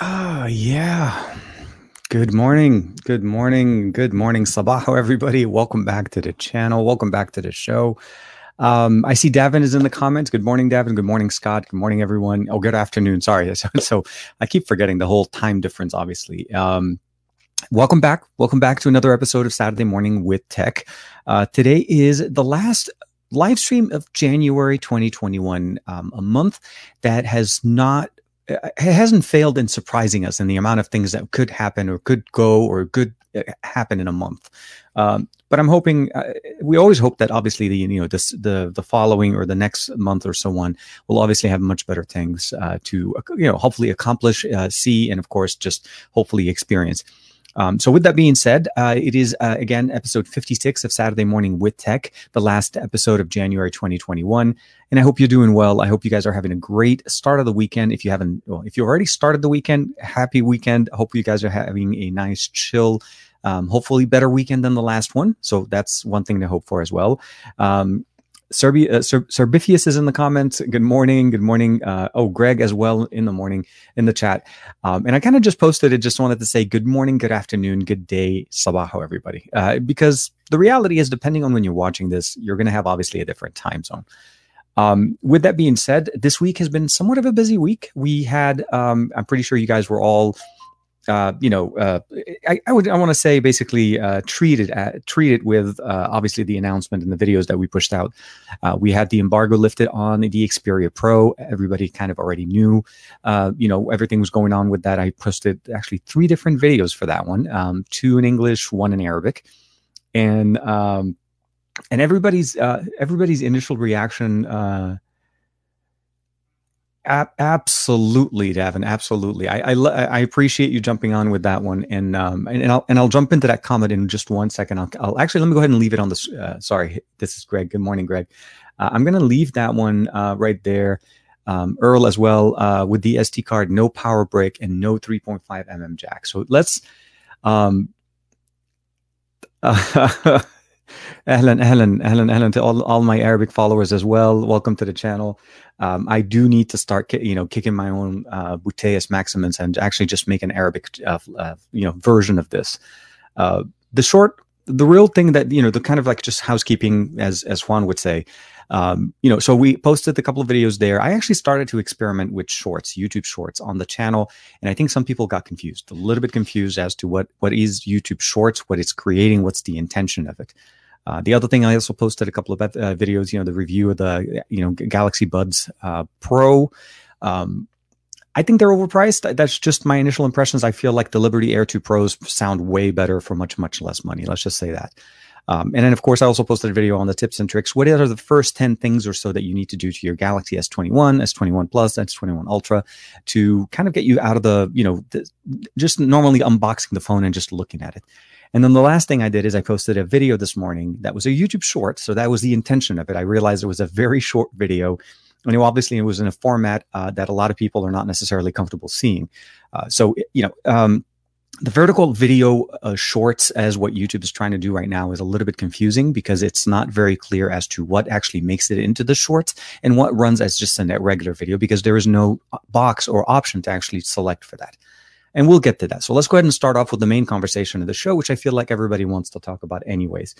Oh, yeah. Good morning. Good morning. Good morning, Sabaho, everybody. Welcome back to the channel. Welcome back to the show. Um, I see Davin is in the comments. Good morning, Davin. Good morning, Scott. Good morning, everyone. Oh, good afternoon. Sorry. So, so I keep forgetting the whole time difference, obviously. Um, welcome back. Welcome back to another episode of Saturday Morning with Tech. Uh, today is the last live stream of January 2021, um, a month that has not it hasn't failed in surprising us in the amount of things that could happen or could go or could uh, happen in a month. Um, but I'm hoping uh, we always hope that obviously the you know this the the following or the next month or so on will obviously have much better things uh, to you know hopefully accomplish, uh, see, and of course just hopefully experience. Um, so, with that being said, uh, it is uh, again episode 56 of Saturday Morning with Tech, the last episode of January 2021. And I hope you're doing well. I hope you guys are having a great start of the weekend. If you haven't, well, if you already started the weekend, happy weekend. I hope you guys are having a nice, chill, um, hopefully better weekend than the last one. So that's one thing to hope for as well. Um, Serbi- uh, Ser- Serbifius is in the comments. Good morning. Good morning. Uh, oh, Greg as well in the morning in the chat. Um, and I kind of just posted it. Just wanted to say good morning, good afternoon, good day, sabaho, everybody. Uh, because the reality is, depending on when you're watching this, you're going to have obviously a different time zone. Um, with that being said, this week has been somewhat of a busy week. We had, um, I'm pretty sure you guys were all uh, you know, uh, I, I, would I want to say basically uh, treat it at, treat it with uh, obviously the announcement and the videos that we pushed out. Uh, we had the embargo lifted on the Xperia Pro. Everybody kind of already knew, uh, you know, everything was going on with that. I posted actually three different videos for that one, um, two in English, one in Arabic, and um, and everybody's everybody's initial reaction absolutely, Davin. Absolutely. I, I, I appreciate you jumping on with that one, and um and, and I'll and I'll jump into that comment in just one second. I'll, I'll actually let me go ahead and leave it on this. Uh, sorry, this is Greg. Good morning, Greg. Uh, I'm gonna leave that one uh, right there. Um, Earl as well uh, with the SD card, no power brick and no 3.5 mm jack. So let's um, Ahlan, ahlan, ahlan, ahlan to all, all my Arabic followers as well. Welcome to the channel. Um, I do need to start, you know, kicking my own uh, Buteus Maximus and actually just make an Arabic, uh, uh, you know, version of this. Uh, the short, the real thing that you know, the kind of like just housekeeping, as as Juan would say. Um, you know, so we posted a couple of videos there. I actually started to experiment with shorts, YouTube shorts on the channel, and I think some people got confused, a little bit confused as to what what is YouTube Shorts, what it's creating, what's the intention of it. Uh, the other thing I also posted a couple of uh, videos, you know, the review of the you know Galaxy Buds uh, Pro. Um, I think they're overpriced. That's just my initial impressions. I feel like the Liberty Air 2 Pros sound way better for much much less money. Let's just say that. Um, and then, of course, I also posted a video on the tips and tricks. What are the first 10 things or so that you need to do to your Galaxy S21, S21 Plus, S21 Ultra to kind of get you out of the, you know, the, just normally unboxing the phone and just looking at it. And then the last thing I did is I posted a video this morning that was a YouTube short. So that was the intention of it. I realized it was a very short video. And obviously, it was in a format uh, that a lot of people are not necessarily comfortable seeing. Uh, so, you know, um, the vertical video uh, shorts as what YouTube is trying to do right now is a little bit confusing because it's not very clear as to what actually makes it into the shorts and what runs as just a regular video because there is no uh, box or option to actually select for that. And we'll get to that. So let's go ahead and start off with the main conversation of the show, which I feel like everybody wants to talk about, anyways.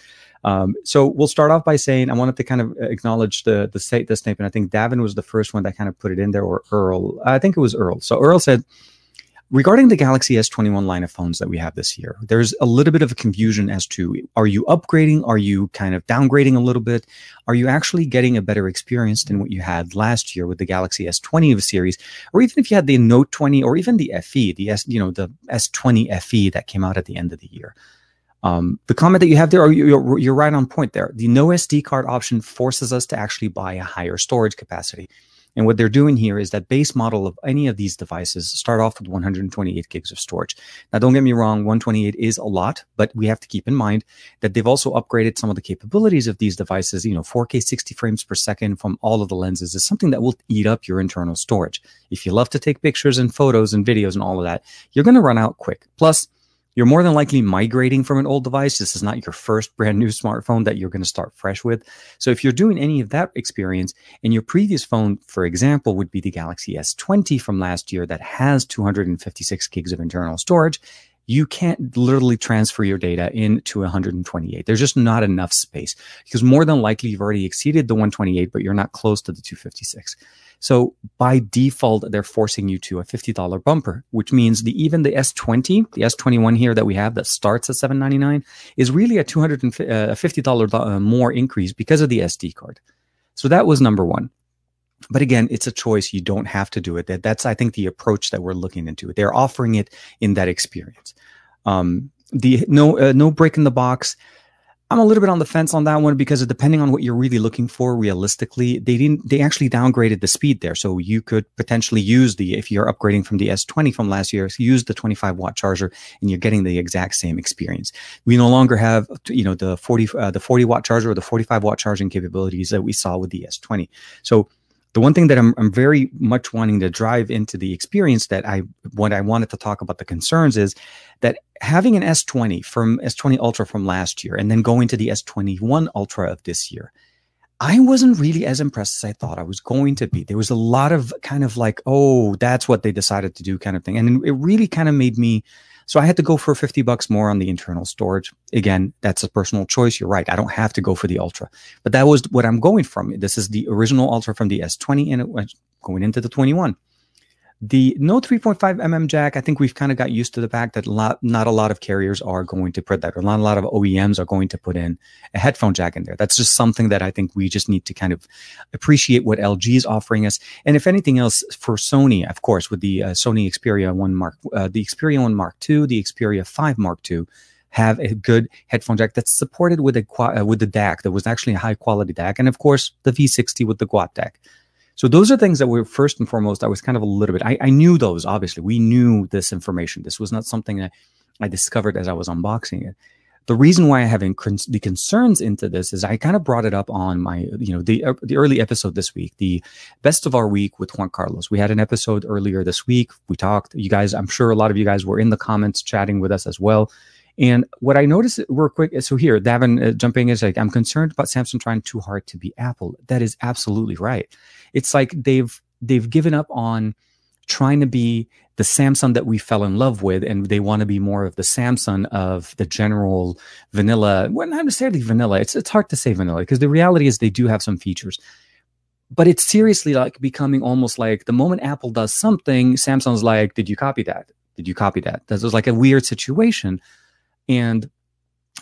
Um, so we'll start off by saying I wanted to kind of acknowledge the the, state the statement. I think Davin was the first one that kind of put it in there, or Earl. I think it was Earl. So Earl said, Regarding the Galaxy S21 line of phones that we have this year, there's a little bit of a confusion as to are you upgrading? Are you kind of downgrading a little bit? Are you actually getting a better experience than what you had last year with the Galaxy S20 of series? Or even if you had the Note 20 or even the FE, the S, you know, the S20 FE that came out at the end of the year. Um, the comment that you have there, you're, you're right on point there. The no SD card option forces us to actually buy a higher storage capacity. And what they're doing here is that base model of any of these devices start off with 128 gigs of storage. Now, don't get me wrong, 128 is a lot, but we have to keep in mind that they've also upgraded some of the capabilities of these devices. You know, 4K 60 frames per second from all of the lenses is something that will eat up your internal storage. If you love to take pictures and photos and videos and all of that, you're going to run out quick. Plus, you're more than likely migrating from an old device. This is not your first brand new smartphone that you're going to start fresh with. So if you're doing any of that experience and your previous phone, for example, would be the Galaxy S20 from last year that has 256 gigs of internal storage, you can't literally transfer your data into 128. There's just not enough space because more than likely you've already exceeded the 128, but you're not close to the 256. So by default, they're forcing you to a $50 bumper, which means the even the S20, the S21 here that we have that starts at 799 is really a $250 uh, more increase because of the SD card. So that was number one but again it's a choice. You don't have to do it. That that's i think the approach that we're looking into they're offering it in that experience. Um, the no uh, no break in the box. I'm a little bit on the fence on that one because depending on what you're really looking for realistically they didn't they actually downgraded the speed there. So you could potentially use the if you're upgrading from the s20 from last year use the 25 watt charger and you're getting the exact same experience. We no longer have you know the 40 uh, the 40 watt charger or the 45 watt charging capabilities that we saw with the s20 so the one thing that I'm, I'm very much wanting to drive into the experience that I what I wanted to talk about the concerns is that having an S20 from S20 Ultra from last year and then going to the S21 Ultra of this year, I wasn't really as impressed as I thought I was going to be. There was a lot of kind of like, oh, that's what they decided to do kind of thing. And it really kind of made me so I had to go for 50 bucks more on the internal storage. Again, that's a personal choice. You're right. I don't have to go for the Ultra, but that was what I'm going from. This is the original Ultra from the S20 and it was going into the 21. The no 3.5 mm jack, I think we've kind of got used to the fact that lot, not a lot of carriers are going to put that, or not a lot of OEMs are going to put in a headphone jack in there. That's just something that I think we just need to kind of appreciate what LG is offering us. And if anything else, for Sony, of course, with the uh, Sony Xperia 1 Mark, uh, the Xperia 1 Mark II, the Xperia 5 Mark II, have a good headphone jack that's supported with a uh, with the DAC that was actually a high quality DAC, and of course the V60 with the Quad DAC. So those are things that were first and foremost, I was kind of a little bit, I, I knew those, obviously. We knew this information. This was not something that I discovered as I was unboxing it. The reason why I have inc- the concerns into this is I kind of brought it up on my, you know, the uh, the early episode this week, the best of our week with Juan Carlos. We had an episode earlier this week. We talked. You guys, I'm sure a lot of you guys were in the comments chatting with us as well. And what I noticed real quick so here, Davin uh, jumping is like, I'm concerned about Samsung trying too hard to be Apple. That is absolutely right. It's like they've they've given up on trying to be the Samsung that we fell in love with, and they want to be more of the Samsung of the general vanilla. Well, not necessarily vanilla. It's it's hard to say vanilla because the reality is they do have some features. But it's seriously like becoming almost like the moment Apple does something, Samsung's like, "Did you copy that? Did you copy that?" That was like a weird situation and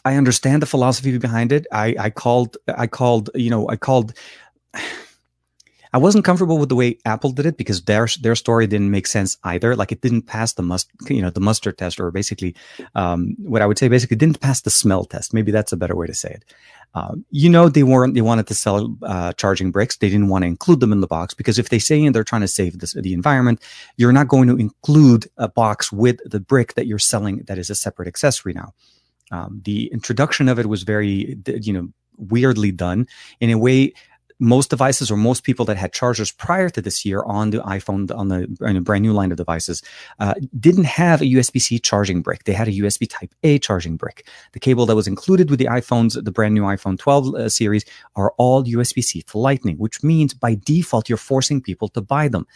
I understand the philosophy behind it. I, I called, I called, you know, I called. I wasn't comfortable with the way Apple did it because their their story didn't make sense either. Like it didn't pass the must, you know, the mustard test, or basically, um, what I would say basically didn't pass the smell test. Maybe that's a better way to say it. Um, you know, they weren't they wanted to sell uh, charging bricks. They didn't want to include them in the box because if they say they're trying to save this, the environment, you're not going to include a box with the brick that you're selling that is a separate accessory now. Um, the introduction of it was very, you know, weirdly done in a way. Most devices or most people that had chargers prior to this year on the iPhone, on the on a brand new line of devices, uh, didn't have a USB C charging brick. They had a USB Type A charging brick. The cable that was included with the iPhones, the brand new iPhone 12 uh, series, are all USB C to Lightning, which means by default, you're forcing people to buy them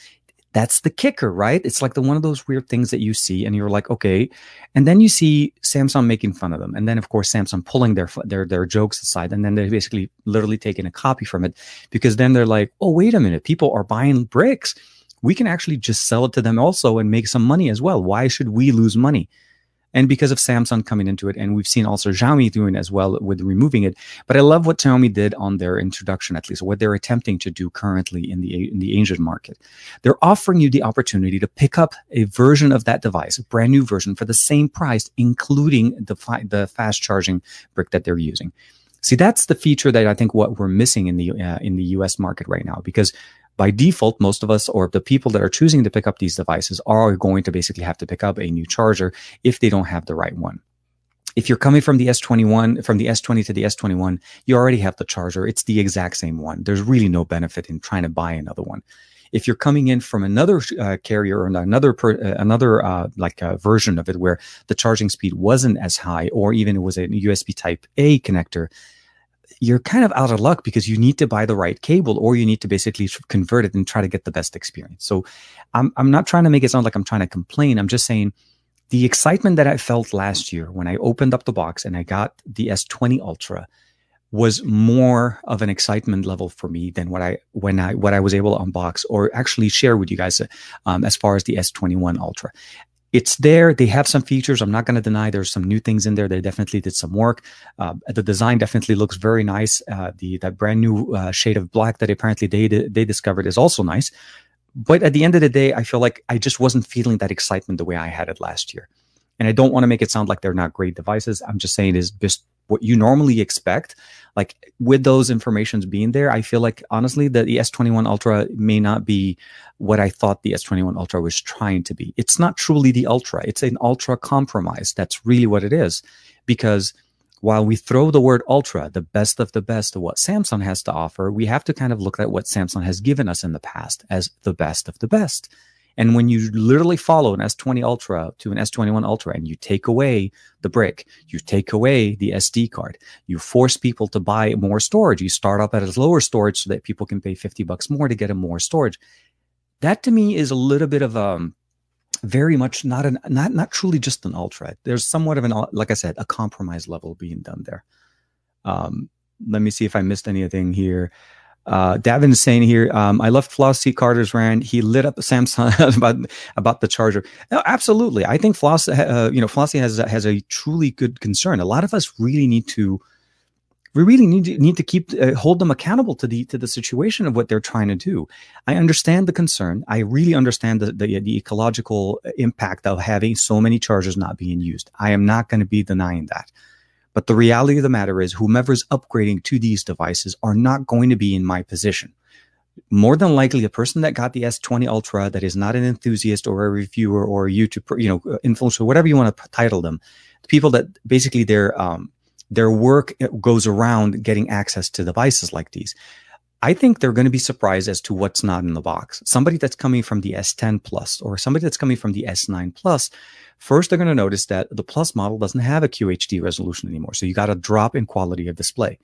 that's the kicker, right? It's like the one of those weird things that you see and you're like, okay. And then you see Samsung making fun of them. And then of course Samsung pulling their their their jokes aside and then they're basically literally taking a copy from it because then they're like, "Oh, wait a minute. People are buying bricks. We can actually just sell it to them also and make some money as well. Why should we lose money?" And because of Samsung coming into it. And we've seen also Xiaomi doing as well with removing it. But I love what Xiaomi did on their introduction, at least what they're attempting to do currently in the in the Asian market. They're offering you the opportunity to pick up a version of that device, a brand new version for the same price, including the fi- the fast charging brick that they're using. See, that's the feature that I think what we're missing in the uh, in the U.S. market right now because by default, most of us or the people that are choosing to pick up these devices are going to basically have to pick up a new charger if they don't have the right one. If you're coming from the S21, from the S20 to the S21, you already have the charger. It's the exact same one. There's really no benefit in trying to buy another one. if you're coming in from another uh, carrier or another per, uh, another uh, like version of it where the charging speed wasn't as high, or even it was a USB Type A connector, you're kind of out of luck because you need to buy the right cable or you need to basically convert it and try to get the best experience. So I'm, I'm not trying to make it sound like I'm trying to complain. I'm just saying the excitement that I felt last year when I opened up the box and I got the S20 Ultra was more of an excitement level for me than what I when I what I was able to unbox or actually share with you guys um, as far as the S21 Ultra it's there. They have some features. I'm not going to deny there's some new things in there. They definitely did some work. Uh, the design definitely looks very nice. Uh, the that brand new uh, shade of black that apparently they they discovered is also nice. But at the end of the day, I feel like I just wasn't feeling that excitement the way I had it last year. And I don't want to make it sound like they're not great devices. I'm just saying is just what you normally expect. Like with those informations being there, I feel like honestly that the S21 Ultra may not be what I thought the S21 Ultra was trying to be. It's not truly the Ultra. It's an Ultra compromise. That's really what it is. Because while we throw the word Ultra, the best of the best of what Samsung has to offer, we have to kind of look at what Samsung has given us in the past as the best of the best. And when you literally follow an S20 Ultra to an S21 Ultra and you take away the brick, you take away the SD card, you force people to buy more storage. You start up at a lower storage so that people can pay 50 bucks more to get a more storage. That to me is a little bit of a um, very much not an not not truly just an ultra. There's somewhat of an like I said, a compromise level being done there. Um, let me see if I missed anything here. Uh, saying here, um, I love Flossy Carter's rant. He lit up Samsung about about the charger. No, absolutely, I think Floss, uh, you know, Flossy has has a truly good concern. A lot of us really need to, we really need to need to keep uh, hold them accountable to the to the situation of what they're trying to do. I understand the concern. I really understand the the, the ecological impact of having so many chargers not being used. I am not going to be denying that. But the reality of the matter is, whomever's upgrading to these devices are not going to be in my position. More than likely, a person that got the S20 Ultra that is not an enthusiast or a reviewer or a YouTube, you know, influencer, whatever you want to title them, people that basically their um, their work goes around getting access to devices like these. I think they're going to be surprised as to what's not in the box. Somebody that's coming from the S10 Plus or somebody that's coming from the S9 Plus, first they're going to notice that the Plus model doesn't have a QHD resolution anymore. So you got a drop in quality of display.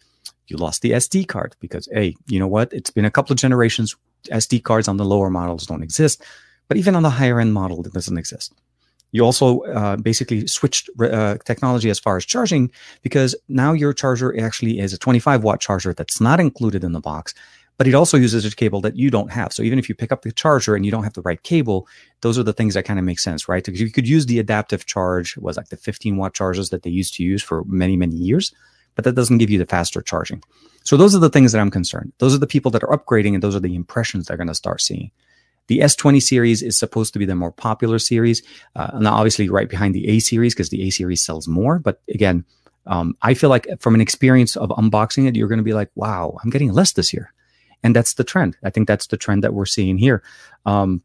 You lost the SD card because, hey, you know what? It's been a couple of generations. SD cards on the lower models don't exist, but even on the higher end model, it doesn't exist. You also uh, basically switched uh, technology as far as charging because now your charger actually is a 25 watt charger that's not included in the box, but it also uses a cable that you don't have. So even if you pick up the charger and you don't have the right cable, those are the things that kind of make sense, right? Because you could use the adaptive charge, was like the 15 watt chargers that they used to use for many, many years, but that doesn't give you the faster charging. So those are the things that I'm concerned. Those are the people that are upgrading and those are the impressions they're going to start seeing. The S20 series is supposed to be the more popular series. Uh, now, obviously, right behind the A series because the A series sells more. But again, um, I feel like from an experience of unboxing it, you're going to be like, wow, I'm getting less this year. And that's the trend. I think that's the trend that we're seeing here. Um,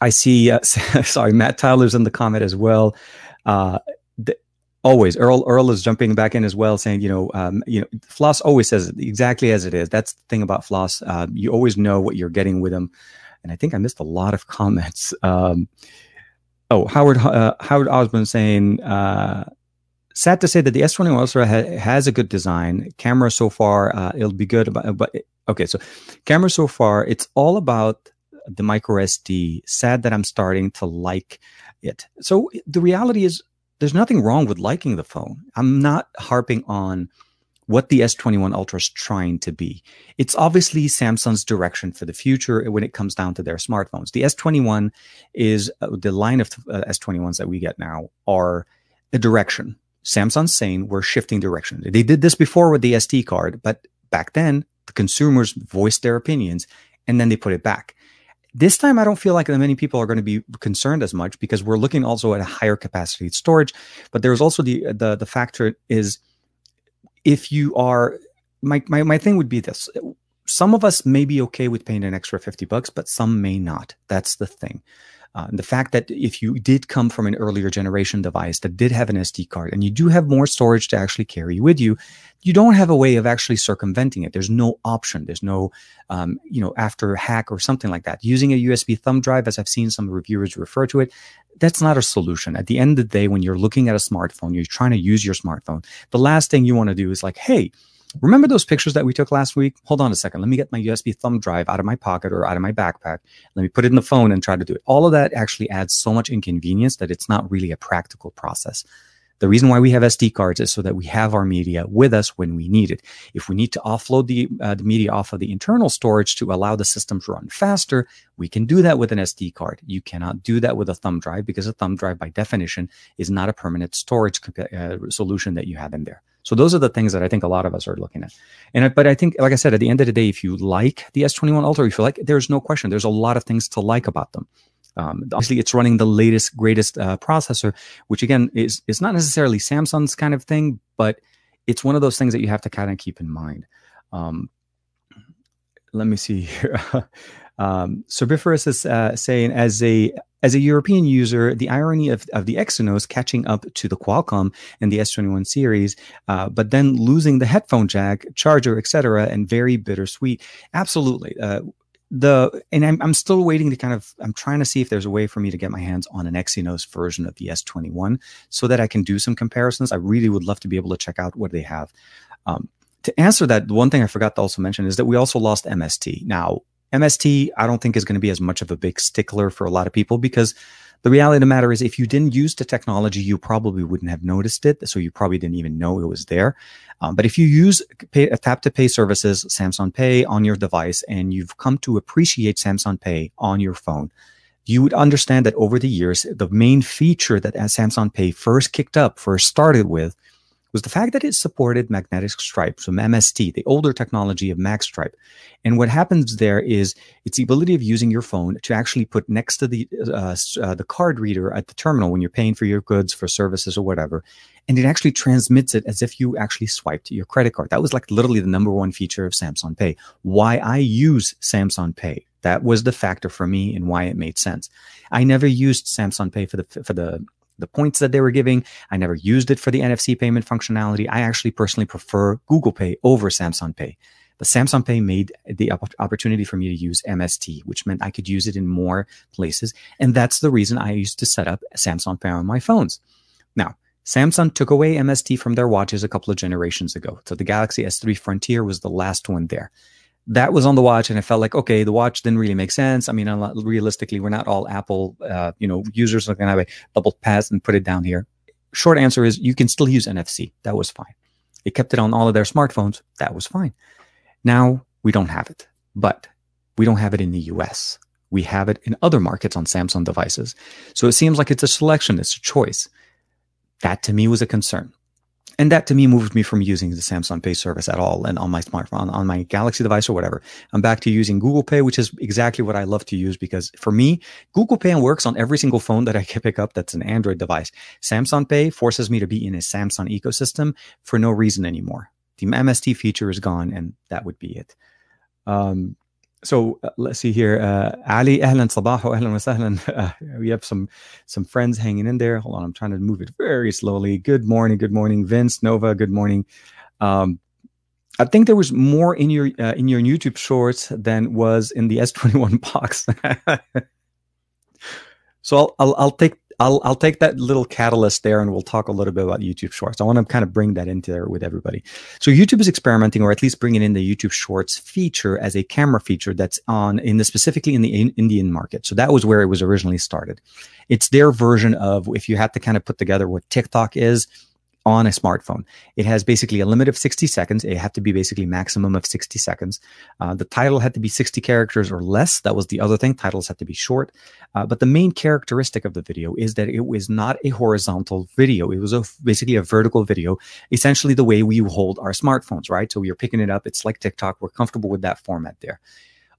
I see, uh, sorry, Matt Tyler's in the comment as well. Uh, the, always Earl Earl is jumping back in as well, saying, you know, um, you know, Floss always says exactly as it is. That's the thing about Floss. Uh, you always know what you're getting with him and I think I missed a lot of comments. Um, oh, Howard uh, Howard Osborne saying, uh, sad to say that the S21 Ultra ha- has a good design. Camera so far, uh, it'll be good, but, but okay. So, camera so far, it's all about the micro SD. Sad that I'm starting to like it. So the reality is, there's nothing wrong with liking the phone. I'm not harping on what the S21 Ultra is trying to be. It's obviously Samsung's direction for the future when it comes down to their smartphones. The S21 is uh, the line of uh, S21s that we get now are a direction. Samsung's saying we're shifting direction. They did this before with the SD card, but back then the consumers voiced their opinions and then they put it back. This time, I don't feel like many people are going to be concerned as much because we're looking also at a higher capacity storage. But there's also the the the factor is if you are my, my my thing would be this. Some of us may be okay with paying an extra 50 bucks but some may not. That's the thing Uh, the fact that if you did come from an earlier generation device that did have an SD card and you do have more storage to actually carry with you, you don't have a way of actually circumventing it. There's no option. There's no, um, you know, after hack or something like that. Using a USB thumb drive, as I've seen some reviewers refer to it, that's not a solution. At the end of the day, when you're looking at a smartphone, you're trying to use your smartphone. The last thing you want to do is like, hey, Remember those pictures that we took last week? Hold on a second. Let me get my USB thumb drive out of my pocket or out of my backpack. Let me put it in the phone and try to do it. All of that actually adds so much inconvenience that it's not really a practical process. The reason why we have SD cards is so that we have our media with us when we need it. If we need to offload the, uh, the media off of the internal storage to allow the system to run faster, we can do that with an SD card. You cannot do that with a thumb drive because a thumb drive, by definition, is not a permanent storage uh, solution that you have in there. So those are the things that I think a lot of us are looking at. And but I think, like I said, at the end of the day, if you like the S21 Ultra, if you like, there's no question. There's a lot of things to like about them. Um, obviously, it's running the latest, greatest uh, processor, which again is is not necessarily Samsung's kind of thing, but it's one of those things that you have to kind of keep in mind. Um, let me see here. um, Cerbiferous is uh, saying, as a as a European user, the irony of, of the Exynos catching up to the Qualcomm and the S21 series, uh, but then losing the headphone jack, charger, etc., and very bittersweet. Absolutely. Uh, the and I'm, I'm still waiting to kind of i'm trying to see if there's a way for me to get my hands on an exynos version of the s21 so that i can do some comparisons i really would love to be able to check out what they have um, to answer that the one thing i forgot to also mention is that we also lost mst now mst i don't think is going to be as much of a big stickler for a lot of people because the reality of the matter is if you didn't use the technology you probably wouldn't have noticed it. So you probably didn't even know it was there. Um, but if you use pay, tap to pay services samsung pay on your device and you've come to appreciate samsung pay on your phone you would understand that over the years the main feature that samsung pay first kicked up first started with was the fact that it supported magnetic stripe from MST, the older technology of MagStripe. And what happens there is it's the ability of using your phone to actually put next to the uh, uh, the card reader at the terminal when you're paying for your goods, for services, or whatever, and it actually transmits it as if you actually swiped your credit card. That was like literally the number one feature of Samsung Pay. Why I use Samsung Pay. That was the factor for me and why it made sense. I never used Samsung Pay for the for the the points that they were giving. I never used it for the NFC payment functionality. I actually personally prefer Google Pay over Samsung Pay. But Samsung Pay made the opportunity for me to use MST, which meant I could use it in more places. And that's the reason I used to set up Samsung Pay on my phones. Now, Samsung took away MST from their watches a couple of generations ago. So the Galaxy S3 Frontier was the last one there that was on the watch and I felt like, okay, the watch didn't really make sense. I mean, realistically, we're not all Apple, uh, you know, users are going to have a double pass and put it down here. Short answer is you can still use NFC. That was fine. They kept it on all of their smartphones. That was fine. Now we don't have it, but we don't have it in the US. We have it in other markets on Samsung devices. So it seems like it's a selection. It's a choice. That to me was a concern and that to me moved me from using the Samsung Pay service at all and on my smartphone, on my Galaxy device or whatever. I'm back to using Google Pay, which is exactly what I love to use because for me, Google Pay works on every single phone that I can pick up that's an Android device. Samsung Pay forces me to be in a Samsung ecosystem for no reason anymore. The MST feature is gone, and that would be it. Um, so uh, let's see here. Uh, Ali, ahlan sabah ahlan wa Uh, we have some some friends hanging in there. Hold on, I'm trying to move it very slowly. Good morning, good morning, Vince Nova. Good morning. Um, I think there was more in your uh, in your YouTube shorts than was in the S21 box. so I'll, I'll, I'll take I'll I'll take that little catalyst there, and we'll talk a little bit about YouTube Shorts. I want to kind of bring that into there with everybody. So YouTube is experimenting, or at least bringing in the YouTube Shorts feature as a camera feature that's on in the specifically in the in Indian market. So that was where it was originally started. It's their version of if you had to kind of put together what TikTok is on a smartphone. It has basically a limit of 60 seconds. It had to be basically maximum of 60 seconds. Uh, the title had to be 60 characters or less. That was the other thing. Titles had to be short. Uh, but the main characteristic of the video is that it was not a horizontal video. It was a, basically a vertical video, essentially the way we hold our smartphones, right? So you're picking it up. It's like TikTok. We're comfortable with that format there.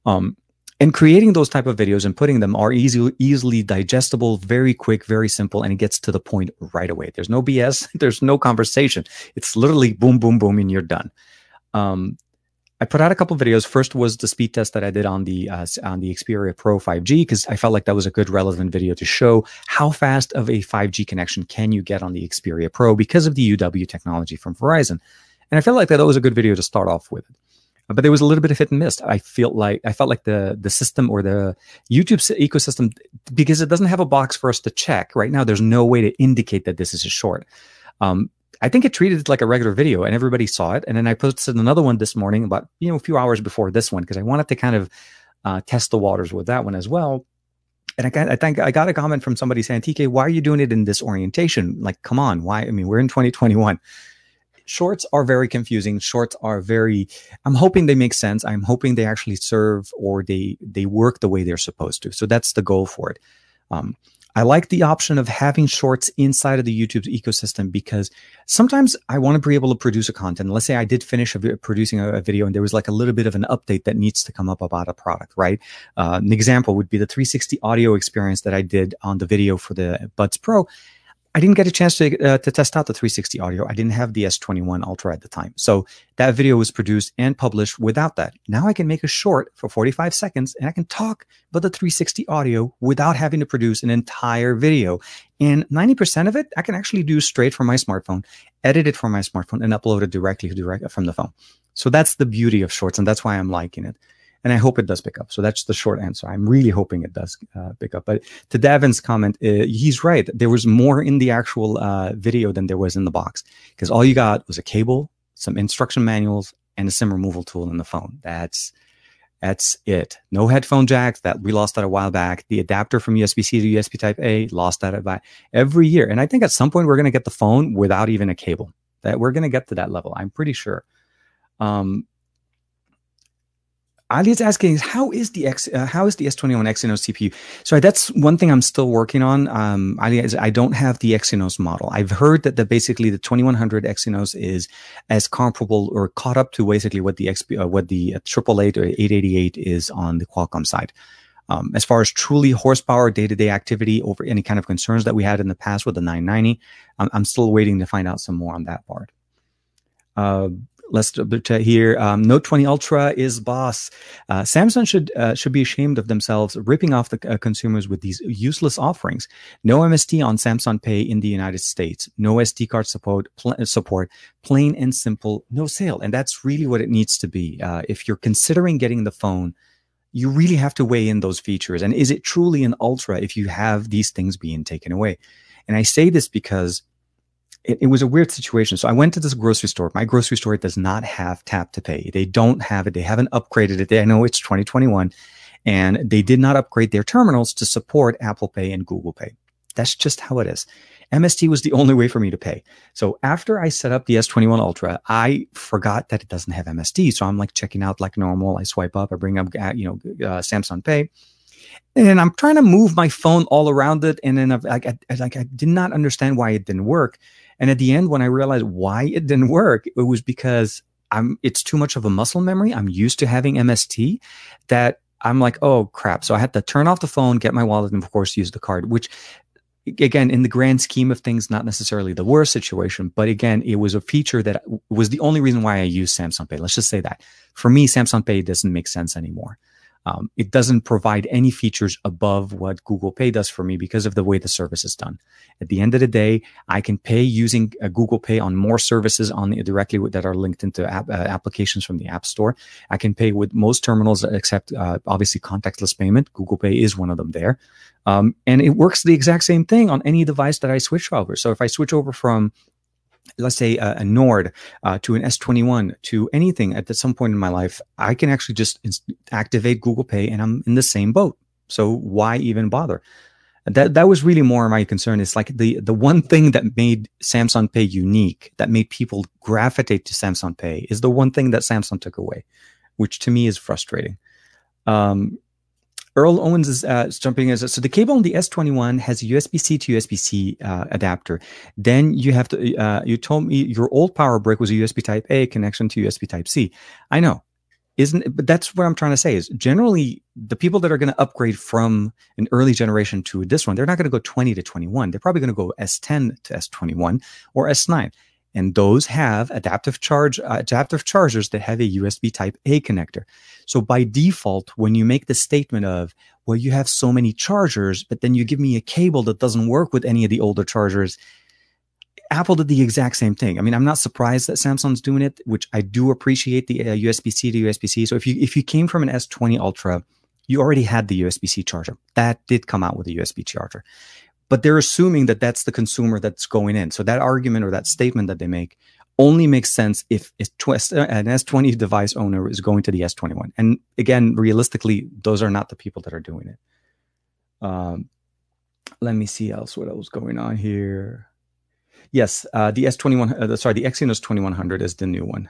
Um, and creating those type of videos and putting them are easy, easily digestible, very quick, very simple, and it gets to the point right away. There's no BS. There's no conversation. It's literally boom, boom, boom, and you're done. Um, I put out a couple videos. First was the speed test that I did on the uh, on the Xperia Pro 5G because I felt like that was a good relevant video to show how fast of a 5G connection can you get on the Xperia Pro because of the UW technology from Verizon. And I felt like that was a good video to start off with. But there was a little bit of hit and miss. I feel like I felt like the the system or the YouTube ecosystem because it doesn't have a box for us to check right now. There's no way to indicate that this is a short. Um, I think it treated it like a regular video and everybody saw it. And then I posted another one this morning about, you know, a few hours before this one because I wanted to kind of uh, test the waters with that one as well. And I, got, I think I got a comment from somebody saying, TK, why are you doing it in this orientation? Like, come on, why? I mean, we're in 2021. Shorts are very confusing. Shorts are very, I'm hoping they make sense. I'm hoping they actually serve or they, they work the way they're supposed to. So that's the goal for it. Um, I like the option of having shorts inside of the YouTube ecosystem because sometimes I want to be able to produce a content. Let's say I did finish a, producing a, a, video and there was like a little bit of an update that needs to come up about a product, right? Uh, an example would be the 360 audio experience that I did on the video for the Buds Pro. I didn't get a chance to uh, to test out the 360 audio. I didn't have the S21 Ultra at the time. So that video was produced and published without that. Now I can make a short for 45 seconds and I can talk about the 360 audio without having to produce an entire video. And 90% of it I can actually do straight from my smartphone, edit it from my smartphone and upload it directly direct from the phone. So that's the beauty of shorts and that's why I'm liking it and I hope it does pick up. So that's the short answer. I'm really hoping it does uh, pick up. But to Davin's comment, uh, he's right. There was more in the actual uh, video than there was in the box because all you got was a cable, some instruction manuals, and a SIM removal tool in the phone. That's that's it. No headphone jacks. That we lost that a while back. The adapter from USB-C to USB Type A lost that by every year. And I think at some point we're going to get the phone without even a cable. That we're going to get to that level. I'm pretty sure. Um, Ali is asking is how is the X, uh, how is the S21 Exynos CPU? So that's one thing I'm still working on. Um, Ali is I don't have the Exynos model. I've heard that the basically the 2100 Exynos is as comparable or caught up to basically what the XP, uh, what the triple eight or 888 is on the Qualcomm side. Um, as far as truly horsepower day-to-day activity over any kind of concerns that we had in the past with the 990, I'm, I'm still waiting to find out some more on that part. Uh, let's here. Um, Note 20 Ultra is boss. Uh, Samsung should uh, should be ashamed of themselves ripping off the uh, consumers with these useless offerings. No MST on Samsung Pay in the United States. No SD card support. Pl- support. Plain and simple. No sale. And that's really what it needs to be. Uh, if you're considering getting the phone, you really have to weigh in those features. And is it truly an Ultra if you have these things being taken away? And I say this because it, it, was a weird situation. So I went to this grocery store. My grocery store does not have tap to pay. They don't have it. They haven't upgraded it. I know it's 2021 and they did not upgrade their terminals to support Apple Pay and Google Pay. That's just how it is. MST was the only way for me to pay. So after I set up the S21 Ultra, I forgot that it doesn't have MST. So I'm like checking out like normal. I swipe up, I bring up, uh, you know, uh, Samsung Pay and I'm trying to move my phone all around it, and then I've, like I, like I did not understand why it didn't work. And at the end, when I realized why it didn't work, it was because I'm it's too much of a muscle memory. I'm used to having MST that I'm like, oh crap. So I had to turn off the phone, get my wallet, and of course use the card, which again, in the grand scheme of things, not necessarily the worst situation, but again, it was a feature that was the only reason why I used Samsung Pay. Let's just say that. For me, Samsung Pay doesn't make sense anymore. Um, it doesn't provide any features above what Google Pay does for me because of the way the service is done. At the end of the day, I can pay using a Google Pay on more services on directly that are linked into app, uh, applications from the App Store. I can pay with most terminals except uh, obviously contactless payment. Google Pay is one of them there. Um, and it works the exact same thing on any device that I switch over. So if I switch over from let's say a, Nord uh, to an S21 to anything at some point in my life, I can actually just activate Google Pay and I'm in the same boat. So why even bother? That that was really more my concern. It's like the the one thing that made Samsung Pay unique, that made people gravitate to Samsung Pay, is the one thing that Samsung took away, which to me is frustrating. Um, Earl Owens is, uh, jumping in. So the cable on the S21 has a USB-C to USB-C uh, adapter. Then you have to, uh, you told me your old power brick was a USB type A connection to USB type C. I know. Isn't, but that's what I'm trying to say is generally the people that are going to upgrade from an early generation to this one, they're not going to go 20 to 21. They're probably going to go S10 to S21 or S9 and those have adaptive charge uh, adaptive chargers that have a USB Type A connector. So by default, when you make the statement of well, you have so many chargers, but then you give me a cable that doesn't work with any of the older chargers. Apple did the exact same thing. I mean, I'm not surprised that Samsung's doing it, which I do appreciate the uh, USB-C to USB-C. So if you if you came from an S20 Ultra, you already had the USB-C charger. That did come out with a USB charger. But they're assuming that that's the consumer that's going in. So that argument or that statement that they make only makes sense if an S20 device owner is going to the S21. And again, realistically, those are not the people that are doing it. Um, let me see else what else going on here. Yes, uh, the S21, uh, sorry, the Exynos 2100 is the new one.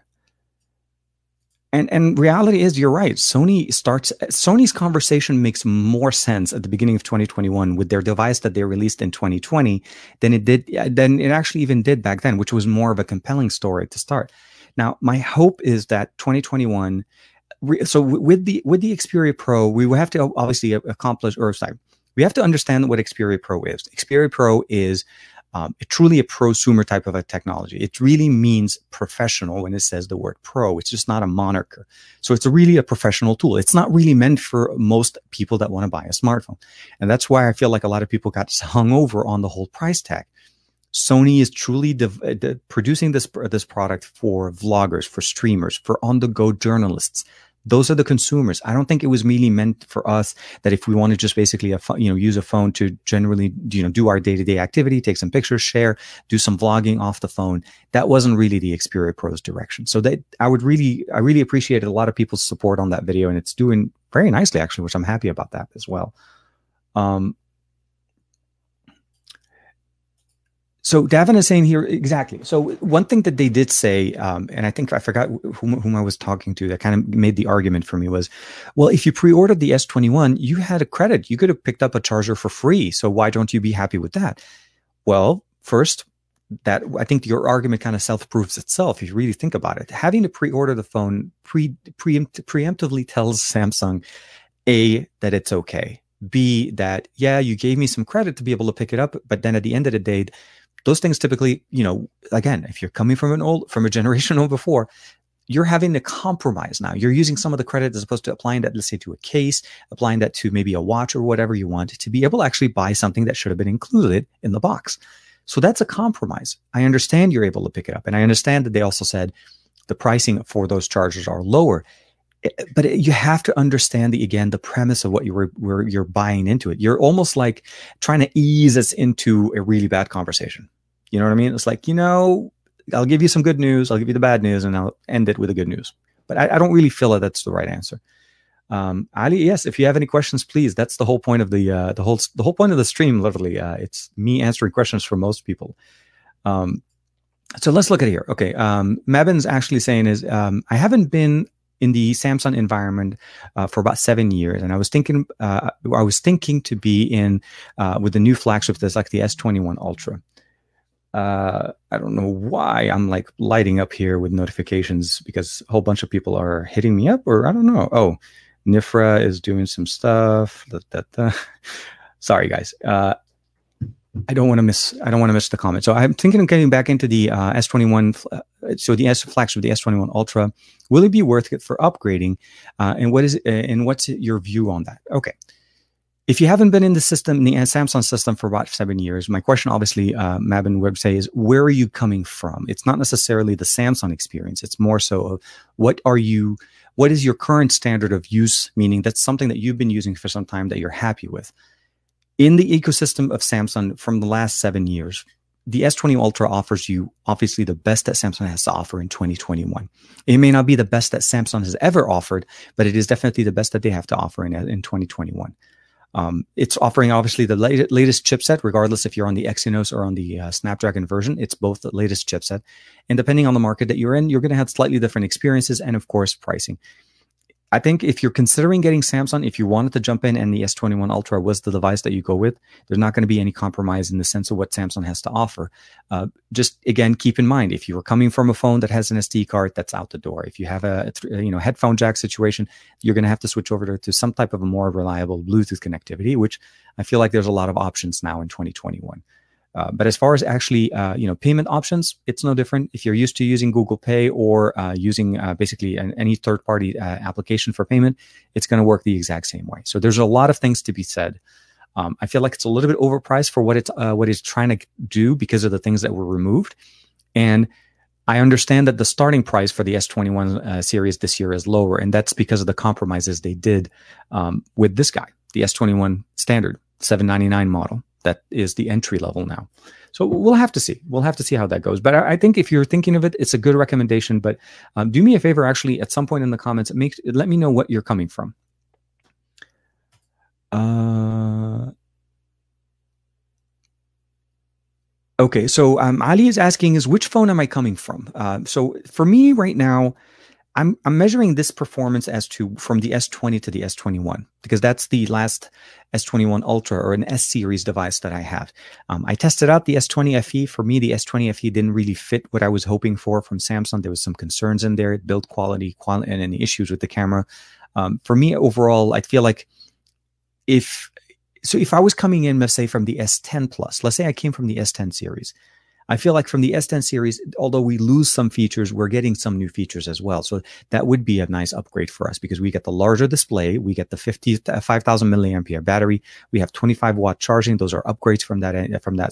And and reality is, you're right. Sony starts Sony's conversation makes more sense at the beginning of 2021 with their device that they released in 2020 than it did uh, than it actually even did back then, which was more of a compelling story to start. Now, my hope is that 2021. So with the with the Xperia Pro, we have to obviously accomplish or sorry, we have to understand what Xperia Pro is. Xperia Pro is um, truly a prosumer type of a technology. It really means professional when it says the word pro. It's just not a moniker. So it's really a professional tool. It's not really meant for most people that want to buy a smartphone. And that's why I feel like a lot of people got hung over on the whole price tag. Sony is truly de- producing this this product for vloggers, for streamers, for on the go journalists those are the consumers. I don't think it was really meant for us that if we want to just basically, a you know, use a phone to generally, you know, do our day to day activity, take some pictures, share, do some vlogging off the phone. That wasn't really the Xperia Pro's direction. So that I would really, I really appreciated a lot of people's support on that video and it's doing very nicely actually, which I'm happy about that as well. Um, So Davin is saying here exactly. So one thing that they did say, um, and I think I forgot whom, whom, I was talking to that kind of made the argument for me was, well, if you pre-ordered the S21, you had a credit. You could have picked up a charger for free. So why don't you be happy with that? Well, first, that I think your argument kind of self-proves itself if you really think about it. Having to pre-order the phone pre, preempt, preemptively tells Samsung, a that it's okay. B that yeah, you gave me some credit to be able to pick it up, but then at the end of the day those things typically, you know, again, if you're coming from an old, from a generation old before, you're having to compromise now. You're using some of the credit as opposed to applying that, let's say, to a case, applying that to maybe a watch or whatever you want to be able to actually buy something that should have been included in the box. So that's a compromise. I understand you're able to pick it up. And I understand that they also said the pricing for those chargers are lower. But you have to understand the again the premise of what you were, were you're buying into it. You're almost like trying to ease us into a really bad conversation. You know what I mean? It's like you know, I'll give you some good news, I'll give you the bad news, and I'll end it with the good news. But I, I don't really feel that that's the right answer. Um, Ali, yes, if you have any questions, please. That's the whole point of the uh, the whole the whole point of the stream. Literally, uh, it's me answering questions for most people. Um, so let's look at here. Okay, um, Mabin's actually saying is um, I haven't been in the Samsung environment uh, for about seven years, and I was thinking uh, I was thinking to be in uh, with the new flagship that's like the S21 Ultra. Uh, I don't know why I'm like lighting up here with notifications because a whole bunch of people are hitting me up, or I don't know. Oh, Nifra is doing some stuff. Da, da, da. Sorry, guys. Uh, I don't want to miss. I don't want to miss the comment. So I'm thinking of getting back into the uh, S21. Uh, so the S flagship, the S21 Ultra, will it be worth it for upgrading? Uh, and what is and what's your view on that? Okay. If you haven't been in the system, in the Samsung system for about seven years, my question, obviously, uh, Mabin say is, where are you coming from? It's not necessarily the Samsung experience. It's more so of what are you, what is your current standard of use? Meaning that's something that you've been using for some time that you're happy with in the ecosystem of Samsung from the last seven years, the S20 Ultra offers you obviously the best that Samsung has to offer in 2021. It may not be the best that Samsung has ever offered, but it is definitely the best that they have to offer in, in 2021. Um, it's offering obviously the latest, latest chipset, regardless if you're on the Exynos or on the uh, Snapdragon version. It's both the latest chipset. And depending on the market that you're in, you're going to have slightly different experiences and, of course, pricing. I think if you're considering getting Samsung, if you wanted to jump in and the S21 Ultra was the device that you go with, there's not going to be any compromise in the sense of what Samsung has to offer. Uh, just again, keep in mind if you are coming from a phone that has an SD card, that's out the door. If you have a, a you know headphone jack situation, you're going to have to switch over to some type of a more reliable Bluetooth connectivity, which I feel like there's a lot of options now in 2021. Uh, but as far as actually, uh, you know, payment options, it's no different. If you're used to using Google Pay or uh, using uh, basically an, any third-party uh, application for payment, it's going to work the exact same way. So there's a lot of things to be said. Um, I feel like it's a little bit overpriced for what it's uh, what it's trying to do because of the things that were removed, and I understand that the starting price for the S21 series this year is lower, and that's because of the compromises they did um, with this guy, the S21 standard 799 model that is the entry level now. So we'll have to see. We'll have to see how that goes. But I, I think if you're thinking of it, it's a good recommendation. But um, do me a favor, actually, at some point in the comments, make let me know what you're coming from. Uh, okay, so um, Ali is asking, is which phone am I coming from? Uh, so for me right now, I'm I'm measuring this performance as to from the S20 to the S21 because that's the last S21 Ultra or an S series device that I have. Um, I tested out the S20 FE. For me, the S20 FE didn't really fit what I was hoping for from Samsung. There was some concerns in there, build quality, quality, and any issues with the camera. Um, for me, overall, I feel like if so, if I was coming in, let's say from the S10 Plus, let's say I came from the S10 series, I feel like from the S10 series, although we lose some features, we're getting some new features as well. So that would be a nice upgrade for us because we get the larger display, we get the 50, 5000 milliampere battery, we have 25 watt charging. Those are upgrades from that, from that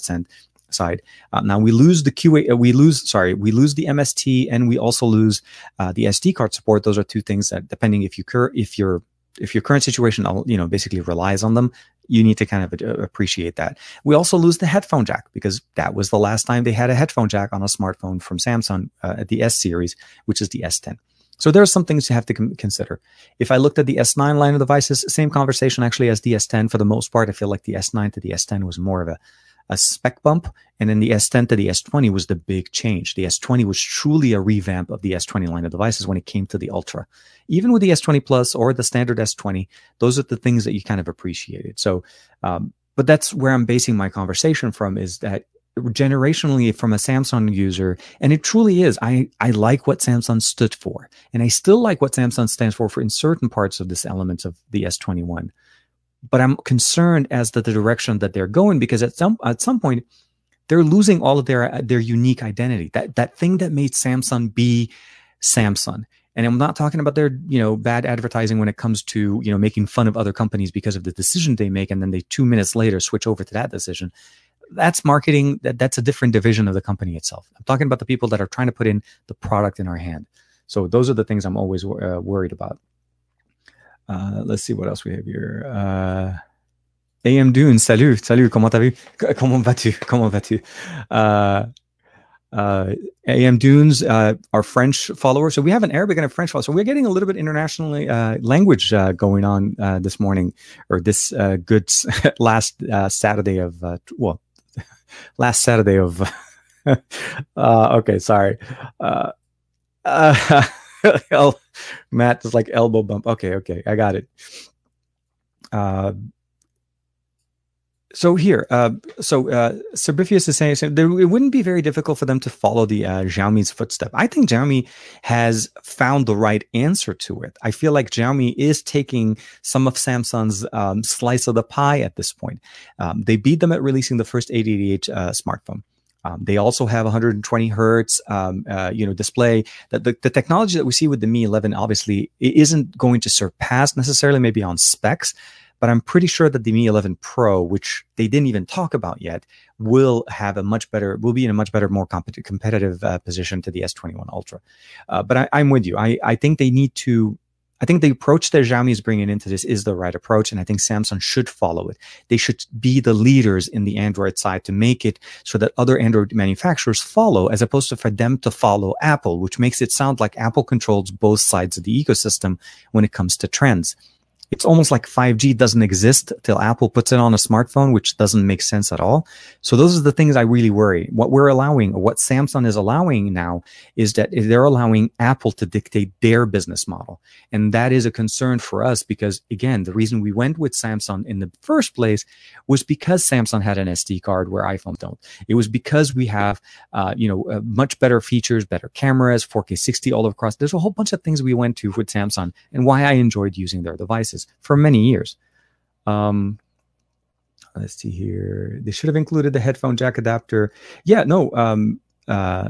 side. Uh, now we lose the QA, uh, we lose, sorry, we lose the MST and we also lose uh, the SD card support. Those are two things that depending if you cur- if you're if your current situation, you know, basically relies on them, you need to kind of uh, appreciate that. We also lose the headphone jack because that was the last time they had a headphone jack on a smartphone from Samsung uh, the S series, which is the S10. So there are some things you have to consider. If I looked at the S9 line of devices, same conversation actually as the S10 for the most part. I feel like the S9 to the S10 was more of a a spec bump. And then the S10 to the S20 was the big change. The S20 was truly a revamp of the S20 line of devices when it came to the Ultra. Even with the S20 Plus or the standard S20, those are the things that you kind of appreciated. So, um, but that's where I'm basing my conversation from is that generationally from a Samsung user, and it truly is. I, I like what Samsung stood for, and I still like what Samsung stands for for in certain parts of this element of the S21 but I'm concerned as to the direction that they're going because at some at some point they're losing all of their their unique identity. That that thing that made Samsung be Samsung. And I'm not talking about their, you know, bad advertising when it comes to, you know, making fun of other companies because of the decision they make and then they 2 minutes later switch over to that decision. That's marketing that that's a different division of the company itself. I'm talking about the people that are trying to put in the product in our hand. So those are the things I'm always uh, worried about. Uh, let's see what else we have here. Uh, AM Dune, salut, salut, comment t'as vu? Comment vas-tu? Comment vas-tu? Uh, uh, AM Dunes uh, are French followers. So we have an Arabic and a French follower. So we're getting a little bit internationally uh, language uh, going on uh, this morning or this uh, good last uh, Saturday of, uh, well, last Saturday of, uh, okay, sorry. Uh, uh, Matt is like elbow bump. Okay, okay, I got it. Uh, so here, uh, so uh, Serbifius is saying, saying there, it wouldn't be very difficult for them to follow the uh, Xiaomi's footstep. I think Xiaomi has found the right answer to it. I feel like Xiaomi is taking some of Samsung's um, slice of the pie at this point. Um, they beat them at releasing the first 888 uh, smartphone. Um, they also have 120 hertz, um, uh, you know, display. That the, the technology that we see with the Mi 11 obviously isn't going to surpass necessarily maybe on specs, but I'm pretty sure that the Mi 11 Pro, which they didn't even talk about yet, will have a much better, will be in a much better, more competitive, competitive uh, position to the S21 Ultra. Uh, but I, am with you. I, I think they need to I think the approach that Xiaomi is bringing into this is the right approach, and I think Samsung should follow it. They should be the leaders in the Android side to make it so that other Android manufacturers follow, as opposed to for them to follow Apple, which makes it sound like Apple controls both sides of the ecosystem when it comes to trends it's almost like 5G doesn't exist till Apple puts it on a smartphone, which doesn't make sense at all. So those are the things I really worry. What we're allowing, what Samsung is allowing now, is that they're allowing Apple to dictate their business model. And that is a concern for us because, again, the reason we went with Samsung in the first place was because Samsung had an SD card where iPhone don't. It was because we have, uh, you know, uh, much better features, better cameras, 4K 60 all across. There's a whole bunch of things we went to with Samsung and why I enjoyed using their devices for many years. Um, let's see here. They should have included the headphone jack adapter. Yeah, no. Um, uh,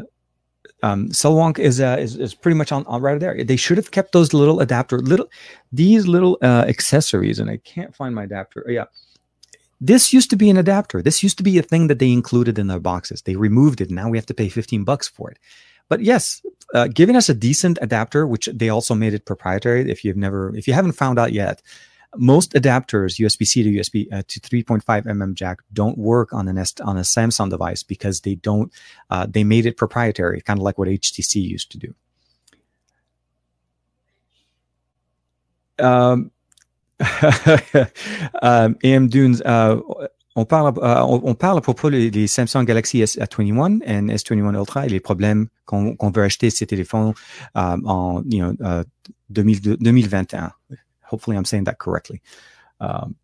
um, Selwonk is, uh, is is pretty much on, on right there. They should have kept those little adapter, little these little uh, accessories, and I can't find my adapter. Oh, yeah, this used to be an adapter. This used to be a thing that they included in their boxes. They removed it. Now we have to pay fifteen bucks for it. But yes, uh, giving us a decent adapter, which they also made it proprietary. If you've never, if you haven't found out yet, most adapters USB-C to USB uh, to 3.5 mm jack don't work on an on a Samsung device because they don't uh, they made it proprietary, kind of like what HTC used to do. Um, um, AM Dunes, uh, on parle, euh, on, parle à propos des, des Samsung Galaxy S21 et S21 Ultra et les problèmes qu'on qu veut acheter ces téléphones um, en you know, uh, 2021. Hopefully, I'm saying that correctly. Um,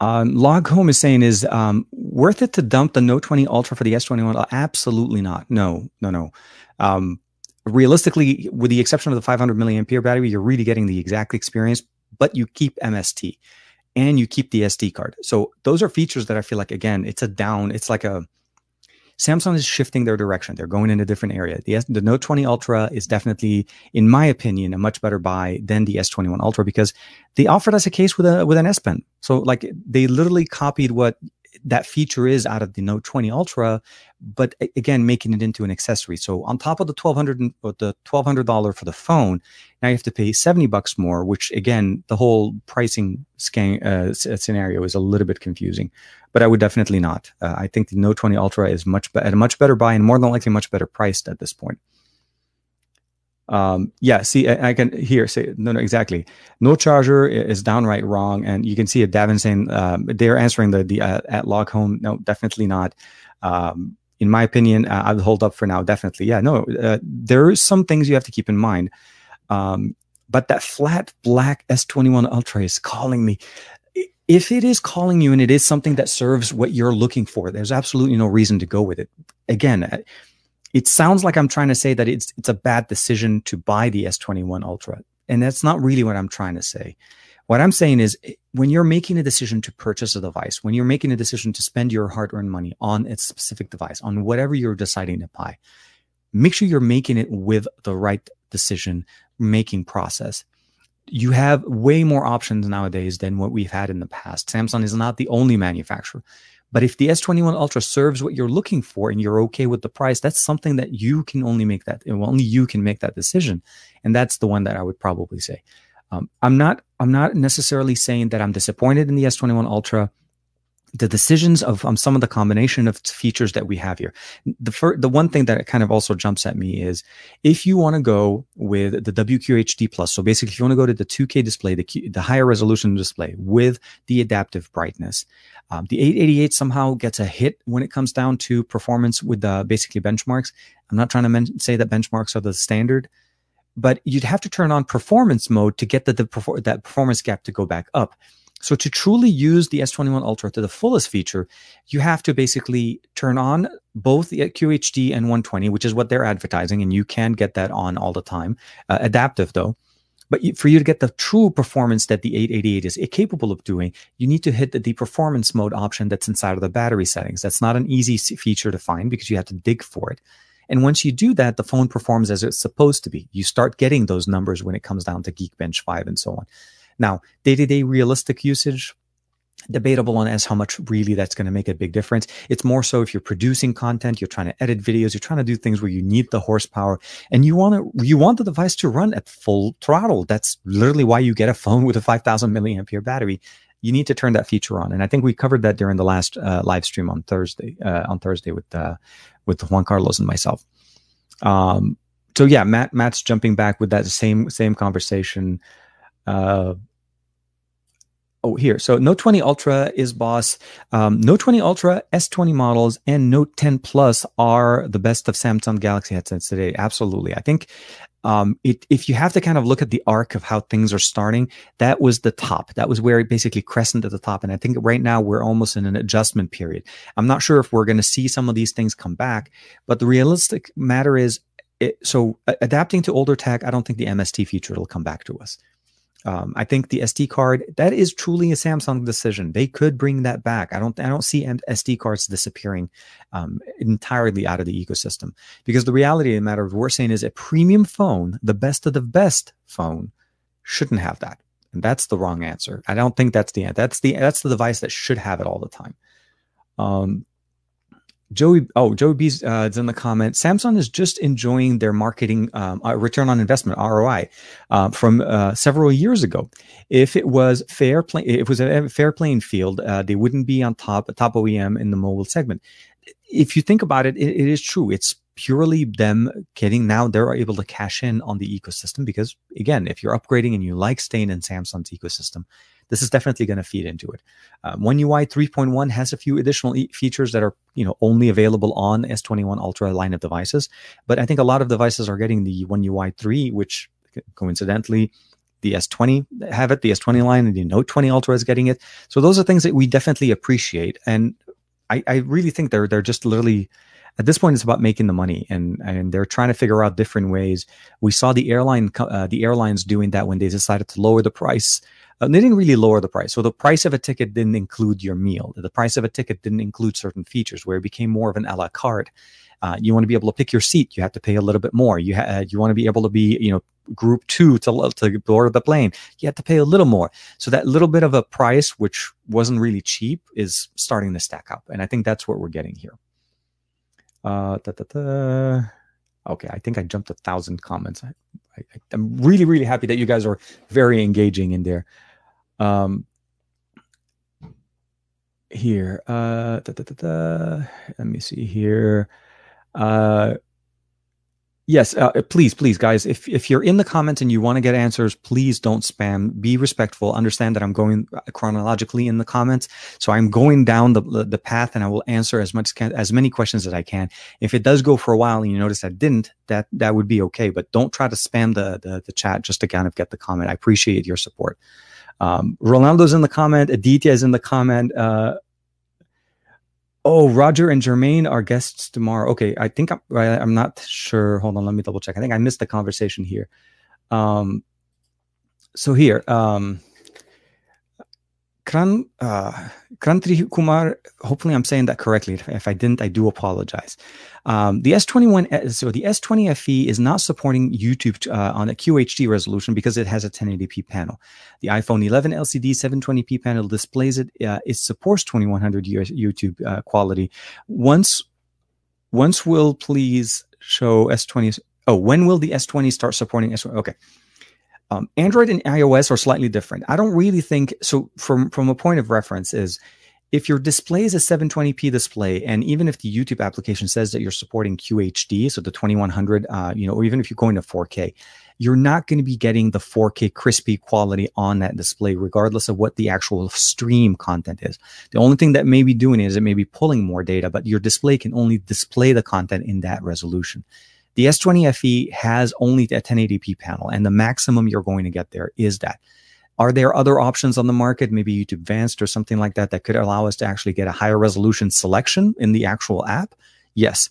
um, Log Home is saying, is um, worth it to dump the Note 20 Ultra for the S21? Absolutely not. No, no, no. Um, realistically, with the exception of the 500 milliampere battery, you're really getting the exact experience, but you keep MST and you keep the SD card. So those are features that I feel like, again, it's a down. It's like a Samsung is shifting their direction. They're going in a different area. The, S, the Note 20 Ultra is definitely, in my opinion, a much better buy than the S21 Ultra because they offered us a case with a with an S Pen. So like they literally copied what that feature is out of the Note 20 Ultra, but again, making it into an accessory. So on top of the twelve hundred the twelve hundred dollar for the phone, now you have to pay seventy bucks more. Which again, the whole pricing scan, uh, scenario is a little bit confusing. But I would definitely not. Uh, I think the Note 20 Ultra is much be- at a much better buy and more than likely much better priced at this point. Um, yeah, see, I, can here say no, no, exactly. No charger is downright wrong, and you can see it. Davin saying um, they're answering the the uh, at log home. No, definitely not. Um, in my opinion, uh, I'll hold up for now. Definitely, yeah. No, uh, there are some things you have to keep in mind. Um, but that flat black S21 Ultra is calling me. If it is calling you and it is something that serves what you're looking for, there's absolutely no reason to go with it. Again, it sounds like I'm trying to say that it's it's a bad decision to buy the S21 Ultra, and that's not really what I'm trying to say. What I'm saying is eh, when you're making a decision to purchase a device, when you're making a decision to spend your hard-earned money on a specific device, on whatever you're deciding to buy, make sure you're making it with the right decision making process. You have way more options nowadays than what we've had in the past. Samsung is not the only manufacturer. But if the S21 Ultra serves what you're looking for and you're okay with the price, that's something that you can only make that only you can make that decision. And that's the one that I would probably say. Um, I'm not I'm not necessarily saying that I'm disappointed in the S21 Ultra the decisions of um, some of the combination of features that we have here. The fir- the one thing that kind of also jumps at me is if you want to go with the WQHD plus, so basically if you want to go to the 2K display, the, Q- the higher resolution display with the adaptive brightness, um, the 888 somehow gets a hit when it comes down to performance with the basically benchmarks. I'm not trying to men- say that benchmarks are the standard, but you'd have to turn on performance mode to get the, the perfor- that performance gap to go back up. So to truly use the S21 Ultra to the fullest feature, you have to basically turn on both the QHD and 120, which is what they're advertising, and you can get that on all the time. Uh, adaptive though. But for you to get the true performance that the 888 is capable of doing, you need to hit the, the performance mode option that's inside of the battery settings. That's not an easy feature to find because you have to dig for it. And once you do that, the phone performs as it's supposed to be. You start getting those numbers when it comes down to Geekbench 5 and so on. Now, day to day realistic usage, debatable on as how much really that's going to make a big difference. It's more so if you're producing content, you're trying to edit videos, you're trying to do things where you need the horsepower and you want to, you want the device to run at full throttle. That's literally why you get a phone with a 5000 milliampere battery. You need to turn that feature on. And I think we covered that during the last uh, live stream on Thursday, uh, on Thursday with, uh, with Juan Carlos and myself. Um, so yeah, Matt, Matt's jumping back with that same, same conversation. Uh, oh, here. So Note 20 Ultra is boss. Um, Note 20 Ultra, S20 models, and Note 10 Plus are the best of Samsung Galaxy headsets today. Absolutely. I think um, it, if you have to kind of look at the arc of how things are starting, that was the top. That was where it basically crescent at the top. And I think right now we're almost in an adjustment period. I'm not sure if we're going to see some of these things come back, but the realistic matter is, it, so adapting to older tech, I don't think the MST feature will come back to us Um, I think the SD card that is truly a Samsung decision. They could bring that back. I don't I don't see SD cards disappearing um, entirely out of the ecosystem because the reality of the matter, we're saying is a premium phone, the best of the best phone, shouldn't have that, and that's the wrong answer. I don't think that's the that's the that's the device that should have it all the time. Um, Joey, oh, Joey B's uh, is in the comment. Samsung is just enjoying their marketing um, uh, return on investment (ROI) uh, from uh, several years ago. If it was fair play, if it was a fair playing field, uh, they wouldn't be on top top OEM in the mobile segment. If you think about it, it, it is true. It's purely them getting now they're able to cash in on the ecosystem because again, if you're upgrading and you like staying in Samsung's ecosystem, this is definitely going to feed into it. Um, One UI 3.1 has a few additional e- features that are you know only available on S21 Ultra line of devices, but I think a lot of devices are getting the One UI 3, which coincidentally the S20 have it, the S20 line, and the Note 20 Ultra is getting it. So those are things that we definitely appreciate, and I, I really think they're they're just literally at this point it's about making the money and and they're trying to figure out different ways we saw the airline uh, the airlines doing that when they decided to lower the price uh, they didn't really lower the price. So the price of a ticket didn't include your meal. The price of a ticket didn't include certain features where it became more of an a la carte. Uh, you want to be able to pick your seat. You have to pay a little bit more. You ha- you want to be able to be you know group two to to board the plane. You have to pay a little more. So that little bit of a price, which wasn't really cheap, is starting to stack up, and I think that's what we're getting here. Uh, da, da, da. Okay, I think I jumped a thousand comments. I, I, am really, really happy that you guys are very engaging in there. Um, here, uh, da, da, da, let me see here. Uh, Yes, uh, please, please, guys. If if you're in the comments and you want to get answers, please don't spam. Be respectful. Understand that I'm going chronologically in the comments, so I'm going down the the path, and I will answer as much as many questions as I can. If it does go for a while and you notice I didn't, that that would be okay. But don't try to spam the the, the chat just to kind of get the comment. I appreciate your support. Um, Ronaldo's in the comment. Aditya is in the comment. Uh, Oh, Roger and Jermaine are guests tomorrow. Okay, I think I'm, I'm not sure. Hold on, let me double check. I think I missed the conversation here. Um, so here, um, Kran, uh, Krantri Kumar, hopefully I'm saying that correctly. If, I didn't, I do apologize. Um, the S21, uh, so the S20 FE is not supporting YouTube uh, on a QHD resolution because it has a 1080p panel. The iPhone 11 LCD 720p panel displays it. Uh, it supports 2100 YouTube uh, quality. Once, once will please show S20. Oh, when will the S20 start supporting S20? Okay. Um, Android and iOS are slightly different. I don't really think so. From from a point of reference, is if your display is a 720p display, and even if the YouTube application says that you're supporting QHD, so the 2100, uh, you know, or even if you're going to 4K, you're not going to be getting the 4K crispy quality on that display, regardless of what the actual stream content is. The only thing that may be doing is it may be pulling more data, but your display can only display the content in that resolution. The S20 FE has only a 1080p panel, and the maximum you're going to get there is that. Are there other options on the market, maybe YouTube Advanced or something like that, that could allow us to actually get a higher resolution selection in the actual app? Yes.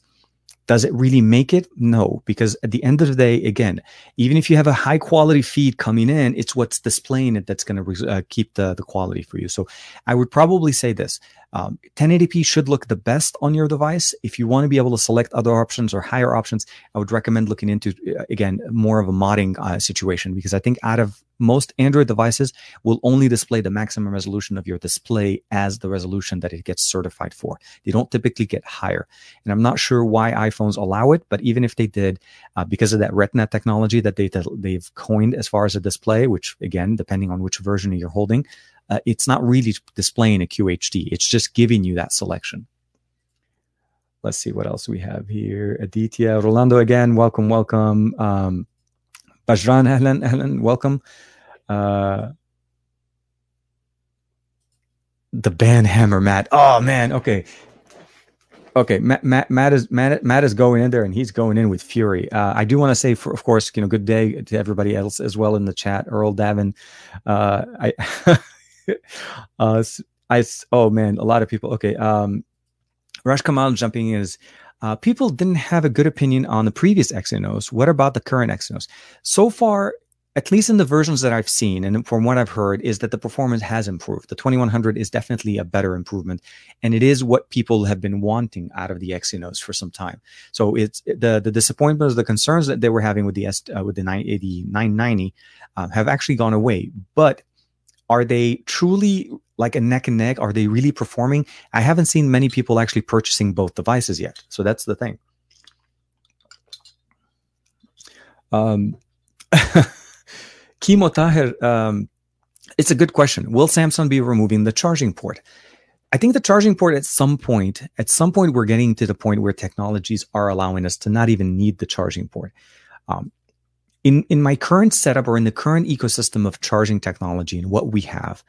Does it really make it? No, because at the end of the day, again, even if you have a high quality feed coming in, it's what's displaying it that's going to uh, keep the, the quality for you. So I would probably say this um, 1080p should look the best on your device. If you want to be able to select other options or higher options, I would recommend looking into, uh, again, more of a modding uh, situation because I think out of most Android devices will only display the maximum resolution of your display as the resolution that it gets certified for. They don't typically get higher. And I'm not sure why iPhones allow it, but even if they did, uh, because of that Retina technology that they, they've coined as far as a display, which again, depending on which version you're holding, uh, it's not really displaying a QHD. It's just giving you that selection. Let's see what else we have here. Aditya, Rolando again, welcome, welcome. Um, Bajran, Helen, Helen, welcome. Uh, the band hammer, Matt. Oh man, okay, okay. Matt, Matt, Matt is Matt, Matt is going in there, and he's going in with fury. Uh, I do want to say, for, of course, you know, good day to everybody else as well in the chat. Earl Davin, uh, I, uh, I, oh man, a lot of people. Okay, um, Rush Kamal jumping in is uh, people didn't have a good opinion on the previous Exynos. What about the current Exynos? So far, at least in the versions that I've seen and from what I've heard, is that the performance has improved. The 2100 is definitely a better improvement, and it is what people have been wanting out of the Exynos for some time. So it's the the disappointments, the concerns that they were having with the S, uh, with the 980 990 uh, have actually gone away. But are they truly like a neck and neck? Are they really performing? I haven't seen many people actually purchasing both devices yet. So that's the thing. Um, Kimo um, it's a good question. Will Samsung be removing the charging port? I think the charging port at some point, at some point, we're getting to the point where technologies are allowing us to not even need the charging port. Um, in in my current setup or in the current ecosystem of charging technology and what we have,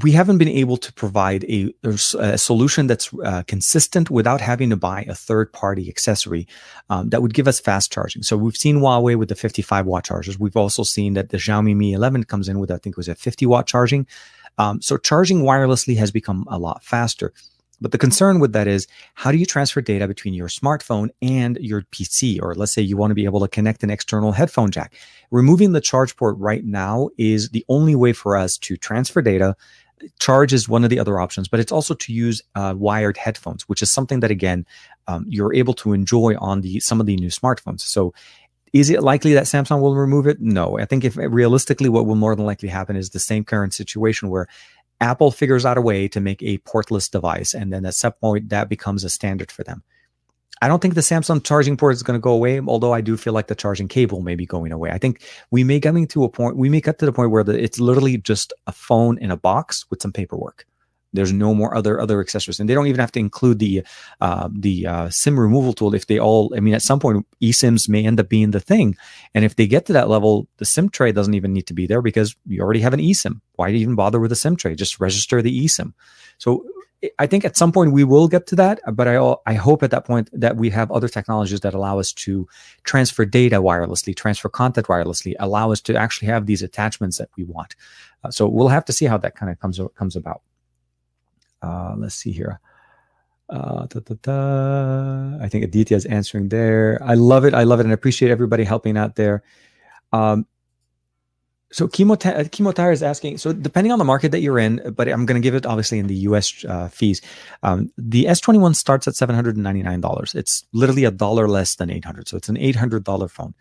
we haven't been able to provide a, a solution that's uh, consistent without having to buy a third party accessory um, that would give us fast charging. So we've seen Huawei with the 55 watt chargers. We've also seen that the Xiaomi Mi 11 comes in with, I think it was a 50 watt charging. Um, so charging wirelessly has become a lot faster. But the concern with that is how do you transfer data between your smartphone and your PC? Or let's say you want to be able to connect an external headphone jack. Removing the charge port right now is the only way for us to transfer data charge is one of the other options, but it's also to use uh, wired headphones, which is something that again um, you're able to enjoy on the some of the new smartphones. So, is it likely that Samsung will remove it? No, I think if realistically, what will more than likely happen is the same current situation where Apple figures out a way to make a portless device, and then at some point that becomes a standard for them. I don't think the Samsung charging port is going to go away, although I do feel like the charging cable may be going away. I think we may coming to a point, we may get to the point where the, it's literally just a phone in a box with some paperwork. There's no more other other accessories, and they don't even have to include the uh, the uh, SIM removal tool. If they all, I mean, at some point, eSIMs may end up being the thing, and if they get to that level, the SIM tray doesn't even need to be there because you already have an eSIM. Why even bother with a SIM tray? Just register the eSIM. So I think at some point we will get to that, but I I hope at that point that we have other technologies that allow us to transfer data wirelessly, transfer content wirelessly, allow us to actually have these attachments that we want. Uh, so we'll have to see how that kind of comes comes about. Uh, let's see here. Uh, da, da, da. I think Aditya is answering there. I love it. I love it, and I appreciate everybody helping out there. Um, so Kimo, Kimo is asking, so depending on the market that you're in, but I'm going to give it obviously in the US uh, fees. Um, the S21 starts at $799. It's literally a dollar less than 800. So it's an $800 phone.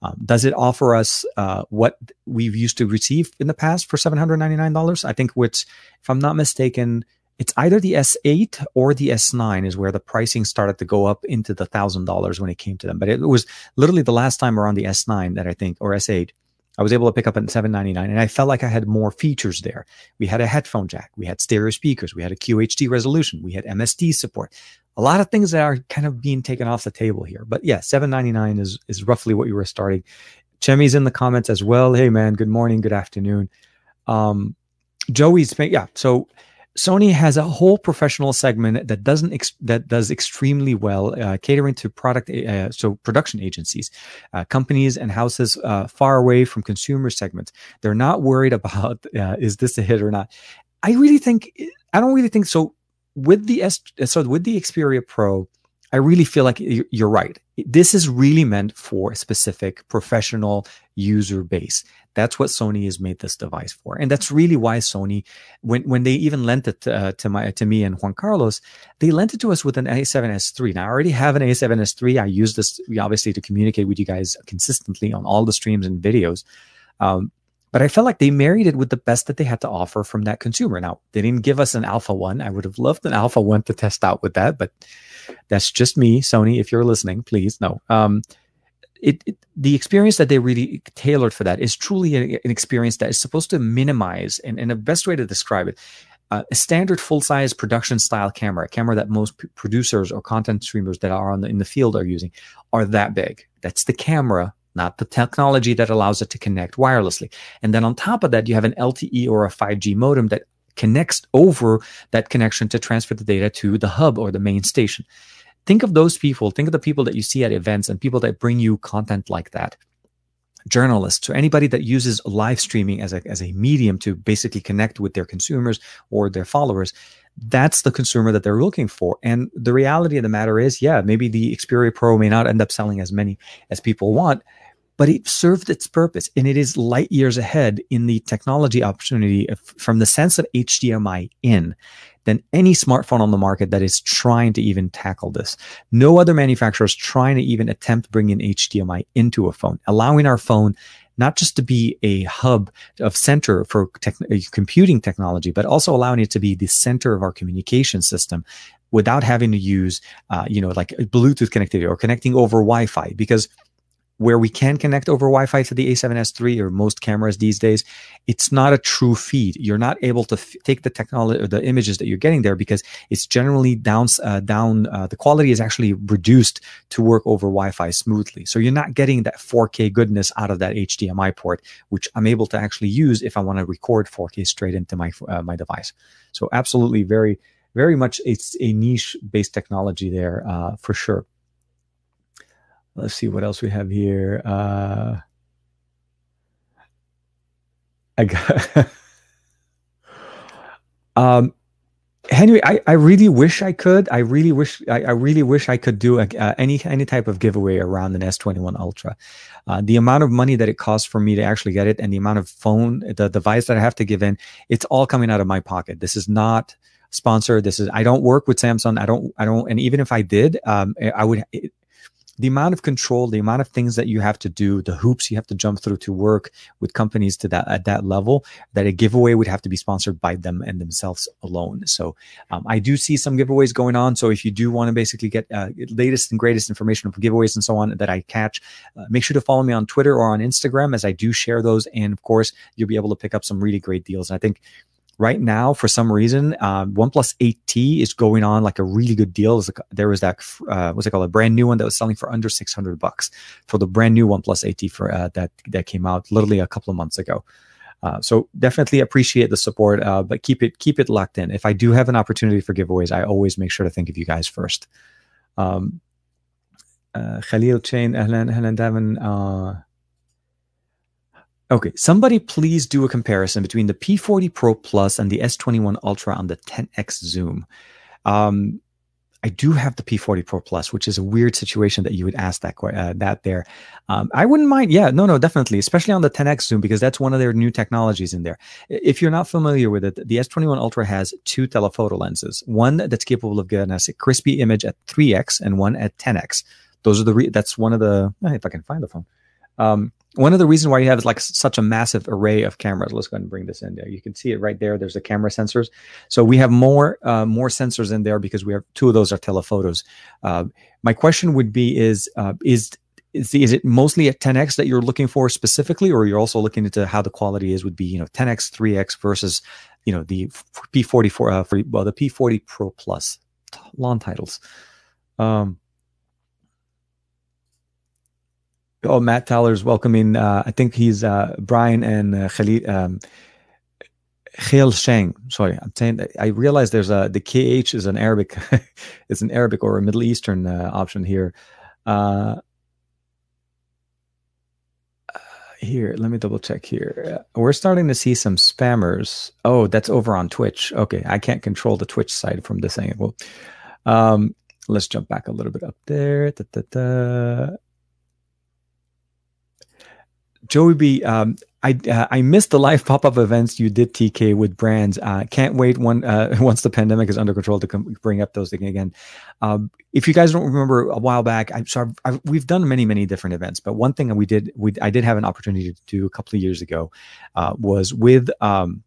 Um, does it offer us uh, what we've used to receive in the past for $799? I think which, if I'm not mistaken, it's either the S8 or the S9 is where the pricing started to go up into the thousand dollars when it came to them. But it was literally the last time around the S9 that I think, or S8, I was able to pick up at 799 and I felt like I had more features there. We had a headphone jack, we had stereo speakers, we had a QHD resolution, we had MST support. A lot of things that are kind of being taken off the table here. But yeah, 799 is is roughly what you were starting. Chemi's in the comments as well. Hey man, good morning, good afternoon. Um Joey's yeah, so Sony has a whole professional segment that doesn't ex- that does extremely well, uh, catering to product uh, so production agencies, uh, companies and houses uh, far away from consumer segments. They're not worried about uh, is this a hit or not. I really think I don't really think so. With the S, so with the Xperia Pro, I really feel like you're right. This is really meant for a specific professional user base. That's what Sony has made this device for, and that's really why Sony, when when they even lent it uh, to my to me and Juan Carlos, they lent it to us with an A7S3. Now I already have an A7S3. I use this obviously to communicate with you guys consistently on all the streams and videos. Um, but I felt like they married it with the best that they had to offer from that consumer. Now they didn't give us an Alpha One. I would have loved an Alpha One to test out with that, but that's just me, Sony. If you're listening, please no. Um, it, it, the experience that they really tailored for that is truly a, an experience that is supposed to minimize and, and the best way to describe it uh, a standard full-size production style camera a camera that most p- producers or content streamers that are on the, in the field are using are that big that's the camera not the technology that allows it to connect wirelessly and then on top of that you have an lte or a 5g modem that connects over that connection to transfer the data to the hub or the main station. Think of those people. Think of the people that you see at events and people that bring you content like that. Journalists or anybody that uses live streaming as a, as a medium to basically connect with their consumers or their followers. That's the consumer that they're looking for. And the reality of the matter is, yeah, maybe the Xperia Pro may not end up selling as many as people want, but it served its purpose and it is light years ahead in the technology opportunity from the sense of HDMI in than any smartphone on the market that is trying to even tackle this. No other manufacturer is trying to even attempt bringing HDMI into a phone, allowing our phone not just to be a hub of center for tech, uh, computing technology, but also allowing it to be the center of our communication system without having to use, uh, you know, like Bluetooth connectivity or connecting over Wi-Fi because where we can connect over Wi-Fi to the A7S3 or most cameras these days, it's not a true feed. You're not able to f- take the technology or the images that you're getting there because it's generally down. Uh, down. Uh, the quality is actually reduced to work over Wi-Fi smoothly. So you're not getting that 4K goodness out of that HDMI port, which I'm able to actually use if I want to record 4K straight into my uh, my device. So absolutely, very very much it's a niche based technology there uh, for sure. Let's see what else we have here. Uh, I got. um, Henry, I, I really wish I could. I really wish I, I really wish I could do a, uh, any any type of giveaway around an S21 Ultra. Uh, the amount of money that it costs for me to actually get it, and the amount of phone, the device that I have to give in, it's all coming out of my pocket. This is not sponsored. This is I don't work with Samsung. I don't I don't, and even if I did, um, I would. It, the amount of control, the amount of things that you have to do, the hoops you have to jump through to work with companies to that at that level, that a giveaway would have to be sponsored by them and themselves alone. So um, I do see some giveaways going on. So if you do want to basically get uh, latest and greatest information of giveaways and so on that I catch, uh, make sure to follow me on Twitter or on Instagram as I do share those. And of course, you'll be able to pick up some really great deals. And I think right now for some reason um, oneplus 8t is going on like a really good deal. There was that uh, what's it called a brand new one that was selling for under 600 bucks for the brand new oneplus 8t for uh, that that came out literally a couple of months ago. Uh, so definitely appreciate the support uh, but keep it keep it locked in. If i do have an opportunity for giveaways i always make sure to think of you guys first. Um, uh, khalil chain ahlan ahlan davin uh, Okay, somebody please do a comparison between the P40 Pro Plus and the S21 Ultra on the 10x zoom. Um, I do have the P40 Pro Plus, which is a weird situation that you would ask that uh, that there. Um, I wouldn't mind. Yeah, no, no, definitely, especially on the 10x zoom because that's one of their new technologies in there. If you're not familiar with it, the S21 Ultra has two telephoto lenses, one that's capable of getting us a crispy image at 3x and one at 10x. Those are the re- that's one of the if I can find the phone. Um, one of the reasons why you have like such a massive array of cameras. Let's go ahead and bring this in there. You can see it right there. There's the camera sensors. So we have more uh, more sensors in there because we have two of those are telephotos. Uh, my question would be: Is uh, is is, it mostly at 10x that you're looking for specifically, or you're also looking into how the quality is? Would be you know 10x, 3x versus you know the P44 uh, for, well the P40 Pro Plus. Long titles. Um, Oh, Matt Tyler's welcoming. Uh, I think he's uh, Brian and uh, Khalid. Um, Sheng. Sorry, I'm saying. I realize there's a the KH is an Arabic, it's an Arabic or a Middle Eastern uh, option here. Uh, here, let me double check here. We're starting to see some spammers. Oh, that's over on Twitch. Okay, I can't control the Twitch side from this angle. Um, let's jump back a little bit up there. Da, da, da. Joey B, um, I uh, I missed the live pop up events you did TK with brands. Uh, can't wait one uh, once the pandemic is under control to bring up those things again. Um, if you guys don't remember a while back, I'm sorry, I've, we've done many many different events, but one thing we did we I did have an opportunity to do a couple of years ago uh, was with um,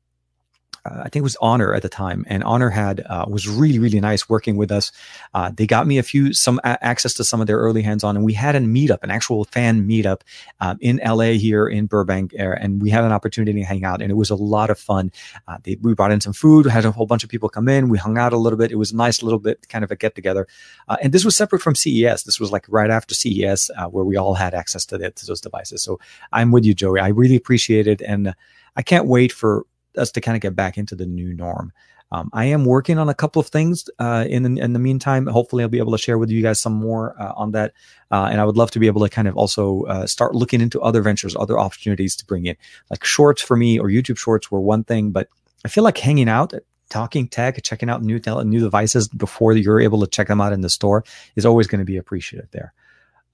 uh, I think it was Honor at the time, and Honor had uh, was really really nice working with us. Uh, they got me a few some a- access to some of their early hands on, and we had a meetup, an actual fan meetup um, in LA here in Burbank, and we had an opportunity to hang out, and it was a lot of fun. Uh, they, we brought in some food, had a whole bunch of people come in, we hung out a little bit. It was a nice little bit kind of a get together, uh, and this was separate from CES. This was like right after CES, uh, where we all had access to, the, to those devices. So I'm with you, Joey. I really appreciate it, and I can't wait for us to kind of get back into the new norm. Um, I am working on a couple of things uh, in the, in the meantime. Hopefully, I'll be able to share with you guys some more uh, on that. Uh, and I would love to be able to kind of also uh, start looking into other ventures, other opportunities to bring in. Like shorts for me or YouTube shorts were one thing, but I feel like hanging out, talking tech, checking out new new devices before you're able to check them out in the store is always going to be appreciated there.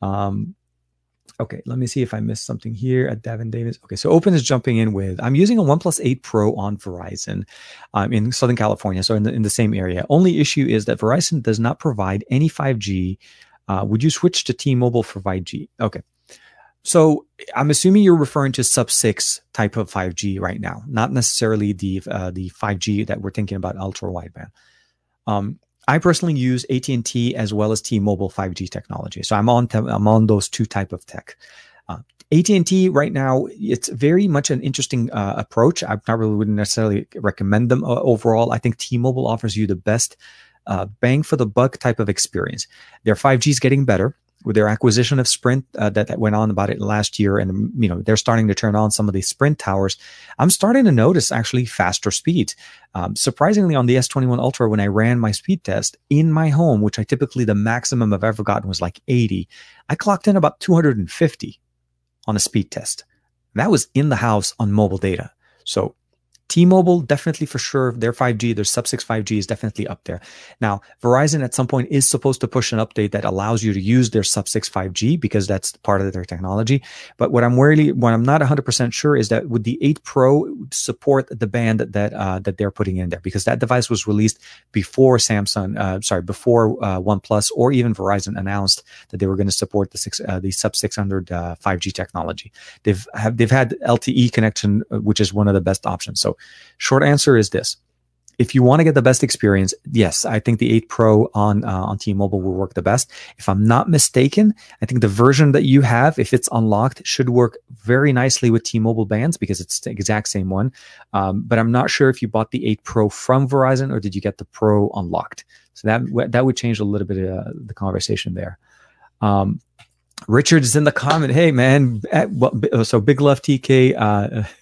Um, Okay, let me see if I missed something here at Davin Davis. Okay, so Open is jumping in with I'm using a OnePlus 8 Pro on Verizon um, in Southern California, so in the, in the same area. Only issue is that Verizon does not provide any 5G. Uh, would you switch to T Mobile for 5G? Okay. So I'm assuming you're referring to sub six type of 5G right now, not necessarily the uh, the 5G that we're thinking about ultra wideband. Um, I personally use AT&T as well as T-Mobile 5G technology. So I'm on I'm on those two type of tech. Uh, AT&T right now, it's very much an interesting uh, approach. I probably wouldn't necessarily recommend them uh, overall. I think T-Mobile offers you the best uh, bang for the buck type of experience. Their 5G is getting better with their acquisition of Sprint uh, that, that went on about it last year, and you know they're starting to turn on some of these Sprint towers. I'm starting to notice actually faster speeds. Um, surprisingly, on the S21 Ultra, when I ran my speed test in my home, which I typically the maximum I've ever gotten was like 80, I clocked in about 250 on a speed test. That was in the house on mobile data. So T-Mobile definitely for sure their 5G, their sub 6 5G is definitely up there. Now, Verizon at some point is supposed to push an update that allows you to use their sub 6 5G because that's part of their technology. But what I'm really what I'm not 100% sure is that would the 8 Pro support the band that uh, that they're putting in there because that device was released before Samsung, uh, sorry, before uh, OnePlus or even Verizon announced that they were going to support the six uh, the sub 600 5G uh, technology. They've have they've had LTE connection, uh, which is one of the best options. So short answer is this. If you want to get the best experience, yes, I think the 8 Pro on uh, on T-Mobile will work the best. If I'm not mistaken, I think the version that you have, if it's unlocked, should work very nicely with T-Mobile bands because it's the exact same one. Um, but I'm not sure if you bought the 8 Pro from Verizon or did you get the Pro unlocked. So that that would change a little bit of uh, the conversation there. Um, Richard is in the comment. Hey man, at, well, so big love TK. Uh,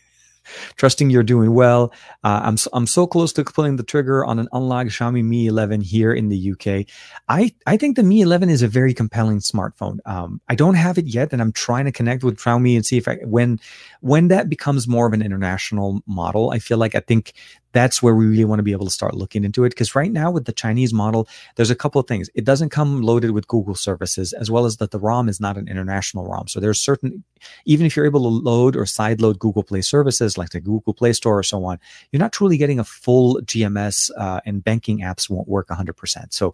Trusting you're doing well. Uh, I'm so, I'm so close to pulling the trigger on an unlocked Xiaomi Mi 11 here in the UK. I I think the Mi 11 is a very compelling smartphone. Um, I don't have it yet, and I'm trying to connect with Xiaomi and see if I when when that becomes more of an international model. I feel like I think that's where we really want to be able to start looking into it. Because right now with the Chinese model, there's a couple of things. It doesn't come loaded with Google services, as well as that the ROM is not an international ROM. So there's certain, even if you're able to load or sideload Google Play services like the Google Play Store or so on, you're not truly getting a full GMS uh, and banking apps won't work 100%. So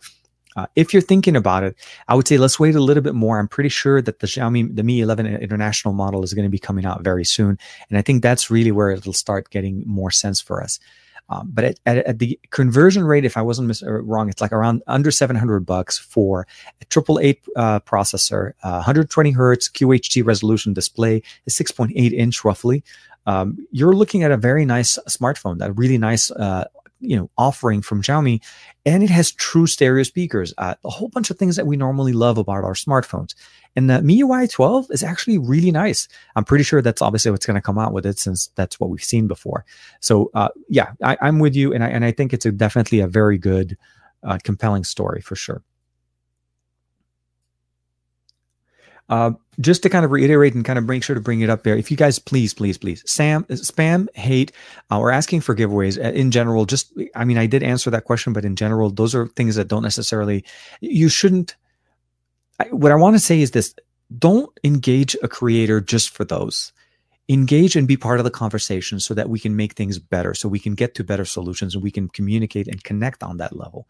uh, if you're thinking about it, I would say let's wait a little bit more. I'm pretty sure that the Xiaomi, the Mi 11 International model is going to be coming out very soon. And I think that's really where it'll start getting more sense for us. Um, but at, at, at, the conversion rate, if I wasn't mis- uh, wrong, it's like around under 700 bucks for a triple eight uh, processor, uh, 120 hertz QHD resolution display, a 6.8 inch roughly. Um, you're looking at a very nice smartphone, that really nice uh, you know offering from Xiaomi, and it has true stereo speakers. Uh, a whole bunch of things that we normally love about our smartphones. And the MIUI 12 is actually really nice. I'm pretty sure that's obviously what's going to come out with it since that's what we've seen before. So uh, yeah, I, am with you, and I and I think it's a, definitely a very good, uh, compelling story for sure. Uh, just to kind of reiterate and kind of make sure to bring it up there, if you guys please, please, please, Sam, spam, hate, uh, or asking for giveaways uh, in general, just, I mean, I did answer that question, but in general, those are things that don't necessarily, you shouldn't, I, what I want to say is this don't engage a creator just for those. Engage and be part of the conversation so that we can make things better so we can get to better solutions and we can communicate and connect on that level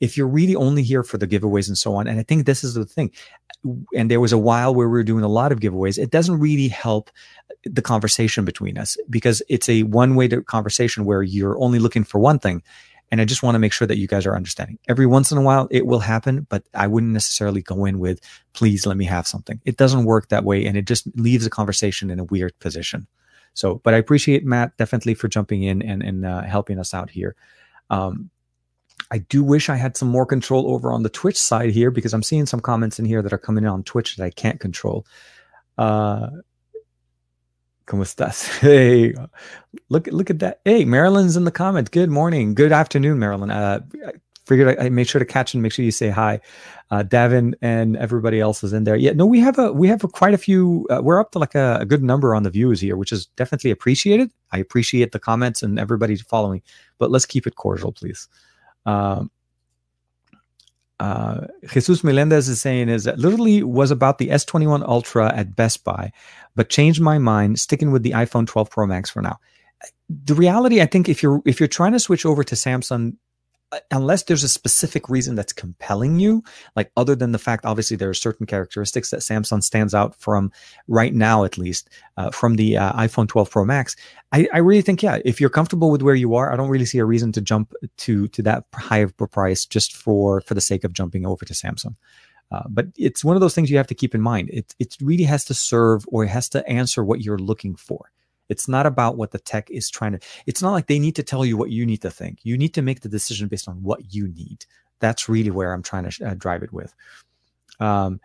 if you're really only here for the giveaways and so on, and I think this is the thing, and there was a while where we were doing a lot of giveaways, it doesn't really help the conversation between us because it's a one way conversation where you're only looking for one thing. And I just want to make sure that you guys are understanding. Every once in a while, it will happen, but I wouldn't necessarily go in with, please let me have something. It doesn't work that way. And it just leaves a conversation in a weird position. So, but I appreciate Matt definitely for jumping in and, and uh, helping us out here. Um, I do wish I had some more control over on the Twitch side here because I'm seeing some comments in here that are coming in on Twitch that I can't control. Uh, ¿Cómo estás? Hey, look look at that. Hey, Marilyn's in the comments. Good morning. Good afternoon, Marilyn. Uh, I figured I, I made sure to catch and make sure you say hi. Uh, Davin and everybody else is in there. Yeah, no, we have a we have a, quite a few. Uh, we're up to like a, a, good number on the views here, which is definitely appreciated. I appreciate the comments and everybody following, but let's keep it cordial, please. Um, uh, Jesus Melendez is saying is that literally was about the S21 Ultra at Best Buy, but changed my mind, sticking with the iPhone 12 Pro Max for now. The reality, I think, if you're if you're trying to switch over to Samsung, unless there's a specific reason that's compelling you, like other than the fact, obviously, there are certain characteristics that Samsung stands out from right now, at least uh, from the uh, iPhone 12 Pro Max. I, I, really think, yeah, if you're comfortable with where you are, I don't really see a reason to jump to to that high of a price just for for the sake of jumping over to Samsung. Uh, but it's one of those things you have to keep in mind. It it really has to serve or it has to answer what you're looking for. It's not about what the tech is trying to, it's not like they need to tell you what you need to think. You need to make the decision based on what you need. That's really where I'm trying to uh, drive it with. Um,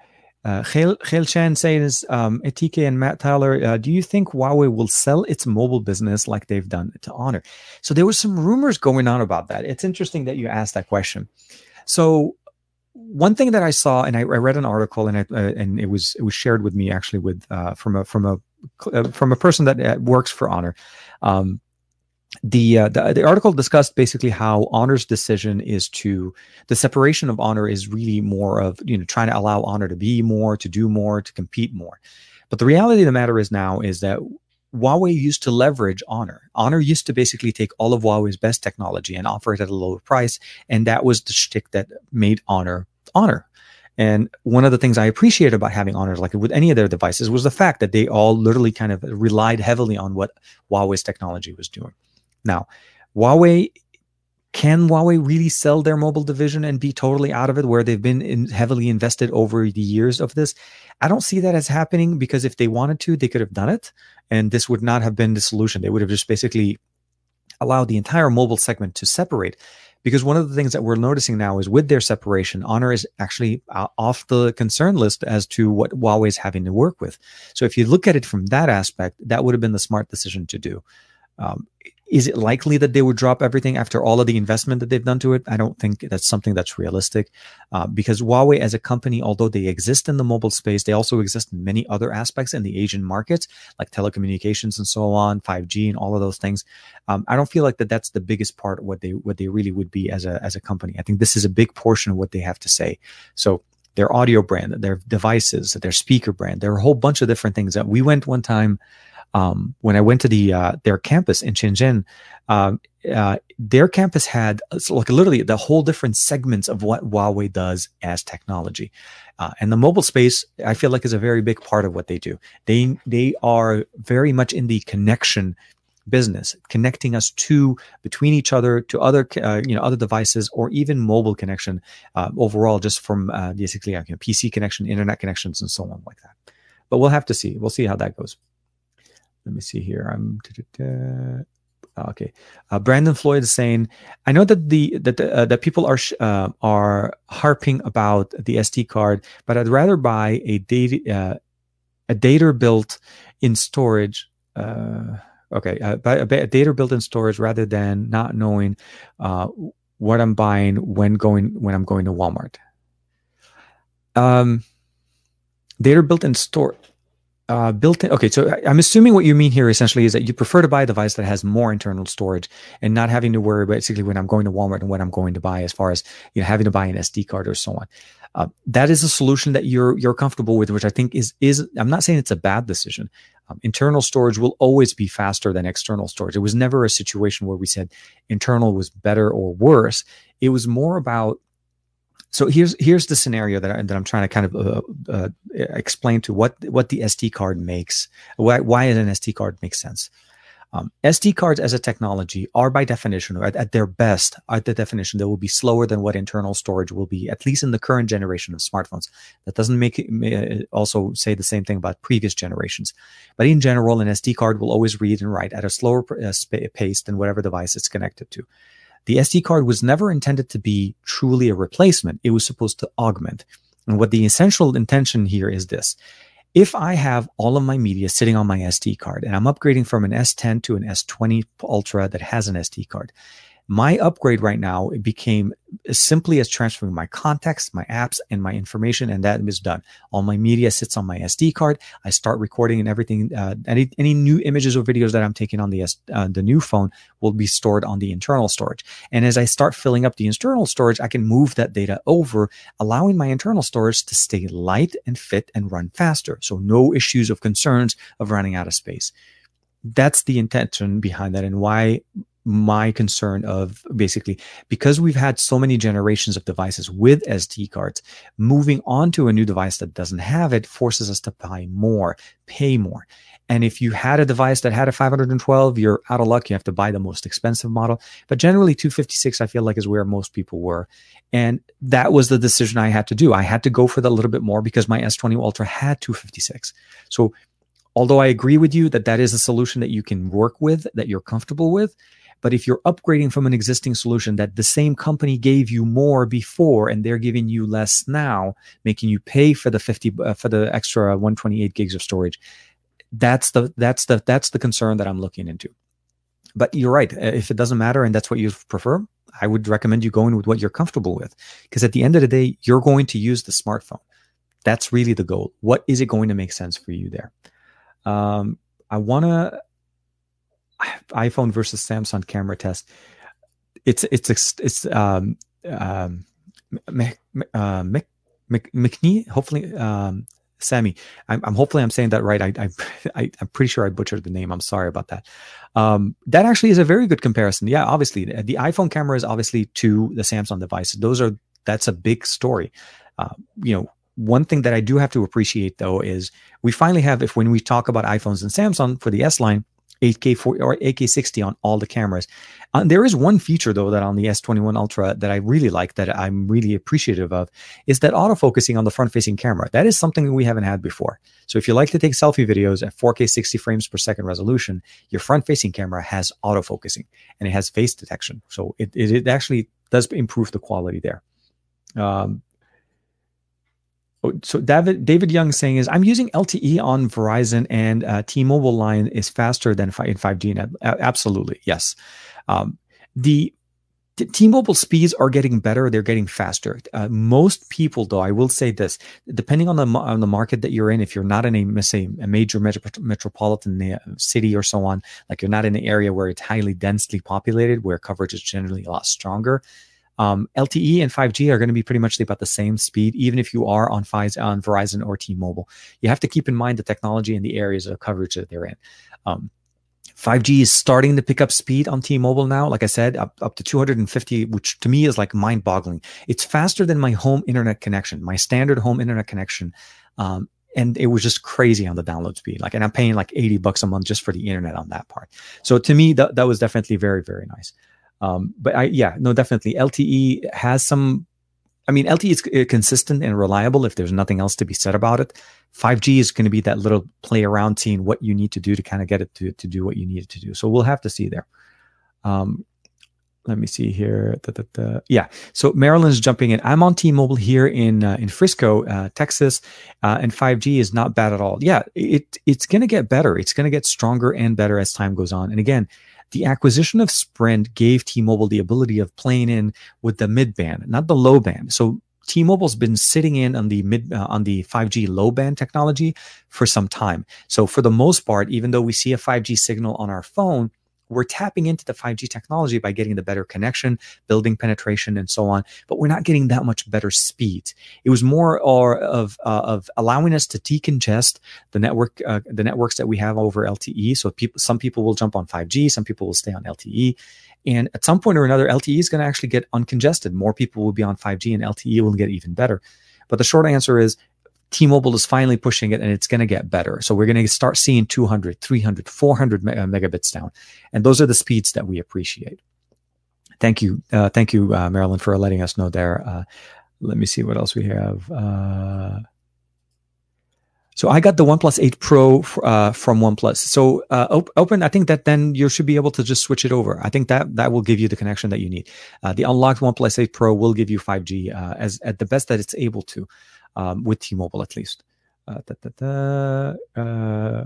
uh, Khail Chan says, um, Etike and Matt Tyler, uh, do you think Huawei will sell its mobile business like they've done to Honor? So there was some rumors going on about that. It's interesting that you asked that question. So one thing that I saw, and I, I read an article, and I, uh, and it was it was shared with me actually with uh, from a from a from a person that uh, works for Honor. Um, the, uh, the, the article discussed basically how Honor's decision is to the separation of Honor is really more of you know trying to allow Honor to be more, to do more, to compete more. But the reality of the matter is now is that Huawei used to leverage Honor. Honor used to basically take all of Huawei's best technology and offer it at a lower price, and that was the shtick that made Honor Honor. And one of the things I appreciated about having honors, like with any of their devices, was the fact that they all literally kind of relied heavily on what Huawei's technology was doing. Now, Huawei can Huawei really sell their mobile division and be totally out of it where they've been in heavily invested over the years of this? I don't see that as happening because if they wanted to, they could have done it. And this would not have been the solution. They would have just basically allowed the entire mobile segment to separate because one of the things that we're noticing now is with their separation, Honor is actually uh, off the concern list as to what Huawei is having to work with. So if you look at it from that aspect, that would have been the smart decision to do. Um, is it likely that they would drop everything after all of the investment that they've done to it? I don't think that's something that's realistic uh, because Huawei as a company, although they exist in the mobile space, they also exist in many other aspects in the Asian markets, like telecommunications and so on, 5G and all of those things. Um, I don't feel like that that's the biggest part of what they, what they really would be as a, as a company. I think this is a big portion of what they have to say. So their audio brand, their devices, their speaker brand, there are a whole bunch of different things that we went one time um, when I went to the uh, their campus in Shenzhen, um, uh, their campus had like literally the whole different segments of what Huawei does as technology, uh, and the mobile space I feel like is a very big part of what they do. They they are very much in the connection business, connecting us to between each other to other uh, you know other devices or even mobile connection uh, overall, just from uh, basically you know, PC connection, internet connections, and so on like that. But we'll have to see. We'll see how that goes let me see here. I'm ah, okay. Uh, Brandon Floyd is saying, I know that the that the, uh, that people are sh- uh, are harping about the SD card, but I'd rather buy a data uh, a data built in storage. Uh, okay, uh, a data built in storage rather than not knowing what I'm buying when going when I'm going to Walmart. Um, data built in store uh, built in. Okay, so I'm assuming what you mean here essentially is that you prefer to buy a device that has more internal storage and not having to worry basically when I'm going to Walmart and what I'm going to buy as far as you know having to buy an SD card or so on. Uh, that is a solution that you're you're comfortable with, which I think is is I'm not saying it's a bad decision. Um, internal storage will always be faster than external storage. It was never a situation where we said internal was better or worse. It was more about so here's here's the scenario that, I, that I'm trying to kind of uh, uh, explain to what what the SD card makes. Why why an SD card makes sense. Um, SD cards as a technology are by definition, at, at, their best, at the definition, they will be slower than what internal storage will be, at least in the current generation of smartphones. That doesn't make it uh, also say the same thing about previous generations. But in general, an SD card will always read and write at a slower uh, pace than whatever device it's connected to. The SD card was never intended to be truly a replacement. It was supposed to augment. And what the essential intention here is this. If I have all of my media sitting on my SD card and I'm upgrading from an S10 to an S20 Ultra that has an SD card, My upgrade right now it became as simply as transferring my contacts, my apps, and my information, and that is done. All my media sits on my SD card. I start recording and everything. Uh, any any new images or videos that I'm taking on the uh, the new phone will be stored on the internal storage. And as I start filling up the internal storage, I can move that data over, allowing my internal storage to stay light and fit and run faster. So no issues of concerns of running out of space. That's the intention behind that, and why my concern of basically because we've had so many generations of devices with SD cards, moving on to a new device that doesn't have it forces us to buy more, pay more. And if you had a device that had a 512, you're out of luck. You have to buy the most expensive model. But generally, 256, I feel like, is where most people were. And that was the decision I had to do. I had to go for the little bit more because my S20 Ultra had 256. So, although I agree with you that that is a solution that you can work with, that you're comfortable with, but if you're upgrading from an existing solution that the same company gave you more before and they're giving you less now, making you pay for the 50 uh, for the extra 128 gigs of storage, that's the that's the that's the concern that I'm looking into. But you're right. Uh, if it doesn't matter and that's what you prefer, I would recommend you going with what you're comfortable with. Because at the end of the day, you're going to use the smartphone. That's really the goal. What is it going to make sense for you there? Um, I want to iPhone versus Samsung camera test. It's it's it's um um Mc, uh, McNee. Hopefully, um, Sammy. I'm, I'm, hopefully I'm saying that right. I I, I, am pretty sure I butchered the name. I'm sorry about that. Um, that actually is a very good comparison. Yeah, obviously the iPhone camera is obviously to the Samsung device. Those are that's a big story. Uh, you know, one thing that I do have to appreciate though is we finally have if when we talk about iPhones and Samsung for the S line, 8K 40 or 8K 60 on all the cameras. Uh, there is one feature though that on the S21 Ultra that I really like that I'm really appreciative of is that autofocusing on the front facing camera. That is something that we haven't had before. So if you like to take selfie videos at 4K 60 frames per second resolution, your front facing camera has autofocusing and it has face detection. So it, it, it actually does improve the quality there. Um, so David David Young saying is I'm using LTE on Verizon and uh, T-Mobile line is faster than in 5G. And absolutely, yes. Um, the T-Mobile speeds are getting better; they're getting faster. Uh, most people, though, I will say this: depending on the on the market that you're in, if you're not in a say a major metro, metropolitan uh, city or so on, like you're not in an area where it's highly densely populated, where coverage is generally a lot stronger, um, LTE and 5G are going to be pretty much about the same speed, even if you are on, on Verizon or T-Mobile. You have to keep in mind the technology and the areas of coverage that they're in. Um, 5G is starting to pick up speed on T-Mobile now. Like I said, up, up to 250, which to me is like mind boggling. It's faster than my home internet connection, my standard home internet connection. Um, and it was just crazy on the download speed. Like, and I'm paying like 80 bucks a month just for the internet on that part. So to me, that was definitely very, very nice. Um, but I, yeah, no, definitely LTE has some. I mean, LTE is uh, consistent and reliable if there's nothing else to be said about it. 5G is going to be that little play around, seeing what you need to do to kind of get it to, to do what you need it to do. So we'll have to see there. Um, let me see here. Da, da, da. Yeah. So Marilyn's jumping in. I'm on T-Mobile here in uh, in Frisco, uh, Texas, uh, and 5G is not bad at all. Yeah, it it's going to get better. It's going to get stronger and better as time goes on. And again, the acquisition of Sprint gave T-Mobile the ability of playing in with the mid band, not the low band. So T-Mobile's been sitting in on the mid uh, on the 5G low band technology for some time. So for the most part, even though we see a 5G signal on our phone, we're tapping into the 5G technology by getting the better connection, building penetration, and so on. But we're not getting that much better speed. It was more or of uh, of allowing us to decongest the network, uh, the networks that we have over LTE. So people, some people will jump on 5G, some people will stay on LTE. And at some point or another, LTE is going to actually get uncongested. More people will be on 5G, and LTE will get even better. But the short answer is T-Mobile is finally pushing it and it's going to get better. So we're going to start seeing 200, 300, 400 uh, megabits down. And those are the speeds that we appreciate. Thank you. Uh, thank you, uh, Marilyn, for letting us know there. Uh, let me see what else we have. Uh, so I got the OnePlus 8 Pro uh, from OnePlus. So op- open, I think that then you should be able to just switch it over. I think that that will give you the connection that you need. The unlocked OnePlus 8 Pro will give you 5G uh, as at the best that it's able to um, with T-Mobile at least. Uh, da, da, da, uh,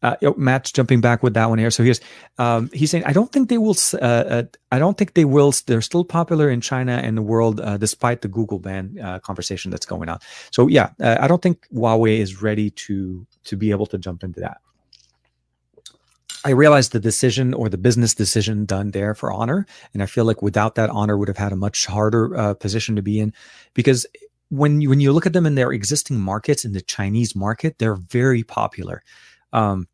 Uh, oh, Matt's jumping back with that one here. So here's um, he's saying I don't think they will. Uh, uh, I don't think they will. They're still popular in China and the world, uh, despite the Google ban uh, conversation that's going on. So yeah, I don't think Huawei is ready to to be able to jump into that. I realized the decision or the business decision done there for Honor, and I feel like without that, Honor would have had a much harder position to be in, because when you when you look at them in their existing markets in the Chinese market, they're very popular. Um,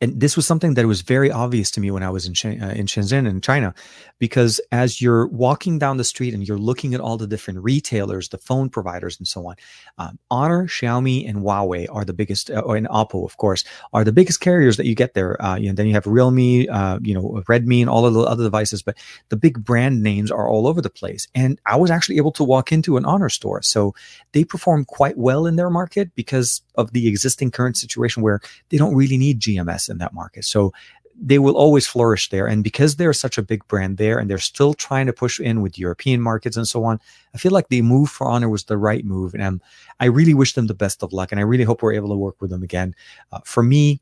and this was something that was very obvious to me when I was in uh, in Shenzhen in China, because as you're walking down the street and you're looking at all the different retailers, the phone providers, and so on, um, Honor, Xiaomi, and Huawei are the biggest, uh, and Oppo, of course, are the biggest carriers that you get there. Uh, you know, then you have Realme, uh, you know, Redmi, and all of the other devices, but the big brand names are all over the place. And I was actually able to walk into an Honor store, so they perform quite well in their market because of the existing current situation where they don't really need GMS in that market. So they will always flourish there. And because they're such a big brand there and they're still trying to push in with European markets and so on, I feel like the move for Honor was the right move. And I really wish them the best of luck. And I really hope we're able to work with them again. Uh, for me,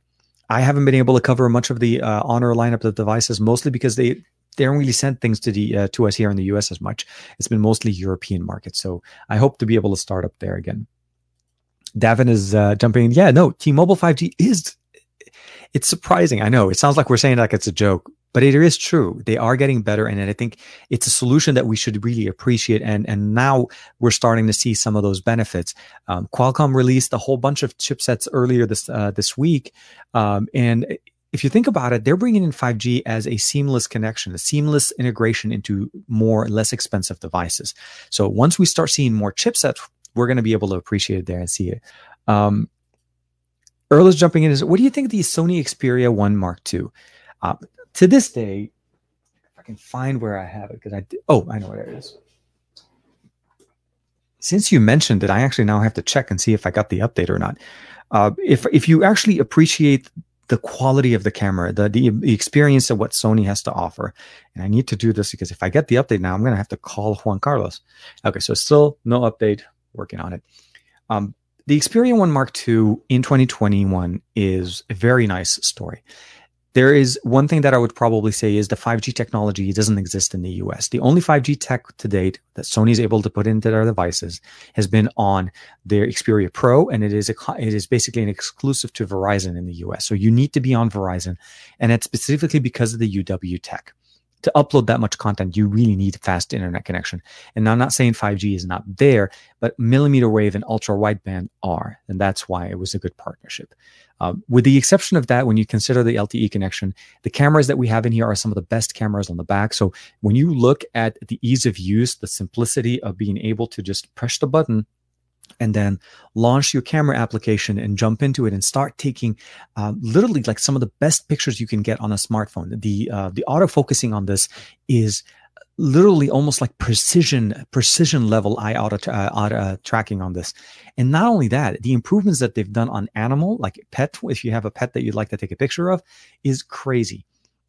I haven't been able to cover much of the uh, Honor lineup of devices, mostly because they they don't really send things to the uh, to us here in the US as much. It's been mostly European markets. So I hope to be able to start up there again. Davin is uh, jumping in. Yeah, no, T-Mobile 5G is. It's surprising. I know it sounds like we're saying like it's a joke, but it is true. They are getting better, and I think it's a solution that we should really appreciate. And and now we're starting to see some of those benefits. Um, Qualcomm released a whole bunch of chipsets earlier this uh, this week, um, and if you think about it, they're bringing in 5G as a seamless connection, a seamless integration into more less expensive devices. So once we start seeing more chipsets we're going to be able to appreciate it there and see it. Um, Earl is jumping in. Is what do you think of the Sony Xperia One Mark II? Uh, to this day, if I can find where I have it, because I oh I know where it is. Since you mentioned it, I actually now have to check and see if I got the update or not. Uh, if if you actually appreciate the quality of the camera, the, the, the experience of what Sony has to offer. And I need to do this because if I get the update now, I'm going to have to call Juan Carlos. Okay, so still no update working on it. Um, the Xperia 1 Mark II in 2021 is a very nice story. There is one thing that I would probably say is the 5G technology doesn't exist in the US. The only 5G tech to date that Sony is able to put into their devices has been on their Xperia Pro, and it is a, it is basically an exclusive to Verizon in the US. So you need to be on Verizon, and it's specifically because of the UW tech to upload that much content, you really need fast internet connection. And I'm not saying 5G is not there, but millimeter wave and ultra wideband are. And that's why it was a good partnership. Um, with the exception of that, when you consider the LTE connection, the cameras that we have in here are some of the best cameras on the back. So when you look at the ease of use, the simplicity of being able to just press the button and then launch your camera application and jump into it and start taking uh, literally like some of the best pictures you can get on a smartphone. The uh, the autofocusing on this is literally almost like precision precision level eye auto, uh, auto tracking on this and not only that the improvements that they've done on animal like pet if you have a pet that you'd like to take a picture of is crazy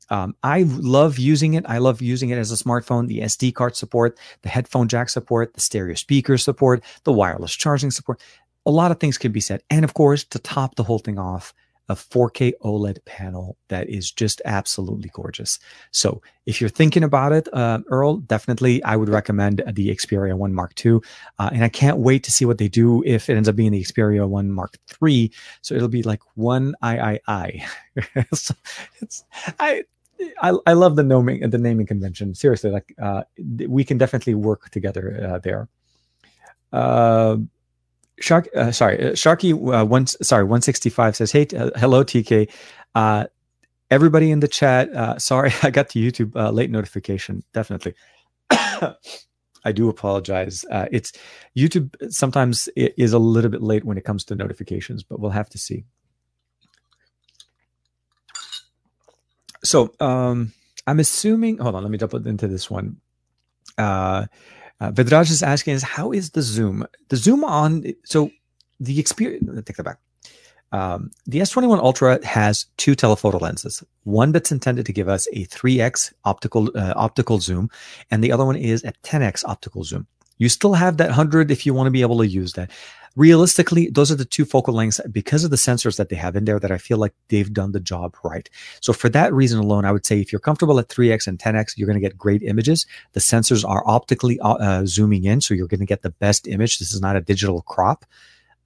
um, I love using it. I love using it as a smartphone. The SD card support, the headphone jack support, the stereo speaker support, the wireless charging support. A lot of things can be said. And of course, to top the whole thing off, a 4K OLED panel that is just absolutely gorgeous. So if you're thinking about it, uh, Earl, definitely I would recommend the Xperia 1 Mark II. Uh, and I can't wait to see what they do if it ends up being the Xperia 1 Mark III. So it'll be like one I I I. so it's I I, I love the naming the naming convention. Seriously, like uh, we can definitely work together uh, there. Uh, Shark, uh, sorry, uh, Sharky uh, sorry one sixty five says, "Hey, uh, hello TK, uh, everybody in the chat. Uh, sorry, I got the YouTube uh, late notification. Definitely, I do apologize. Uh, it's YouTube sometimes is a little bit late when it comes to notifications, but we'll have to see. So um, I'm assuming. Hold on, let me jump into this one. Uh, uh, Vidraj is asking is how is the zoom? The zoom on so the experience. Take that back. Um, the S21 Ultra has two telephoto lenses. One that's intended to give us a 3x optical uh, optical zoom, and the other one is a 10x optical zoom. You still have that 100 if you want to be able to use that. Realistically, those are the two focal lengths because of the sensors that they have in there that I feel like they've done the job right. So for that reason alone, I would say if you're comfortable at 3x and 10x, you're going to get great images. The sensors are optically uh, zooming in, so you're going to get the best image. This is not a digital crop.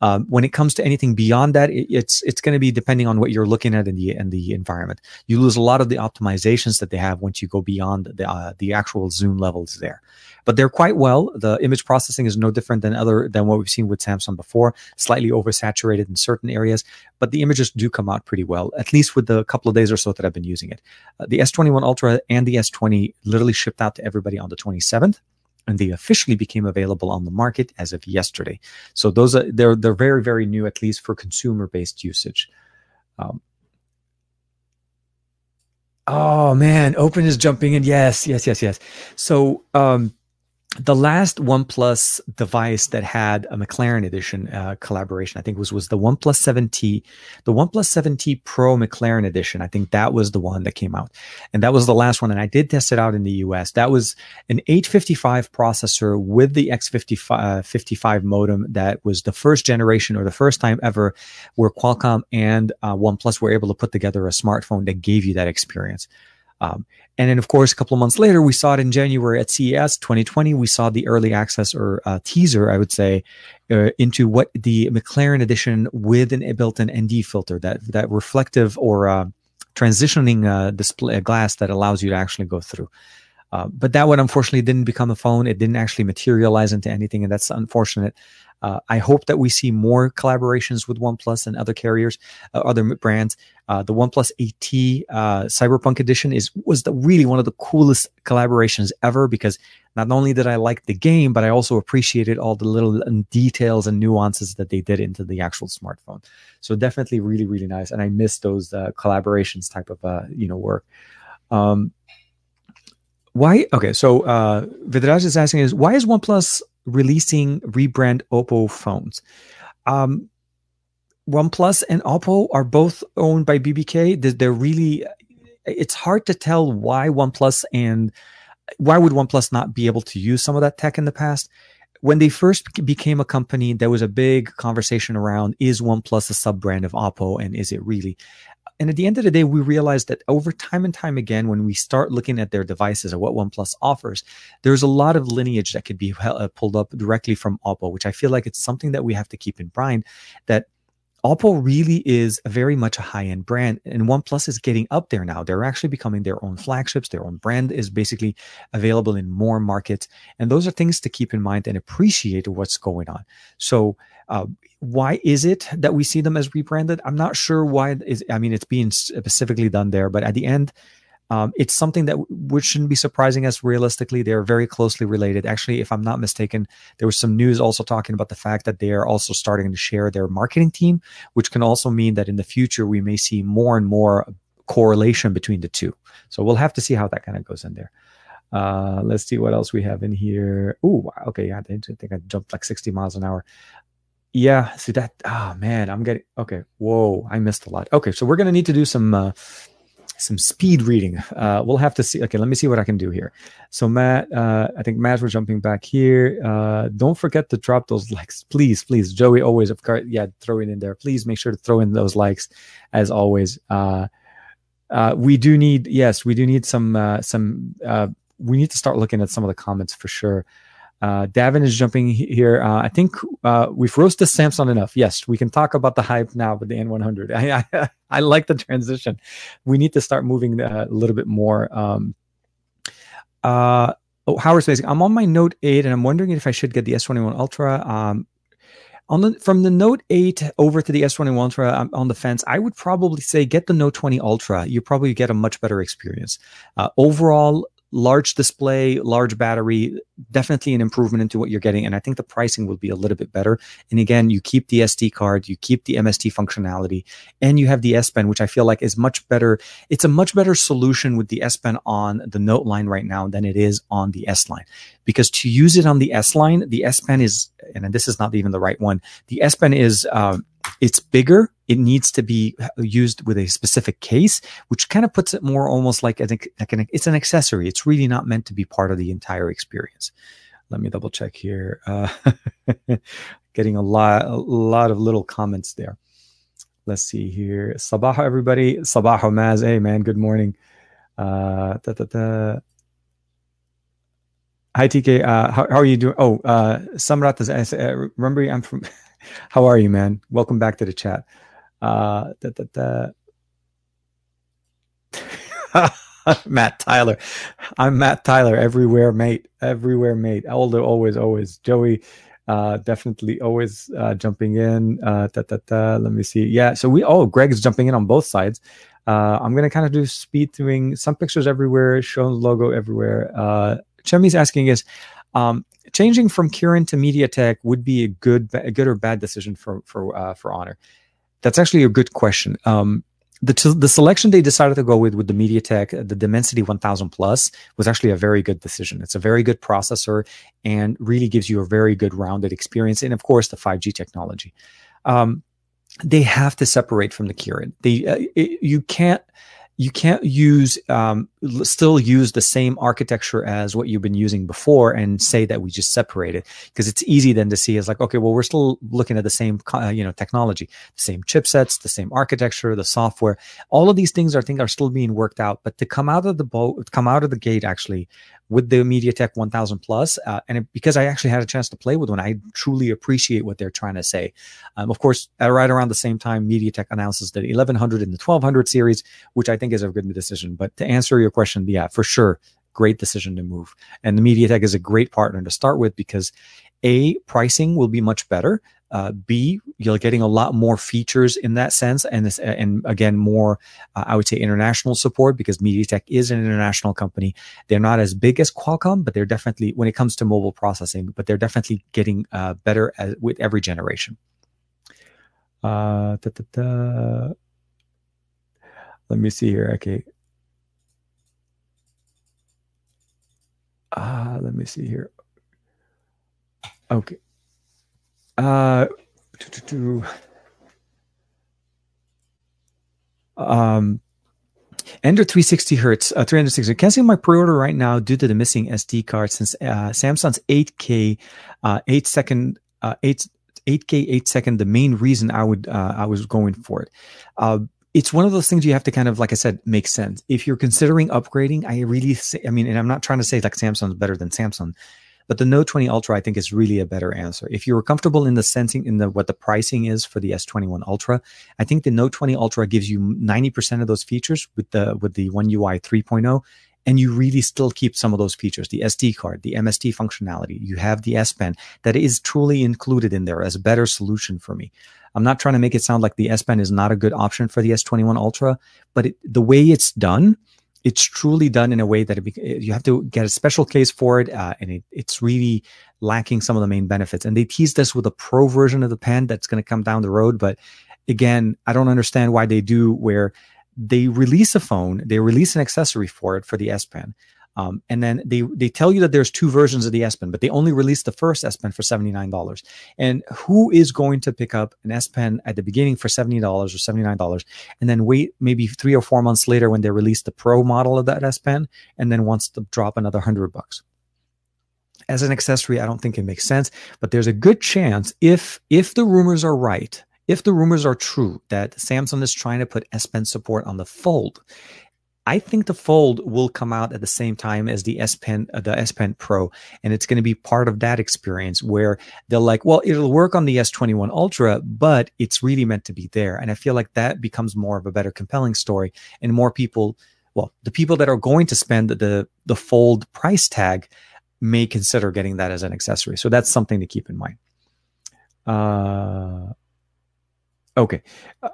Um, when it comes to anything beyond that, it, it's it's going to be depending on what you're looking at in the in the environment. You lose a lot of the optimizations that they have once you go beyond the uh, the actual zoom levels there. But they're quite well. The image processing is no different than other than what we've seen with Samsung before. Slightly oversaturated in certain areas, but the images do come out pretty well. At least with the couple of days or so that I've been using it. Uh, the S21 Ultra and the S20 literally shipped out to everybody on the 27th and they officially became available on the market as of yesterday. So those are they're they're very very new at least for consumer based usage. Um, oh man, Open is jumping in. Yes, yes, yes, yes. So um, the last OnePlus device that had a McLaren edition uh, collaboration, I think was was the OnePlus 7T, the OnePlus 7T Pro McLaren edition. I think that was the one that came out, and that was the last one. And I did test it out in the US. That was an 855 processor with the X55 55 modem. That was the first generation or the first time ever where Qualcomm and uh, OnePlus were able to put together a smartphone that gave you that experience. Um, and then, of course, a couple of months later, we saw it in January at CES 2020. We saw the early access or uh, teaser, I would say, uh, into what the McLaren edition with an built-in ND filter, that that reflective or uh, transitioning uh, display glass that allows you to actually go through. Uh, but that one unfortunately didn't become a phone. It didn't actually materialize into anything, and that's unfortunate. Uh, I hope that we see more collaborations with OnePlus and other carriers, uh, other brands. Uh, the OnePlus 8T uh, Cyberpunk Edition is was the, really one of the coolest collaborations ever because not only did I like the game, but I also appreciated all the little details and nuances that they did into the actual smartphone. So definitely really really nice, and I miss those uh, collaborations type of uh, you know work. Um, why? Okay, so uh, Vidraj is asking is why is OnePlus releasing rebrand Oppo phones? Um, OnePlus and Oppo are both owned by BBK. They're really. It's hard to tell why OnePlus and why would OnePlus not be able to use some of that tech in the past. When they first became a company, there was a big conversation around is OnePlus a sub brand of Oppo and is it really? And at the end of the day, we realize that over time and time again, when we start looking at their devices and what OnePlus offers, there's a lot of lineage that could be uh, pulled up directly from Oppo, which I feel like it's something that we have to keep in mind that Oppo really is very much a high end brand, and OnePlus is getting up there now. They're actually becoming their own flagships. Their own brand is basically available in more markets. And those are things to keep in mind and appreciate what's going on. So, uh, why is it that we see them as rebranded? I'm not sure why. Is, I mean, it's being specifically done there, but at the end, um, it's something that which shouldn't be surprising us realistically. They're very closely related. Actually, if I'm not mistaken, there was some news also talking about the fact that they are also starting to share their marketing team, which can also mean that in the future we may see more and more correlation between the two. So we'll have to see how that kind of goes in there. Uh, let's see what else we have in here. Oh, okay. Yeah, I think I jumped like 60 miles an hour. Yeah, see that. Oh man, I'm getting okay. Whoa, I missed a lot. Okay, so we're gonna need to do some uh, some speed reading. Uh, we'll have to see. Okay, let me see what I can do here. So Matt, uh, I think Matt, we're jumping back here. Uh, don't forget to drop those likes, please, please. Joey always, of course, yeah, throw it in there. Please make sure to throw in those likes, as always. Uh, uh, we do need, yes, we do need some uh, some. Uh, we need to start looking at some of the comments for sure. Uh, Davin is jumping here. Uh, I think uh, we've roasted Samsung enough. Yes, we can talk about the hype now with the N100. I, I, I like the transition. We need to start moving uh, a little bit more. Um, uh, oh, Howard's. I'm on my Note 8 and I'm wondering if I should get the S21 Ultra. Um, on the, from the Note 8 over to the S21 Ultra I'm on the fence, I would probably say get the Note 20 Ultra. You probably get a much better experience. Uh, overall, large display, large battery, definitely an improvement into what you're getting. And I think the pricing will be a little bit better. And again, you keep the SD card, you keep the MST functionality, and you have the S Pen, which I feel like is much better. It's a much better solution with the S Pen on the Note line right now than it is on the S line. Because to use it on the S line, the S Pen is, and this is not even the right one, the S Pen is, um, it's bigger. It needs to be used with a specific case, which kind of puts it more almost like, I think, like an, it's an accessory. It's really not meant to be part of the entire experience. let me double check here. Uh, getting a lot, a lot of little comments there. Let's see here. Sabaha, everybody. Sabaha Maz. Hey, man. Good morning. Uh, da, da, da. Hi, TK. Uh, how, how, are you doing? Oh, uh, Samrat uh, remember, I'm from, how are you, man? Welcome back to the chat. Uh, da, da, da. Matt Tyler. I'm Matt Tyler. Everywhere, mate. Everywhere, mate. Aldo, always, always. Joey, uh, definitely always uh, jumping in. Uh, da, da, da. Let me see. Yeah. So we, oh, Greg is jumping in on both sides. Uh, I'm going to kind of do speed doing some pictures everywhere, showing logo everywhere. Uh, Chemi's asking is, um, changing from Kirin to MediaTek would be a good, a good or bad decision for for uh, for Honor. That's actually a good question. Um, the t- the selection they decided to go with with the MediaTek, the Dimensity 1000 Plus, was actually a very good decision. It's a very good processor and really gives you a very good rounded experience. And of course, the 5G technology. Um, they have to separate from the Kirin. They uh, it, you can't you can't use um, still use the same architecture as what you've been using before and say that we just separate it because it's easy then to see as like okay well we're still looking at the same uh, you know technology the same chipsets the same architecture the software. All of these things i think are still being worked out but to come out of the boat come out of the gate actually with the MediaTek 1000 Plus, uh, and it, because I actually had a chance to play with one, I truly appreciate what they're trying to say. Um, of course, right around the same time, MediaTek announces the 1100 and the 1200 series, which I think is a good decision. But to answer your question, yeah, for sure, great decision to move. And the MediaTek is a great partner to start with because a pricing will be much better. Uh, B, you're getting a lot more features in that sense, and this, and again more, uh, I would say international support because MediaTek is an international company. They're not as big as Qualcomm, but they're definitely when it comes to mobile processing, but they're definitely getting uh, better as, with every generation. Uh. Let me see here. Okay. Ah, let me see here. Okay. Uh, um, Ender 360 hertz, uh, 360. Canceling my pre-order right now due to the missing SD card since uh, Samsung's 8K, uh, 8 second, uh, 8 8K 8 second. The main reason I would uh, I was going for it. Uh, it's one of those things you have to kind of, like I said, make sense. If you're considering upgrading, I really say, I mean, and I'm not trying to say like Samsung's better than Samsung, but the Note 20 Ultra, I think, is really a better answer. If you're comfortable in the sensing, in the what the pricing is for the S21 Ultra, I think the Note 20 Ultra gives you 90% of those features with the with the One UI 3.0, and you really still keep some of those features the SD card, the MST functionality. You have the S Pen that is truly included in there as a better solution for me. I'm not trying to make it sound like the S Pen is not a good option for the S21 Ultra, but it, the way it's done, it's truly done in a way that it, you have to get a special case for it, uh, and it, it's really lacking some of the main benefits. And they teased us with a pro version of the pen that's going to come down the road, but again, I don't understand why they do where they release a phone, they release an accessory for it for the S Pen, um, and then they they tell you that there's two versions of the S Pen, but they only released the first S Pen for seventy nine dollars. And who is going to pick up an S Pen at the beginning for seventy dollars or seventy nine dollars, and then wait maybe three or four months later when they release the Pro model of that S Pen, and then wants to drop another hundred bucks? As an accessory, I don't think it makes sense. But there's a good chance if if the rumors are right, if the rumors are true that Samsung is trying to put S Pen support on the Fold, I think the Fold will come out at the same time as the S Pen, uh, the S Pen Pro, and it's going to be part of that experience where they're like, well, it'll work on the S21 Ultra, but it's really meant to be there. And I feel like that becomes more of a better, compelling story, and more people, well, the people that are going to spend the the Fold price tag may consider getting that as an accessory. So that's something to keep in mind. Uh, Okay.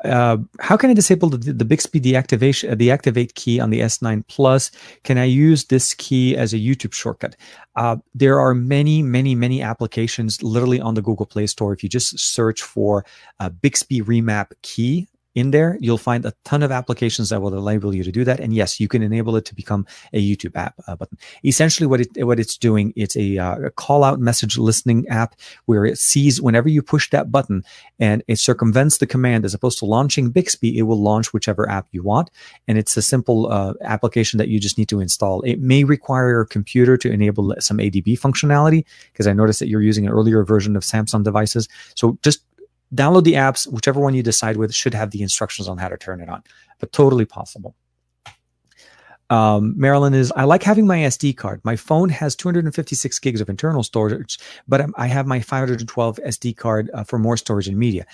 Uh, how can I disable the, the Bixby deactivation, uh, the activate key on the S9 Plus? Can I use this key as a YouTube shortcut? Uh, there are many, many, many applications literally on the Google Play Store. If you just search for uh, Bixby Remap key, in there, you'll find a ton of applications that will enable you to do that. And yes, you can enable it to become a YouTube app uh, button. Essentially, what it what it's doing, it's a, uh, a call out message listening app where it sees whenever you push that button and it circumvents the command as opposed to launching Bixby, it will launch whichever app you want. And it's a simple uh, application that you just need to install. It may require a computer to enable some ADB functionality because I noticed that you're using an earlier version of Samsung devices. So just download the apps, whichever one you decide with should have the instructions on how to turn it on, but totally possible. Um, Marilyn is, I like having my SD card. My phone has 256 gigs of internal storage, but I have my 512 SD card uh, for more storage and media.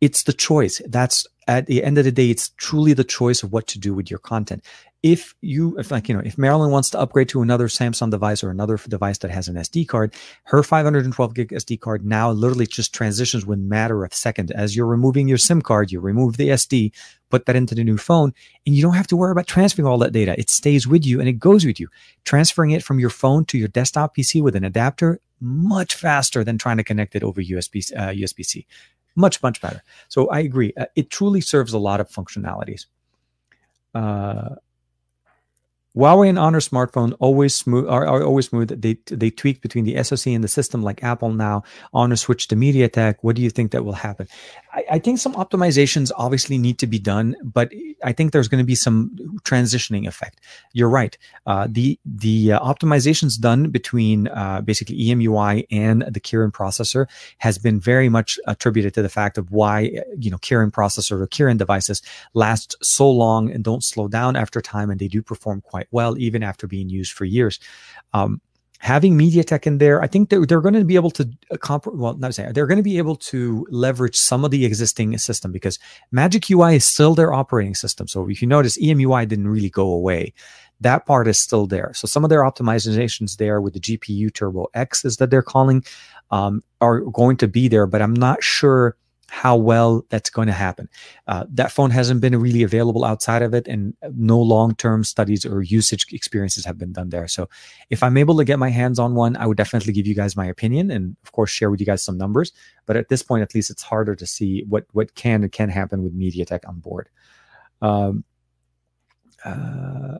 It's the choice. That's at the end of the day, it's truly the choice of what to do with your content if you if like you know if marilyn wants to upgrade to another samsung device or another device that has an sd card her 512 gig sd card now literally just transitions within matter of second. As you're removing your sim card you remove the sd put that into the new phone and you don't have to worry about transferring all that data. It stays with you and it goes with you. Transferring it from your phone to your desktop pc with an adapter much faster than trying to connect it over usb uh, usb-c much much better. So i agree. Uh, it truly serves a lot of functionalities. Uh, Huawei and Honor smartphone always smooth are, are, always smooth. They they tweak between the SoC and the system like Apple now. Honor switch to MediaTek. What do you think that will happen? I, I think some optimizations obviously need to be done, but I think there's going to be some transitioning effect. You're right. Uh, the the uh, optimizations done between uh, basically EMUI and the Kirin processor has been very much attributed to the fact of why you know Kirin processor or Kirin devices last so long and don't slow down after time, and they do perform quite quite well, even after being used for years. Um, having MediaTek in there, I think they're, they're going to be able to uh, comp- well, not saying they're going to be able to leverage some of the existing system because Magic UI is still their operating system. So if you notice, EMUI didn't really go away. That part is still there. So some of their optimizations there with the GPU Turbo X is that they're calling um, are going to be there, but I'm not sure how well that's going to happen. Uh, that phone hasn't been really available outside of it, and no long term studies or usage experiences have been done there. So, if I'm able to get my hands on one, I would definitely give you guys my opinion and, of course, share with you guys some numbers. But at this point, at least, it's harder to see what what can and can happen with MediaTek on board. Um, uh,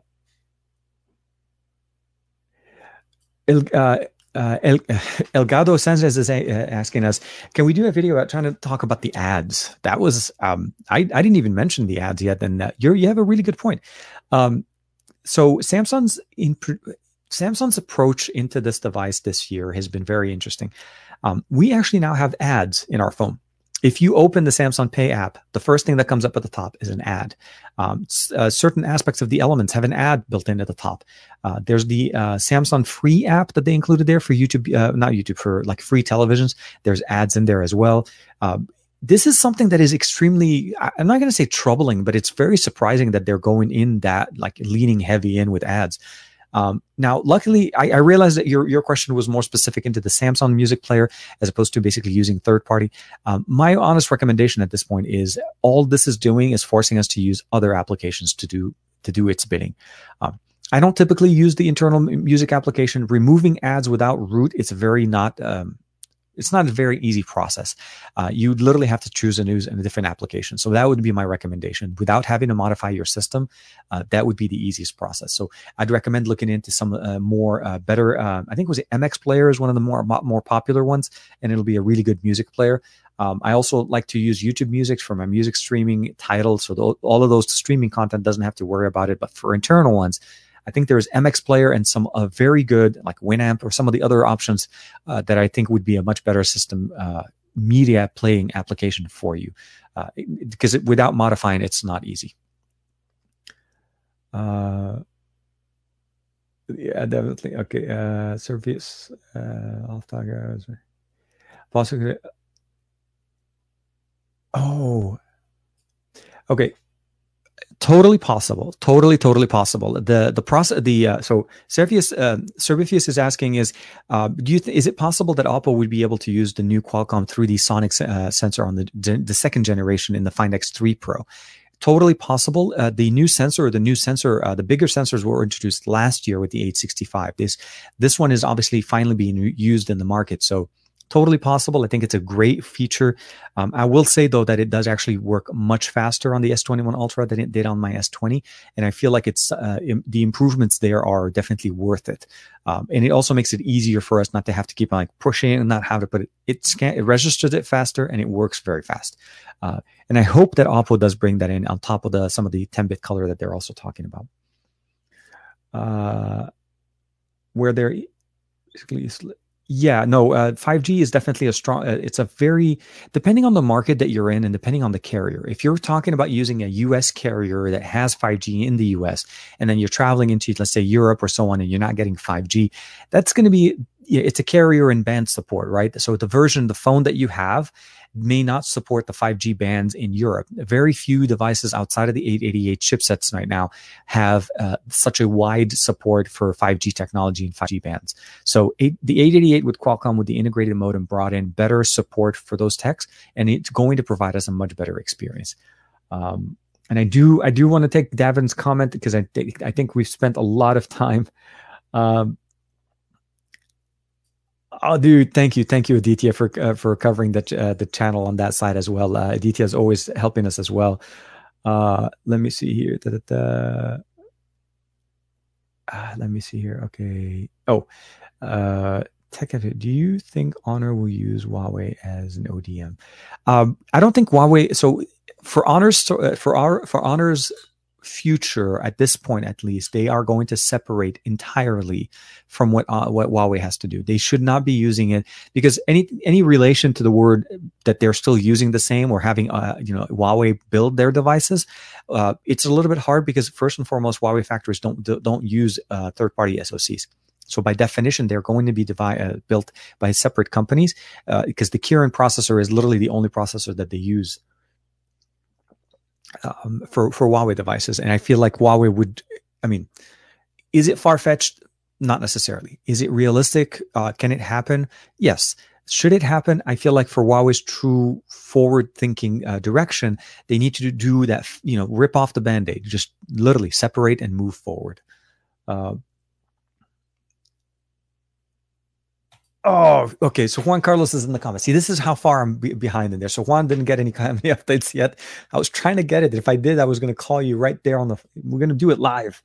uh, uh, El, Elgado Sanchez is asking us, can we do a video about trying to talk about the ads? That was, um, I, I didn't even mention the ads yet. And uh, you you have a really good point. Um, so Samsung's in, Samsung's approach into this device this year has been very interesting. Um, we actually now have ads in our phone if you open the Samsung Pay app, the first thing that comes up at the top is an ad. Um, uh, certain aspects of the elements have an ad built in at the top. Uh, there's the uh, Samsung Free app that they included there for YouTube, uh, not YouTube, for like free televisions. There's ads in there as well. Um, this is something that is extremely, I'm not going to say troubling, but it's very surprising that they're going in that, like leaning heavy in with ads. Um, now, luckily, I, I realized that your, your question was more specific into the Samsung Music Player as opposed to basically using third party. Um, my honest recommendation at this point is all this is doing is forcing us to use other applications to do to do its bidding. Um, I don't typically use the internal music application. Removing ads without root, it's very not um, it's not a very easy process. Uh, you literally have to choose a news and a different application. So that would be my recommendation. Without having to modify your system, uh, that would be the easiest process. So I'd recommend looking into some uh, more uh, better. Uh, I think it was MX Player is one of the more more popular ones, and it'll be a really good music player. Um, I also like to use YouTube Music for my music streaming titles, so th- all of those streaming content doesn't have to worry about it. But for internal ones, I think there's MX Player and some uh, very good like Winamp or some of the other options uh, that I think would be a much better system uh, media playing application for you uh, because it, without modifying it's not easy. Uh, yeah, definitely. Okay. Uh, service. Target. Possibly. Oh. Okay totally possible. Totally totally possible. The the process the uh, so Servius uh, Servius is asking is uh, do you th- is it possible that Oppo would be able to use the new Qualcomm 3D Sonic uh, sensor on the the second generation in the Find X3 Pro? Totally possible. Uh, the new sensor the new sensor uh, the bigger sensors were introduced last year with the 865 this this one is obviously finally being used in the market. So totally possible. I think it's a great feature. Um, I will say though that it does actually work much faster on the S21 Ultra than it did on my S20, and I feel like it's uh, Im- the improvements there are definitely worth it. Um, and it also makes it easier for us not to have to keep on like pushing and not have it, but it it, scan- it registers it faster and it works very fast. Uh, and I hope that Oppo does bring that in on top of the some of the 10-bit color that they're also talking about. Uh, where they're yeah, no, uh, 5G is definitely a strong, uh, it's a very, depending on the market that you're in and depending on the carrier. If you're talking about using a US carrier that has 5G in the US, and then you're traveling into, let's say, Europe or so on, and you're not getting 5G, that's going to be, it's a carrier and band support, right? So the version, of the phone that you have may not support the 5G bands in Europe. Very few devices outside of the 888 chipsets right now have uh, such a wide support for 5G technology and 5G bands. So eight, the 888 with Qualcomm with the integrated modem brought in better support for those techs, and it's going to provide us a much better experience. Um, and I do I do want to take Davin's comment because I th- I think we've spent a lot of time um, Oh, dude, thank you, thank you, Aditya, for uh, for covering the uh, the channel on that side as well. Uh, Aditya is always helping us as well. Uh, let me see here. Da, da, da. Uh, let me see here. Okay. Oh, uh, Tech do you think Honor will use Huawei as an ODM? Um, I don't think Huawei. So for Honor's uh, for our for Honor's future at this point at least they are going to separate entirely from what uh, what Huawei has to do. They should not be using it because any any relation to the word that they're still using the same or having uh, you know Huawei build their devices uh, it's a little bit hard because first and foremost Huawei factories don't don't use uh, third party SoCs so by definition, they're going to be divi- uh, built by separate companies uh, because the Kirin processor is literally the only processor that they use um, for for Huawei devices, and I feel like Huawei would. I mean, is it far fetched? Not necessarily. Is it realistic? Uh, can it happen? Yes. Should it happen? I feel like for Huawei's true forward thinking uh, direction, they need to do that. You know, rip off the band aid, just literally separate and move forward. Uh, Oh, okay. So Juan Carlos is in the comments. See, this is how far I'm be- behind in there. So Juan didn't get any of updates yet. I was trying to get it. If I did, I was going to call you right there on the. We're going to do it live.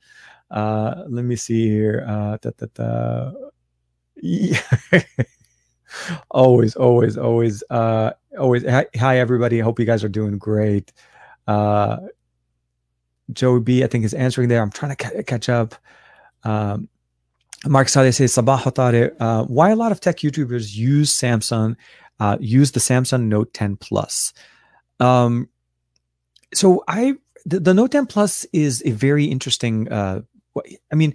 Uh, let me see here. Uh, da, da, da. Yeah. always, always, always, uh, always. Hi, hi, everybody. I hope you guys are doing great. Uh, Joey B, I think is answering there. I'm trying to ca- catch up. Um, Mark Saleh says, Sabah uh, why a lot of tech YouTubers use Samsung, uh, use the Samsung Note 10 Plus? Um, so I, the, the, Note 10 Plus is a very interesting, uh, I mean,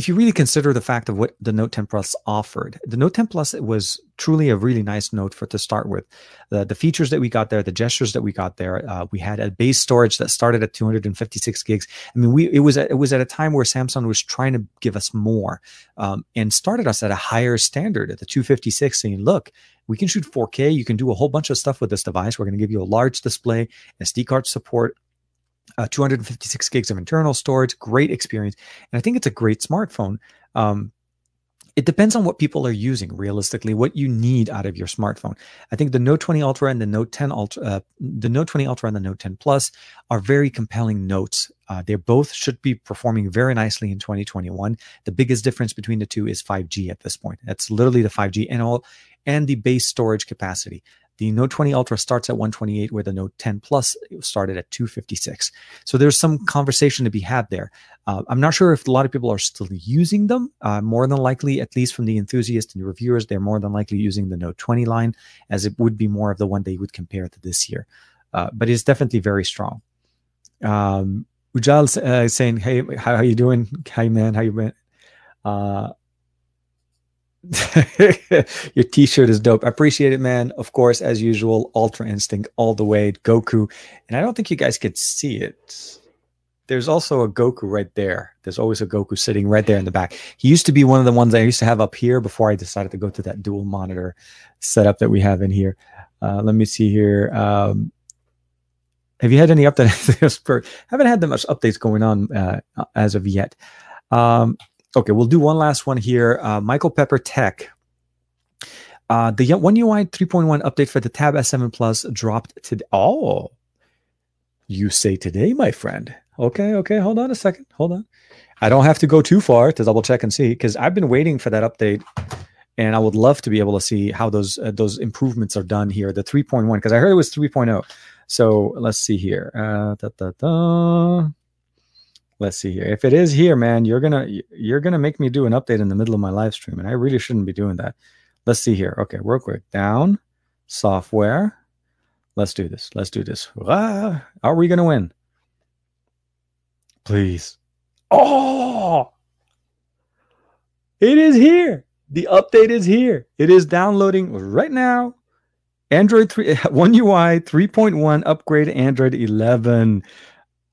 if you really consider the fact of what the Note 10 Plus offered, the Note 10 Plus was truly a really nice note for to start with. The, the features that we got there, the gestures that we got there, uh, we had a base storage that started at 256 gigs. I mean, we it was a, it was at a time where Samsung was trying to give us more um, and started us at a higher standard at the 256, saying, "Look, we can shoot 4K. You can do a whole bunch of stuff with this device. We're going to give you a large display, SD card support, uh, 256 gigs of internal storage, great experience. And I think it's a great smartphone. Um, it depends on what people are using realistically what you need out of your smartphone. I think the note 20 ultra and the note 10 ultra uh, the note 20 ultra and the note 10 plus are very compelling notes. Uh, they both should be performing very nicely in 2021 the biggest difference between the two is 5g at this point. That's literally the 5g and all and the base storage capacity the Note 20 Ultra starts at 128, where the Note 10 Plus started at 256. So there's some conversation to be had there. Uh, I'm not sure if a lot of people are still using them. Uh, more than likely, at least from the enthusiasts and reviewers, they're more than likely using the Note 20 line, as it would be more of the one they would compare to this year. Uh, but it's definitely very strong. Um, Ujal uh, saying, "Hey, how, how you doing? Hi, man. How you been?" Uh, Your t-shirt is dope. I appreciate it, man. Of course, as usual, Ultra Instinct all the way, Goku. And I don't think you guys could see it. There's also a Goku right there. There's always a Goku sitting right there in the back. He used to be one of the ones I used to have up here before I decided to go to that dual monitor setup that we have in here. Uh, let me see here. Um, have you had any updates? haven't had that much updates going on uh, as of yet. Um, Okay, we'll do one last one here. Uh, Michael Pepper Tech. Uh, the One UI 3.1 update for the Tab S7 Plus dropped today. Oh, you say today, my friend. Okay, okay. Hold on a second. Hold on. I don't have to go too far to double check and see because I've been waiting for that update, and I would love to be able to see how those uh, those improvements are done here. The 3.1 because I heard it was 3.0. So let's see here. Uh, da, da, da. Let's see here. If it is here, man, you're gonna you're gonna make me do an update in the middle of my live stream, and I really shouldn't be doing that. Let's see here. Okay, real quick. Down, software. Let's do this. Let's do this. Ah, are we gonna win? Please. Oh, it is here. The update is here. It is downloading right now. Android 3 One UI 3.1 upgrade Android 11.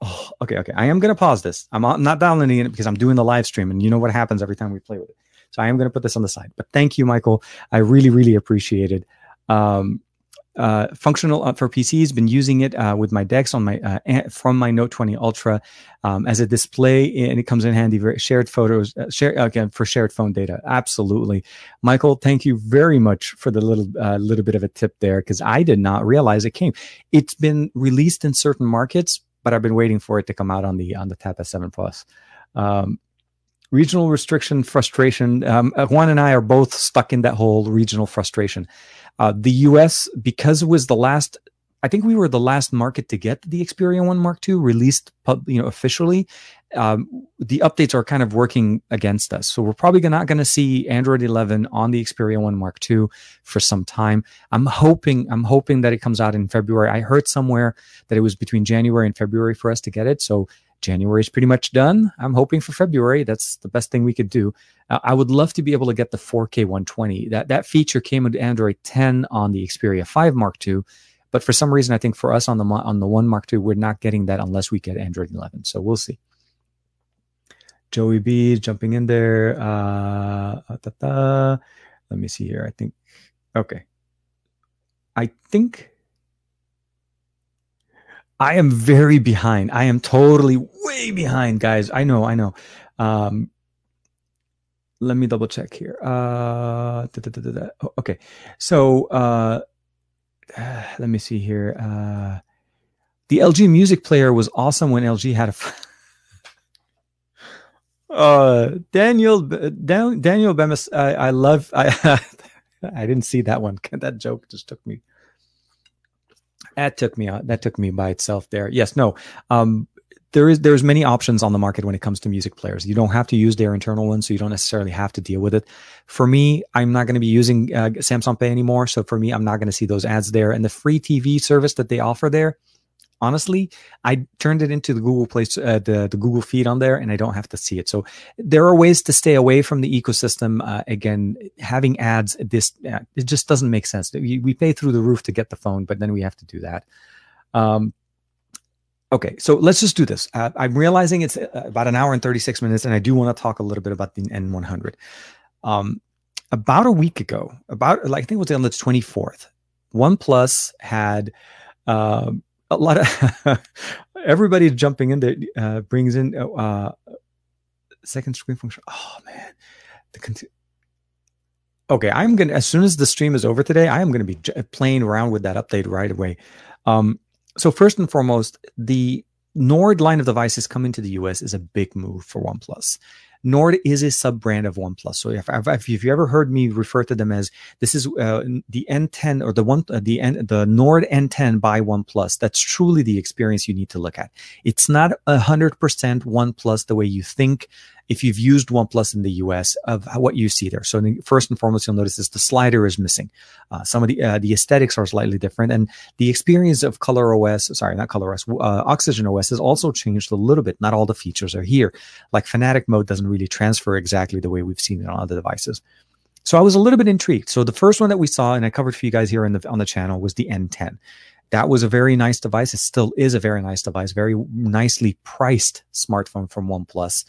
Oh, okay, okay. I am going to pause this. I'm not downloading it because I'm doing the live stream and you know what happens every time we play with it. So I am going to put this on the side. But thank you, Michael. I really, really appreciate it. Um, uh, functional uh, for PCs. Been using it uh, with my DeX on my uh, from my Note 20 Ultra um, as a display, and it comes in handy for shared photos, uh, share again for shared phone data. Absolutely, Michael. Thank you very much for the little little bit of a tip there because I did not realize it came. It's been released in certain markets, but I've been waiting for it to come out on the on the Tab S7 Plus. Um, regional restriction frustration. Um, Juan and I are both stuck in that whole regional frustration. Uh, the US, because it was the last, I think we were the last market to get the Xperia 1 Mark II released, pub, you know, officially. Um, the updates are kind of working against us. So we're probably not going to see Android 11 on the Xperia 1 Mark II for some time. I'm hoping, I'm hoping that it comes out in February. I heard somewhere that it was between January and February for us to get it. So January is pretty much done. I'm hoping for February. That's the best thing we could do. Uh, I would love to be able to get the 4K 120. That that feature came with Android 10 on the Xperia 5 Mark II, but for some reason, I think for us on the on the one Mark II, we're not getting that unless we get Android 11. So we'll see. Joey B jumping in there. Uh, da, da. Let me see here. I think okay. I think I am very behind. I am totally way behind, guys. I know, I know. Um, let me double check here. Uh, da, da, da, okay, so uh, uh, let me see here. Uh, the LG Music Player was awesome when LG had a. F- uh, Daniel, Dan, Daniel Bemis, I, I love. I I didn't see that one. That joke just took me that took me that took me by itself there. Yes, no. Um, there is there's many options on the market when it comes to music players. You don't have to use their internal ones, so you don't necessarily have to deal with it. For me, I'm not going to be using uh, Samsung Pay anymore, so for me, I'm not going to see those ads there. And the free TV service that they offer there, honestly, I turned it into the Google Place, uh, the the Google feed on there, and I don't have to see it. So there are ways to stay away from the ecosystem. Uh, again, having ads, this uh, it just doesn't make sense. We, we pay through the roof to get the phone, but then we have to do that. Um, okay, so let's just do this. Uh, I'm realizing it's uh, about an hour and 36 minutes, and I do want to talk a little bit about the N100. Um, about a week ago, about like I think it was on the 24th, OnePlus had. Uh, a lot of everybody jumping in that uh, brings in uh, uh, second screen function. Oh man, the okay. I'm gonna as soon as the stream is over today, I am gonna be j- playing around with that update right away. Um, so first and foremost, the Nord line of devices coming to the US is a big move for OnePlus. Nord is a sub brand of OnePlus. So if, if, if you ever heard me refer to them as this is uh, the N10 or the one uh, the N, the Nord N10 by OnePlus, that's truly the experience you need to look at. It's not a hundred percent OnePlus the way you think if you've used OnePlus in the US of what you see there. So first and foremost, you'll notice is the slider is missing. Uh, some of the uh, the aesthetics are slightly different, and the experience of Color OS, sorry, not Color OS, uh, Oxygen OS has also changed a little bit. Not all the features are here. Like Fnatic mode doesn't really transfer exactly the way we've seen it on other devices. So I was a little bit intrigued. So the first one that we saw, and I covered for you guys here in the, on the channel, was the N10 that was a very nice device. It still is a very nice device, very nicely priced smartphone from OnePlus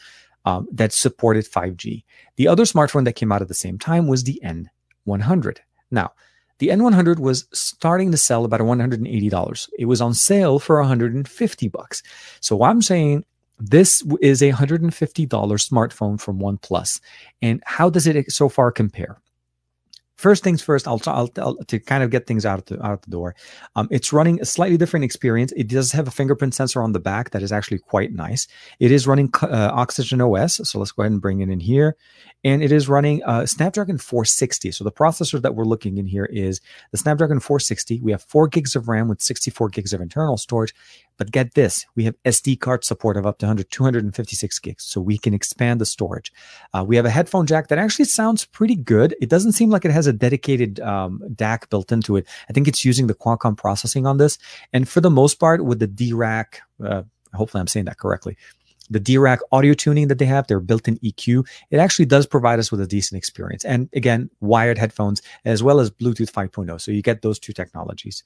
um, that supported 5G. The other smartphone that came out at the same time was the N100. Now, the N100 was starting to sell about $180. It was on sale for 150 bucks. So I'm saying this is a $150 smartphone from OnePlus. And how does it so far compare? First things first, I'll, I'll, I'll, to kind of get things out the, out the door. Um, it's running a slightly different experience. It does have a fingerprint sensor on the back that is actually quite nice. It is running uh, Oxygen OS, so let's go ahead and bring it in here. And it is running uh, Snapdragon 460. So the processor that we're looking in here is the Snapdragon 460. We have four gigs of RAM with 64 gigs of internal storage. But get this, we have SD card support of up to 100, 256 gigs, so we can expand the storage. Uh, we have a headphone jack that actually sounds pretty good. It doesn't seem like it has a dedicated um, DAC built into it. I think it's using the Qualcomm processing on this. And for the most part, with the Dirac, uh, hopefully I'm saying that correctly, the Dirac audio tuning that they have, their built-in EQ, it actually does provide us with a decent experience. And again, wired headphones as well as Bluetooth 5.0. So you get those two technologies.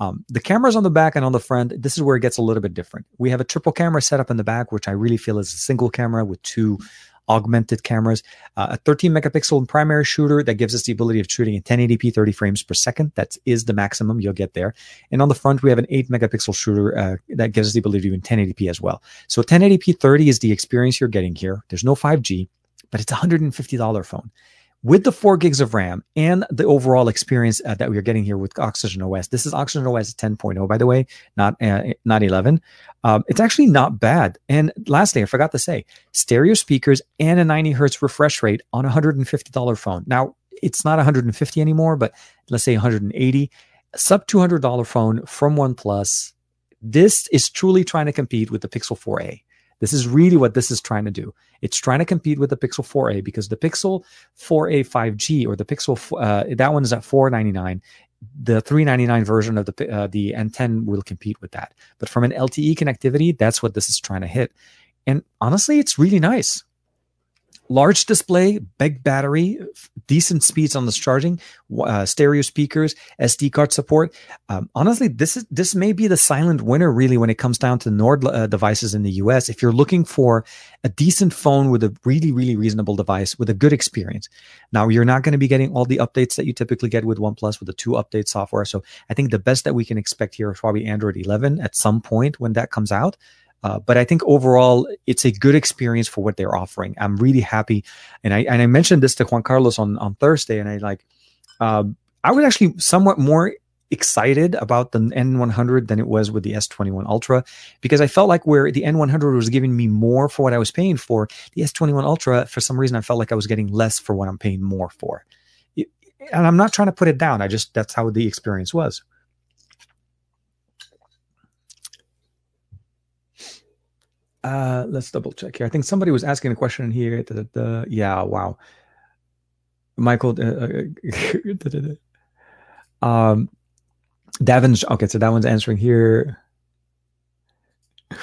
Um, the cameras on the back and on the front, this is where it gets a little bit different. We have a triple camera setup in the back, which I really feel is a single camera with two augmented cameras, uh, a 13 megapixel primary shooter that gives us the ability of shooting in 1080p 30 frames per second. That is the maximum you'll get there. And on the front, we have an 8 megapixel shooter uh, that gives us the ability to do in 1080p as well. So 1080p 30 is the experience you're getting here. There's no 5G, but it's a $150 phone with the four gigs of RAM and the overall experience uh, that we are getting here with Oxygen OS. This is Oxygen OS 10.0, by the way, not uh, not 11. Um, it's actually not bad. And lastly, I forgot to say, stereo speakers and a 90 hertz refresh rate on a $150 phone. Now, it's not 150 anymore, but let's say 180. Sub $200 phone from OnePlus. This is truly trying to compete with the Pixel 4a. This is really what this is trying to do. It's trying to compete with the Pixel 4a because the Pixel 4a 5G or the Pixel uh, that one is at 499. The 399 version of the uh, the N10 will compete with that. But from an LTE connectivity, that's what this is trying to hit. And honestly, it's really nice large display, big battery, decent speeds on the charging, uh, stereo speakers, SD card support. Um, honestly, this is this may be the silent winner really when it comes down to Nord uh, devices in the US. If you're looking for a decent phone with a really really reasonable device with a good experience, now you're not going to be getting all the updates that you typically get with OnePlus with the two update software. So I think the best that we can expect here is probably Android 11 at some point when that comes out. Uh, but I think overall, it's a good experience for what they're offering. I'm really happy, and I and I mentioned this to Juan Carlos on on Thursday, and I like, uh, I was actually somewhat more excited about the N100 than it was with the S21 Ultra because I felt like where the N100 was giving me more for what I was paying for, the S21 Ultra, for some reason, I felt like I was getting less for what I'm paying more for. And I'm not trying to put it down. I just that's how the experience was. Uh, let's double check here. I think somebody was asking a question here. Da, da, da. Yeah, wow. Michael, uh, uh um, Davin's okay. So that one's answering here.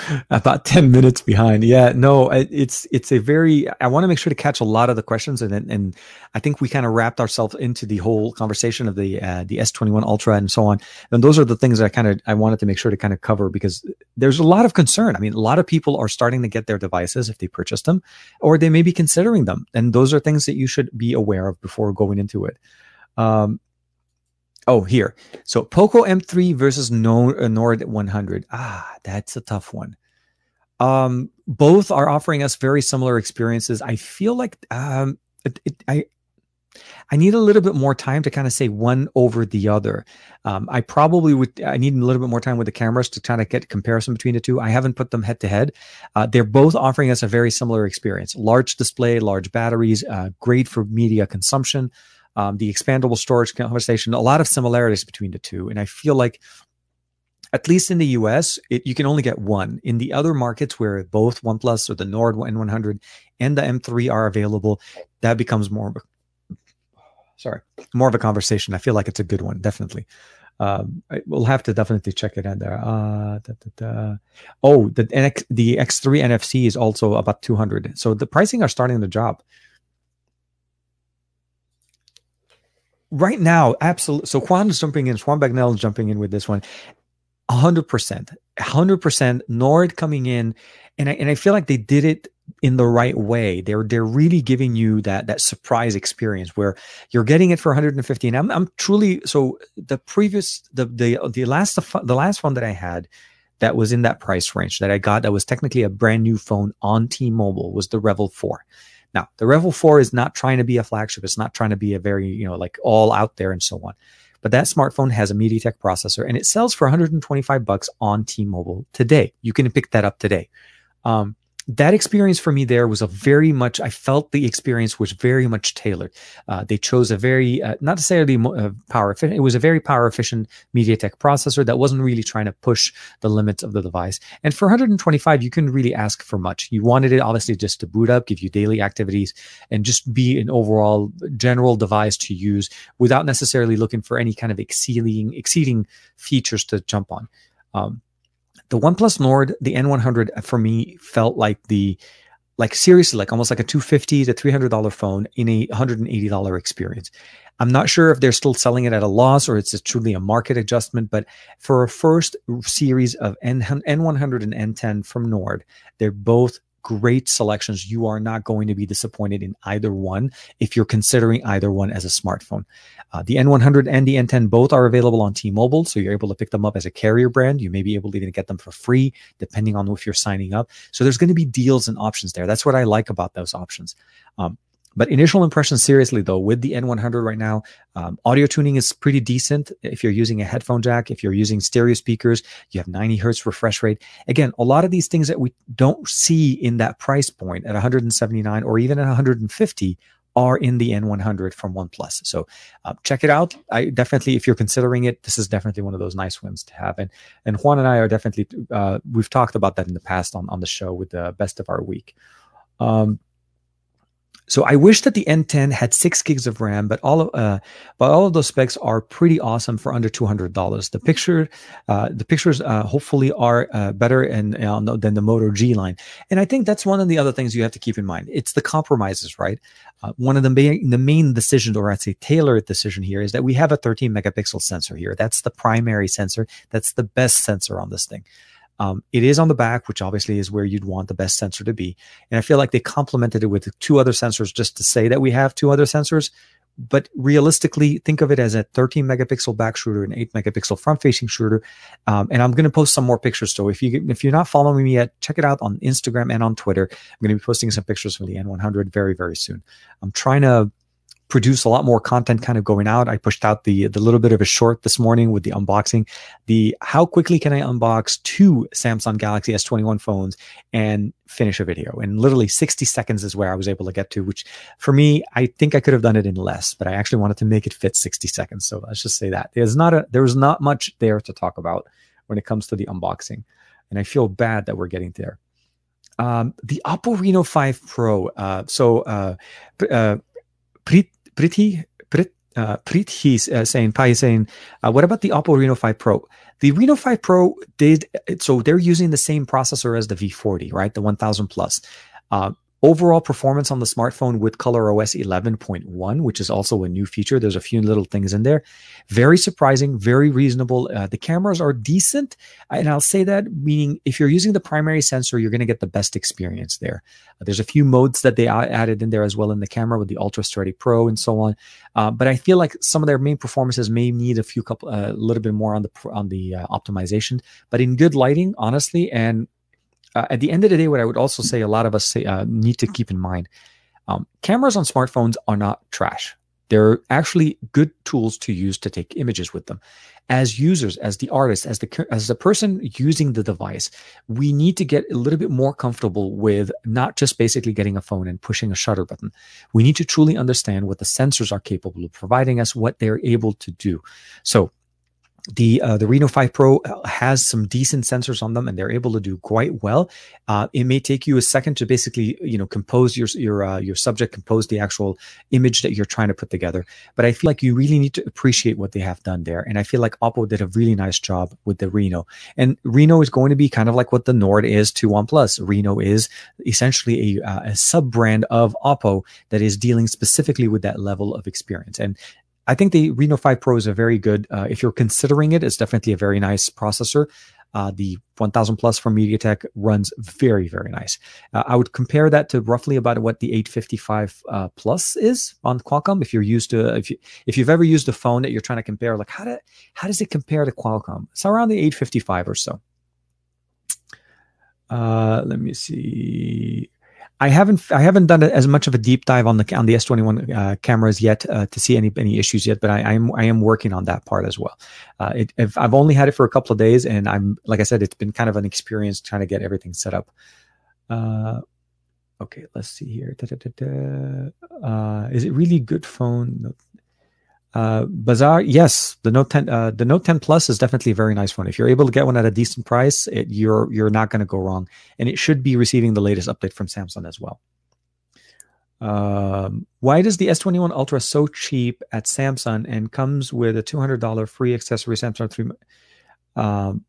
about 10 minutes behind. Yeah no it's it's a very i want to make sure to catch a lot of the questions and and i think we kind of wrapped ourselves into the whole conversation of the uh, the s21 ultra and so on. And those are the things that i kind of i wanted to make sure to kind of cover because there's a lot of concern. I mean a lot of people are starting to get their devices if they purchase them or they may be considering them. And those are things that you should be aware of before going into it. Um, Oh, here. So Poco M3 versus Nord, uh, 100. Ah, that's a tough one. Um, both are offering us very similar experiences. I feel like um, it, it, I I need a little bit more time to kind of say one over the other. Um, I probably would. I need a little bit more time with the cameras to kind of get comparison between the two. I haven't put them head to head. Uh, they're both offering us a very similar experience: large display, large batteries, uh, great for media consumption um, the expandable storage conversation, a lot of similarities between the two. And I feel like, at least in the US, it, you can only get one. In the other markets where both OnePlus or the Nord N100 and the M3 are available, that becomes more of a, sorry, more of a conversation. I feel like it's a good one, definitely. Um, we'll have to definitely check it out there. Uh, da, da, da. Oh, the the X3 NFC is also about 200. So the pricing are starting to drop. Right now, absolutely. So Juan is jumping in. Juan Bagnell is jumping in with this one. 100%. 100% Nord coming in. And I, and I feel like they did it in the right way. They're they're really giving you that that surprise experience where you're getting it for 150. And I'm, I'm truly so the previous the the the last the last one that I had that was in that price range that I got that was technically a brand new phone on T-Mobile was the REVVL 4. Now, the REVVL 4 is not trying to be a flagship. It's not trying to be a very, you know, like all out there and so on. But that smartphone has a MediaTek processor and it sells for 125 bucks on T-Mobile today. You can pick that up today. Um, that experience for me there was a very much i felt the experience was very much tailored. Uh, they chose a very uh, not necessarily uh, power efficient it was a very power efficient mediatek processor that wasn't really trying to push the limits of the device. And for 125 you couldn't really ask for much. You wanted it obviously just to boot up give you daily activities and just be an overall general device to use without necessarily looking for any kind of exceeding exceeding features to jump on. Um, the OnePlus Nord, the N100 uh, for me felt like the like seriously like almost like a 250 to 300 dollar phone in a 180 dollar experience. I'm not sure if they're still selling it at a loss or it's a truly a market adjustment but for a first series of N- n100 and n10 from nord they're both great selections. You are not going to be disappointed in either one if you're considering either one as a smartphone. Uh, the N100 and the N10 both are available on T-Mobile, so you're able to pick them up as a carrier brand. You may be able to even get them for free, depending on if you're signing up. So there's going to be deals and options there. That's what I like about those options. Um, but initial impressions, seriously though, with the N100 right now, um, audio tuning is pretty decent. If you're using a headphone jack, if you're using stereo speakers, you have 90 hertz refresh rate. Again, a lot of these things that we don't see in that price point at 179 or even at 150 are in the N100 from OnePlus. So uh, check it out. I definitely, if you're considering it, this is definitely one of those nice ones to have. And and Juan and I are definitely uh, we've talked about that in the past on on the show with the best of our week. Um, so I wish that the N10 had six gigs of RAM, but all of uh, but all of those specs are pretty awesome for under two hundred dollars. The picture, uh, the pictures uh, hopefully are uh, better and uh, than the Moto G line, and I think that's one of the other things you have to keep in mind. It's the compromises, right? Uh, one of the main the main decisions, or I'd say tailored decision here, is that we have a 13 megapixel sensor here. That's the primary sensor. That's the best sensor on this thing. Um, it is on the back, which obviously is where you'd want the best sensor to be. And I feel like they complemented it with two other sensors just to say that we have two other sensors. But realistically, think of it as a 13 megapixel back shooter and 8 megapixel front facing shooter. Um, and I'm going to post some more pictures. So if you if you're not following me yet, check it out on Instagram and on Twitter. I'm going to be posting some pictures from the N100 very very soon. I'm trying to produce a lot more content kind of going out. I pushed out the the little bit of a short this morning with the unboxing. The how quickly can I unbox two Samsung Galaxy S21 phones and finish a video? And literally 60 seconds is where I was able to get to, which for me, I think I could have done it in less, but I actually wanted to make it fit 60 seconds. So let's just say that there's not a there was not much there to talk about when it comes to the unboxing. And I feel bad that we're getting there. Um, the Oppo Reno 5 Pro. Uh, so uh, uh, uh, Prit he's uh, saying Pi is saying, uh, what about the Oppo Reno 5 Pro? The Reno 5 Pro did so they're using the same processor as the V40, right? The 1000 plus. Uh, Overall performance on the smartphone with ColorOS 11.1, which is also a new feature. There's a few little things in there. Very surprising, very reasonable. Uh, the cameras are decent. And I'll say that meaning if you're using the primary sensor, you're going to get the best experience there. Uh, there's a few modes that they added in there as well in the camera with the Ultra Steady Pro and so on. Uh, but I feel like some of their main performances may need a few couple, a uh, little bit more on the on the uh, optimization. But in good lighting, honestly, and uh, at the end of the day, what I would also say a lot of us say, uh, need to keep in mind um, cameras on smartphones are not trash. They're actually good tools to use to take images with them. As users, as the artist, as the as the person using the device, we need to get a little bit more comfortable with not just basically getting a phone and pushing a shutter button. We need to truly understand what the sensors are capable of providing us, what they're able to do. So the uh, the Reno 5 Pro uh, has some decent sensors on them, and they're able to do quite well. Uh, it may take you a second to basically, you know, compose your your uh, your subject, compose the actual image that you're trying to put together. But I feel like you really need to appreciate what they have done there, and I feel like Oppo did a really nice job with the Reno. And Reno is going to be kind of like what the Nord is to OnePlus. Reno is essentially a, uh, a sub brand of Oppo that is dealing specifically with that level of experience. And I think the Reno 5 Pro is a very good, uh, if you're considering it, it's definitely a very nice processor. Uh, the 1000 plus from MediaTek runs very, very nice. Uh, I would compare that to roughly about what the 855 uh, plus is on Qualcomm. If you're used to, if you if you've ever used a phone that you're trying to compare, like how do how does it compare to Qualcomm? It's around the 855 or so. Uh, let me see. I haven't I haven't done as much of a deep dive on the on the S21 uh, cameras yet uh, to see any any issues yet, but I, I, am I am working on that part as well. Uh, it, I've only had it for a couple of days, and I'm like I said, it's been kind of an experience trying to get everything set up. Uh, okay, let's see here. Da, da, da, uh, is it really good phone? Uh, Bazaar, yes, the Note 10, uh, the Note 10 Plus is definitely a very nice one. If you're able to get one at a decent price, it, you're you're not going to go wrong, and it should be receiving the latest update from Samsung as well. Um, why does the S21 Ultra so cheap at Samsung and comes with a $200 free accessory Samsung 3? Um,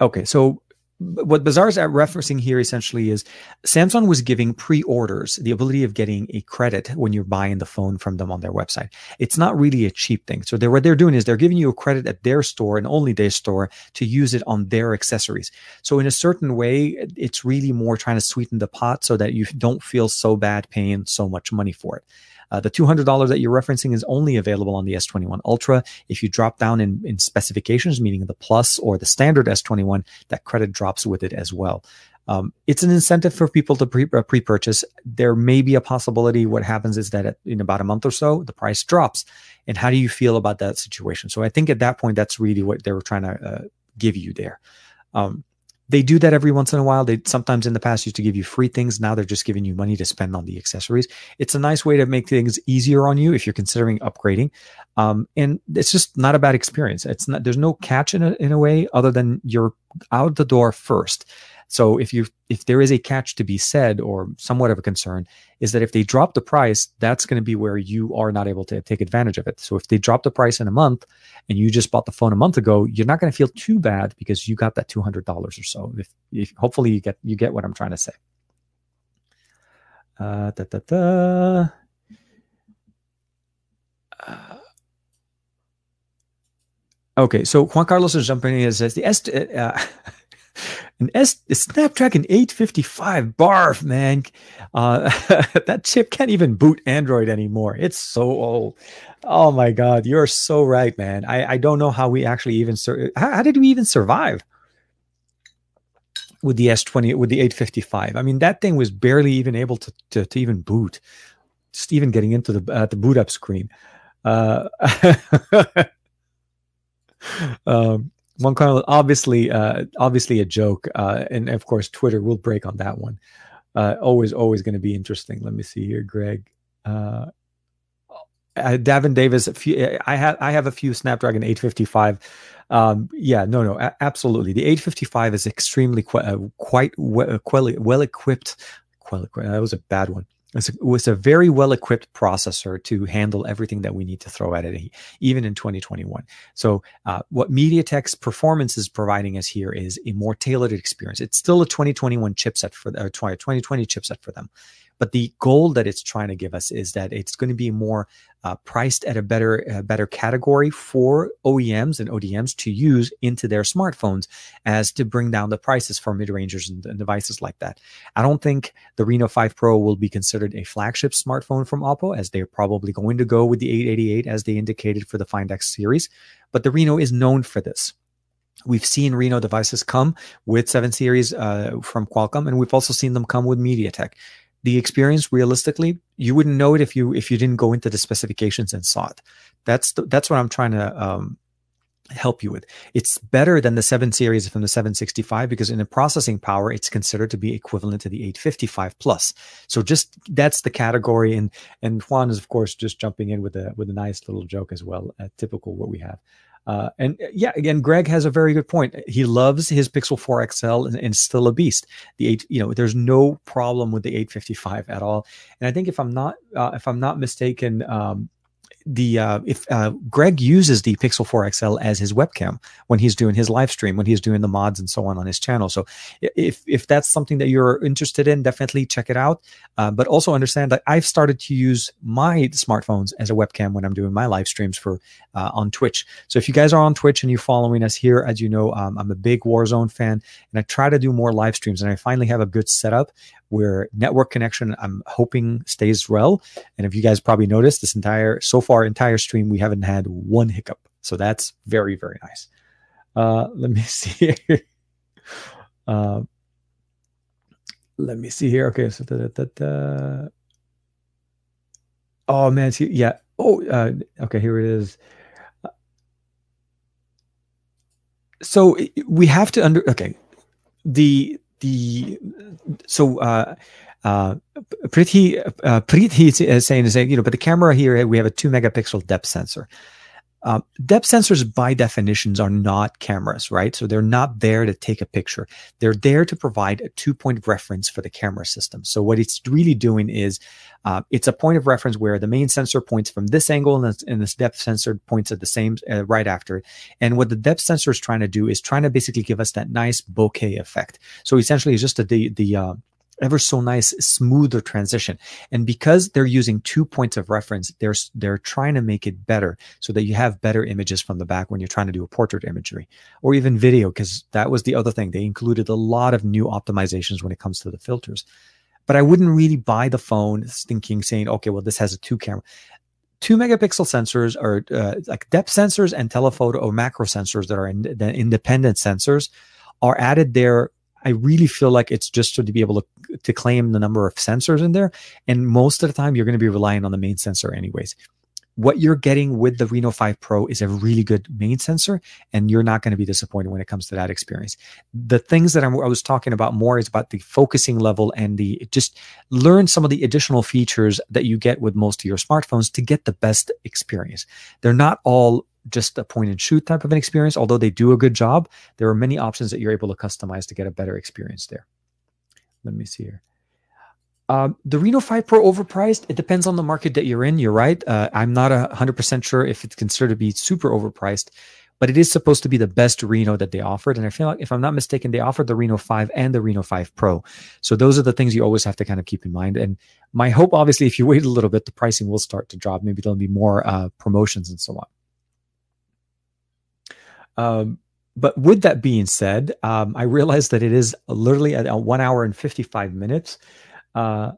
okay, so what Bazaar is referencing here essentially is Samsung was giving pre-orders the ability of getting a credit when you're buying the phone from them on their website. It's not really a cheap thing. So they're, what they're doing is they're giving you a credit at their store and only their store to use it on their accessories. So in a certain way, it's really more trying to sweeten the pot so that you don't feel so bad paying so much money for it. Uh, the $200 that you're referencing is only available on the S21 Ultra. If you drop down in, in specifications, meaning the Plus or the standard S21, that credit drops with it as well. Um, it's an incentive for people to pre, uh, pre-purchase. There may be a possibility. What happens is that at, in about a month or so, the price drops. And how do you feel about that situation? So I think at that point, that's really what they were trying to uh, give you there. Um, they do that every once in a while. They sometimes in the past used to give you free things. Now they're just giving you money to spend on the accessories. It's a nice way to make things easier on you if you're considering upgrading. Um, and it's just not a bad experience. It's not, there's no catch in a, in a way other than you're out the door first. So if you if there is a catch to be said or somewhat of a concern is that if they drop the price, that's going to be where you are not able to take advantage of it. So if they drop the price in a month and you just bought the phone a month ago, you're not going to feel too bad because you got that two hundred dollars or so. If, if, hopefully you get you get what I'm trying to say. Uh, da, da, da. Uh, okay, so Juan Carlos is jumping in and says the est- uh, an S Snapdragon 855 barf, man. Uh, that chip can't even boot Android anymore. It's so old. Oh my God, you're so right, man. I, I don't know how we actually even sur- how, how did we even survive with the S20 with the 855? I mean, that thing was barely even able to to, to even boot. Just even getting into the uh, the boot up screen. Uh, um, Carlos, obviously, uh, obviously a joke, uh, and of course, Twitter will break on that one. Uh, always, always going to be interesting. Let me see here, Greg. Uh, uh, Davin Davis, few, I have I have a few Snapdragon 855. Um, yeah, no, no, a- absolutely. The 855 is extremely qu- uh, quite well, well equipped. Well, that was a bad one it was a very well equipped processor to handle everything that we need to throw at it, even in 2021. So, uh, what MediaTek's performance is providing us here is a more tailored experience. It's still a 2021 chipset for the 2020 chipset for them. But the goal that it's trying to give us is that it's going to be more uh, priced at a better better category for OEMs and ODMs to use into their smartphones as to bring down the prices for mid-rangers and, and devices like that. I don't think the Reno 5 Pro will be considered a flagship smartphone from Oppo as they're probably going to go with the 888 as they indicated for the Find X series, but the Reno is known for this. We've seen Reno devices come with 7 Series uh, from Qualcomm, and we've also seen them come with MediaTek the experience realistically you wouldn't know it if you if you didn't go into the specifications and saw it. That's the, that's what i'm trying to um, help you with. It's better than the 7 series from the 765 because in the processing power it's considered to be equivalent to the 855 plus. So just that's the category. And and juan is of course just jumping in with a with a nice little joke as well uh, typical what we have uh, and uh, yeah, again, Greg has a very good point. He loves his Pixel 4 XL and, and, still a beast. The eight, you know, there's no problem with the 855 at all. And I think if I'm not, uh, if I'm not mistaken, um, the uh, if uh, Greg uses the Pixel 4 XL as his webcam when he's doing his live stream, when he's doing the mods and so on on his channel. So if if that's something that you're interested in, definitely check it out. Uh, but also understand that I've started to use my smartphones as a webcam when I'm doing my live streams for uh, on Twitch. So if you guys are on Twitch and you're following us here, as you know, um, I'm a big Warzone fan, and I try to do more live streams, and I finally have a good setup where network connection I'm hoping stays well. And if you guys probably noticed this entire so far entire stream, we haven't had one hiccup. So that's very, very nice. Uh, let me see. uh, let me see here. Okay, so da, da, oh man, see, yeah. Oh, uh, okay, here it is. So we have to under okay the the so uh uh pretty uh pretty saying is saying you know but the camera here we have a two megapixel depth sensor um, depth sensors, by definitions, are not cameras, right? So they're not there to take a picture. They're there to provide a two point reference for the camera system. So what it's really doing is uh, it's a point of reference where the main sensor points from this angle and this, and this depth sensor points at the same uh, right after. And what the depth sensor is trying to do is trying to basically give us that nice bokeh effect. So essentially, it's just a, the the uh, ever so nice, smoother transition. And because they're using two points of reference, they're, they're trying to make it better so that you have better images from the back when you're trying to do a portrait imagery or even video, because that was the other thing. They included a lot of new optimizations when it comes to the filters. But I wouldn't really buy the phone thinking, saying, okay, well, this has a two camera two megapixel sensors are uh, like depth sensors and telephoto or macro sensors that are in, independent sensors are added there I really feel like it's just to be able to, to claim the number of sensors in there. And most of the time, you're going to be relying on the main sensor anyways. What you're getting with the Reno 5 Pro is a really good main sensor, and you're not going to be disappointed when it comes to that experience. The things that I'm, i was talking about more is about the focusing level and the just learn some of the additional features that you get with most of your smartphones to get the best experience. They're not all just a point and shoot type of an experience. Although they do a good job, there are many options that you're able to customize to get a better experience there. Let me see here. Um, the Reno 5 Pro overpriced. It depends on the market that you're in. You're right. Uh, I'm not a 100% sure if it's considered to be super overpriced, but it is supposed to be the best Reno that they offered. And I feel like, if I'm not mistaken, they offered the Reno 5 and the Reno 5 Pro. So those are the things you always have to kind of keep in mind. And my hope, obviously, if you wait a little bit, the pricing will start to drop. Maybe there'll be more uh, promotions and so on. Um, but with that being said, um, I realized that it is literally at one hour and 55 minutes. Uh,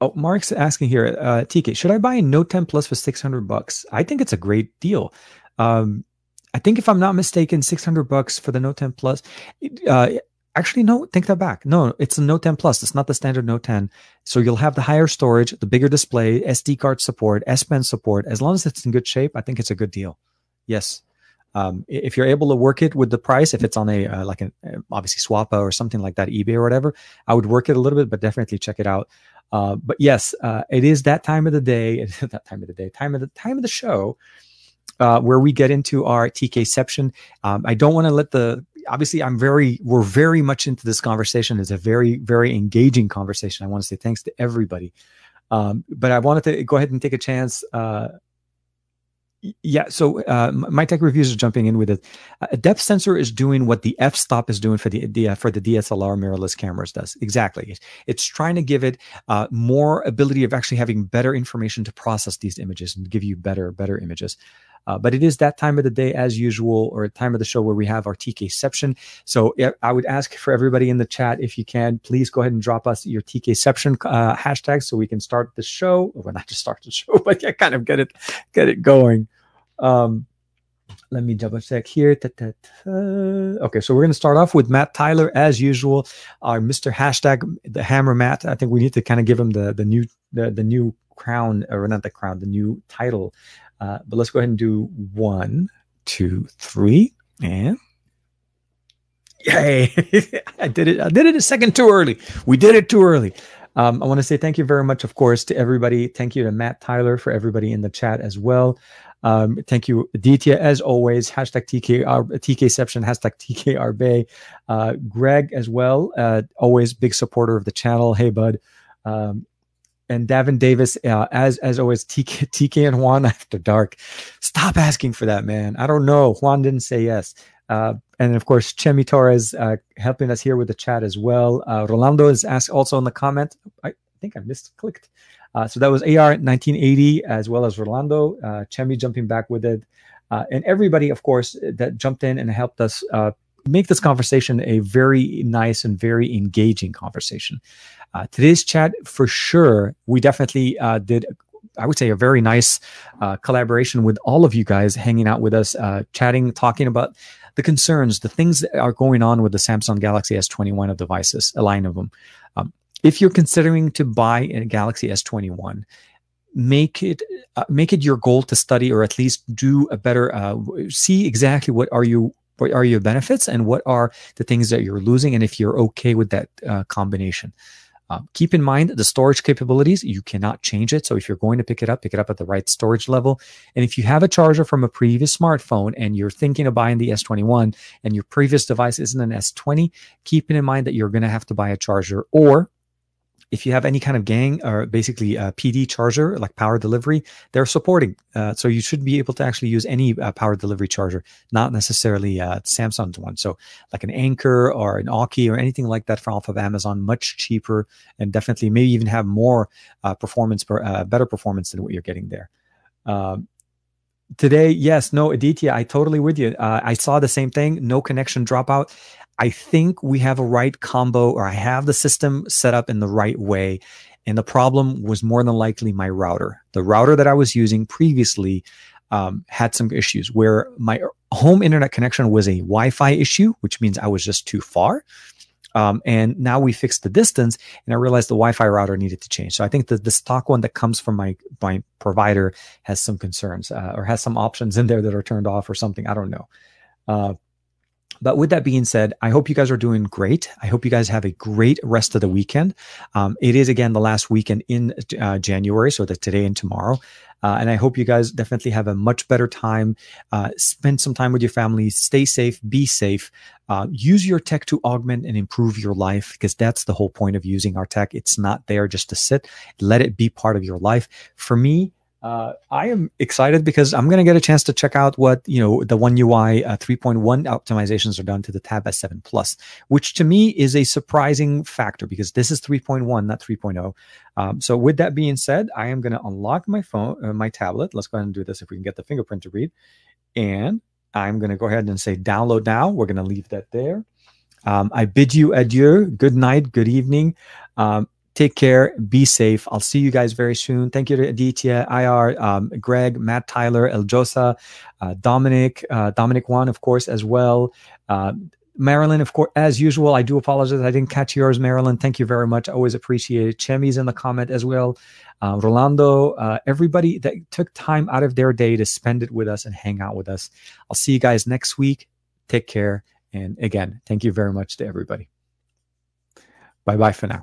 oh, Mark's asking here, uh, TK, should I buy a Note 10 Plus for 600 bucks? I think it's a great deal. Um, I think if I'm not mistaken, 600 bucks for the Note 10 Plus. Uh, actually, no, take that back. No, it's a Note 10 Plus. It's not the standard Note 10. So you'll have the higher storage, the bigger display, SD card support, S Pen support. As long as it's in good shape, I think it's a good deal. Yes. Um, if you're able to work it with the price, if it's on a uh, like an uh, obviously Swappa or something like that, eBay or whatever, I would work it a little bit, but definitely check it out. Uh, but yes, uh, it is that time of the day, that time of the day, time of the time of the show, uh, where we get into our TKception. Um, I don't want to let the obviously I'm very we're very much into this conversation. It's a very very engaging conversation. I want to say thanks to everybody. Um, but I wanted to go ahead and take a chance uh, yeah, so uh, my tech reviews are jumping in with it. A depth sensor is doing what the f-stop is doing for the, the for the DSLR mirrorless cameras does. Exactly, it's trying to give it uh, more ability of actually having better information to process these images and give you better better images. Uh, but it is that time of the day, as usual, or time of the show where we have our TKception. So I would ask for everybody in the chat, if you can, please go ahead and drop us your TKception uh, hashtag so we can start the show. Well, not just start the show, but yeah, kind of get it get it going. Um, let me double check here. Ta, ta, ta. Okay, so we're going to start off with Matt Tyler as usual. Our Mr. Hashtag the Hammer Matt. I think we need to kind of give him the the new the the new crown or not the crown, the new title uh, but let's go ahead and do one, two, three, and yay! I did it. I did it a second too early. We did it too early. Um, I want to say thank you very much, of course, to everybody. Thank you to Matt Tyler for everybody in the chat as well. Um, thank you, Aditya, as always. Hashtag TKR, TKception, hashtag TKRBay. Uh, Greg as well, uh, always big supporter of the channel. Hey, bud. Um, and Davin Davis, uh, as as always, TK, TK and Juan after dark. Stop asking for that, man. I don't know. Juan didn't say yes. Uh, and of course, Chemi Torres uh, helping us here with the chat as well. Uh, Rolando is asked also in the comment. I think I misclicked. Uh, so that was AR 1980 as well as Rolando. Uh, Chemi jumping back with it. And everybody, of course, that jumped in and helped us make this conversation a very nice and very engaging conversation. Uh, today's chat, for sure, we definitely uh, did I would say, a very nice uh, collaboration with all of you guys hanging out with us, uh, chatting, talking about the concerns, the things that are going on with the Samsung Galaxy S21 of devices, a line of them. Um, if you're considering to buy a Galaxy S21, make it uh, make it your goal to study or at least do a better uh, see exactly what are you what are your benefits and what are the things that you're losing and if you're okay with that uh, combination um, keep in mind the storage capabilities you cannot change it. So if you're going to pick it up pick it up at the right storage level. And if you have a charger from a previous smartphone and you're thinking of buying the s21 and your previous device isn't an s20 keep in mind that you're going to have to buy a charger or if you have any kind of GaN or basically a PD charger, like power delivery, they're supporting. Uh, so you should be able to actually use any uh, power delivery charger, not necessarily uh, Samsung's one. So like an Anker or an Aukey or anything like that from off of Amazon, much cheaper and definitely maybe even have more uh, performance, uh, better performance than what you're getting there. Um, today yes no aditya i totally with you uh, i saw the same thing no connection dropout I think we have a right combo or I have the system set up in the right way. And the problem was more than likely my router. The router that I was using previously um, had some issues where my home internet connection was a Wi Fi issue, which means I was just too far. Um, and now we fixed the distance, and I realized the Wi-Fi router needed to change. So I think that the stock one that comes from my my provider has some concerns uh, or has some options in there that are turned off or something. I don't know. Uh, but with that being said, I hope you guys are doing great. I hope you guys have a great rest of the weekend. Um, it is again the last weekend in uh, January, so that today and tomorrow. Uh, and I hope you guys definitely have a much better time. Uh, spend some time with your family. Stay safe. Be safe. Uh, use your tech to augment and improve your life because that's the whole point of using our tech. It's not there just to sit. Let it be part of your life. For me, uh, I am excited because I'm going to get a chance to check out what you know the One UI uh, 3.1 optimizations are done to the Tab S7 Plus, which to me is a surprising factor because this is 3.1, not 3.0. Um, so with that being said, I am going to unlock my phone, uh, my tablet. Let's go ahead and do this if we can get the fingerprint to read, and I'm going to go ahead and say download now. We're going to leave that there. Um, I bid you adieu. Good night. Good evening. Um, Take care. Be safe. I'll see you guys very soon. Thank you to Aditya, IR, um, Greg, Matt Tyler, Eljosa, uh, Dominic, uh, Dominic One, of course, as well. Uh, Marilyn, of course, as usual, I do apologize. I didn't catch yours, Marilyn. Thank you very much. I always appreciate it. Chemi's in the comment as well. Uh, Rolando, uh, everybody that took time out of their day to spend it with us and hang out with us. I'll see you guys next week. Take care. And again, thank you very much to everybody. Bye bye for now.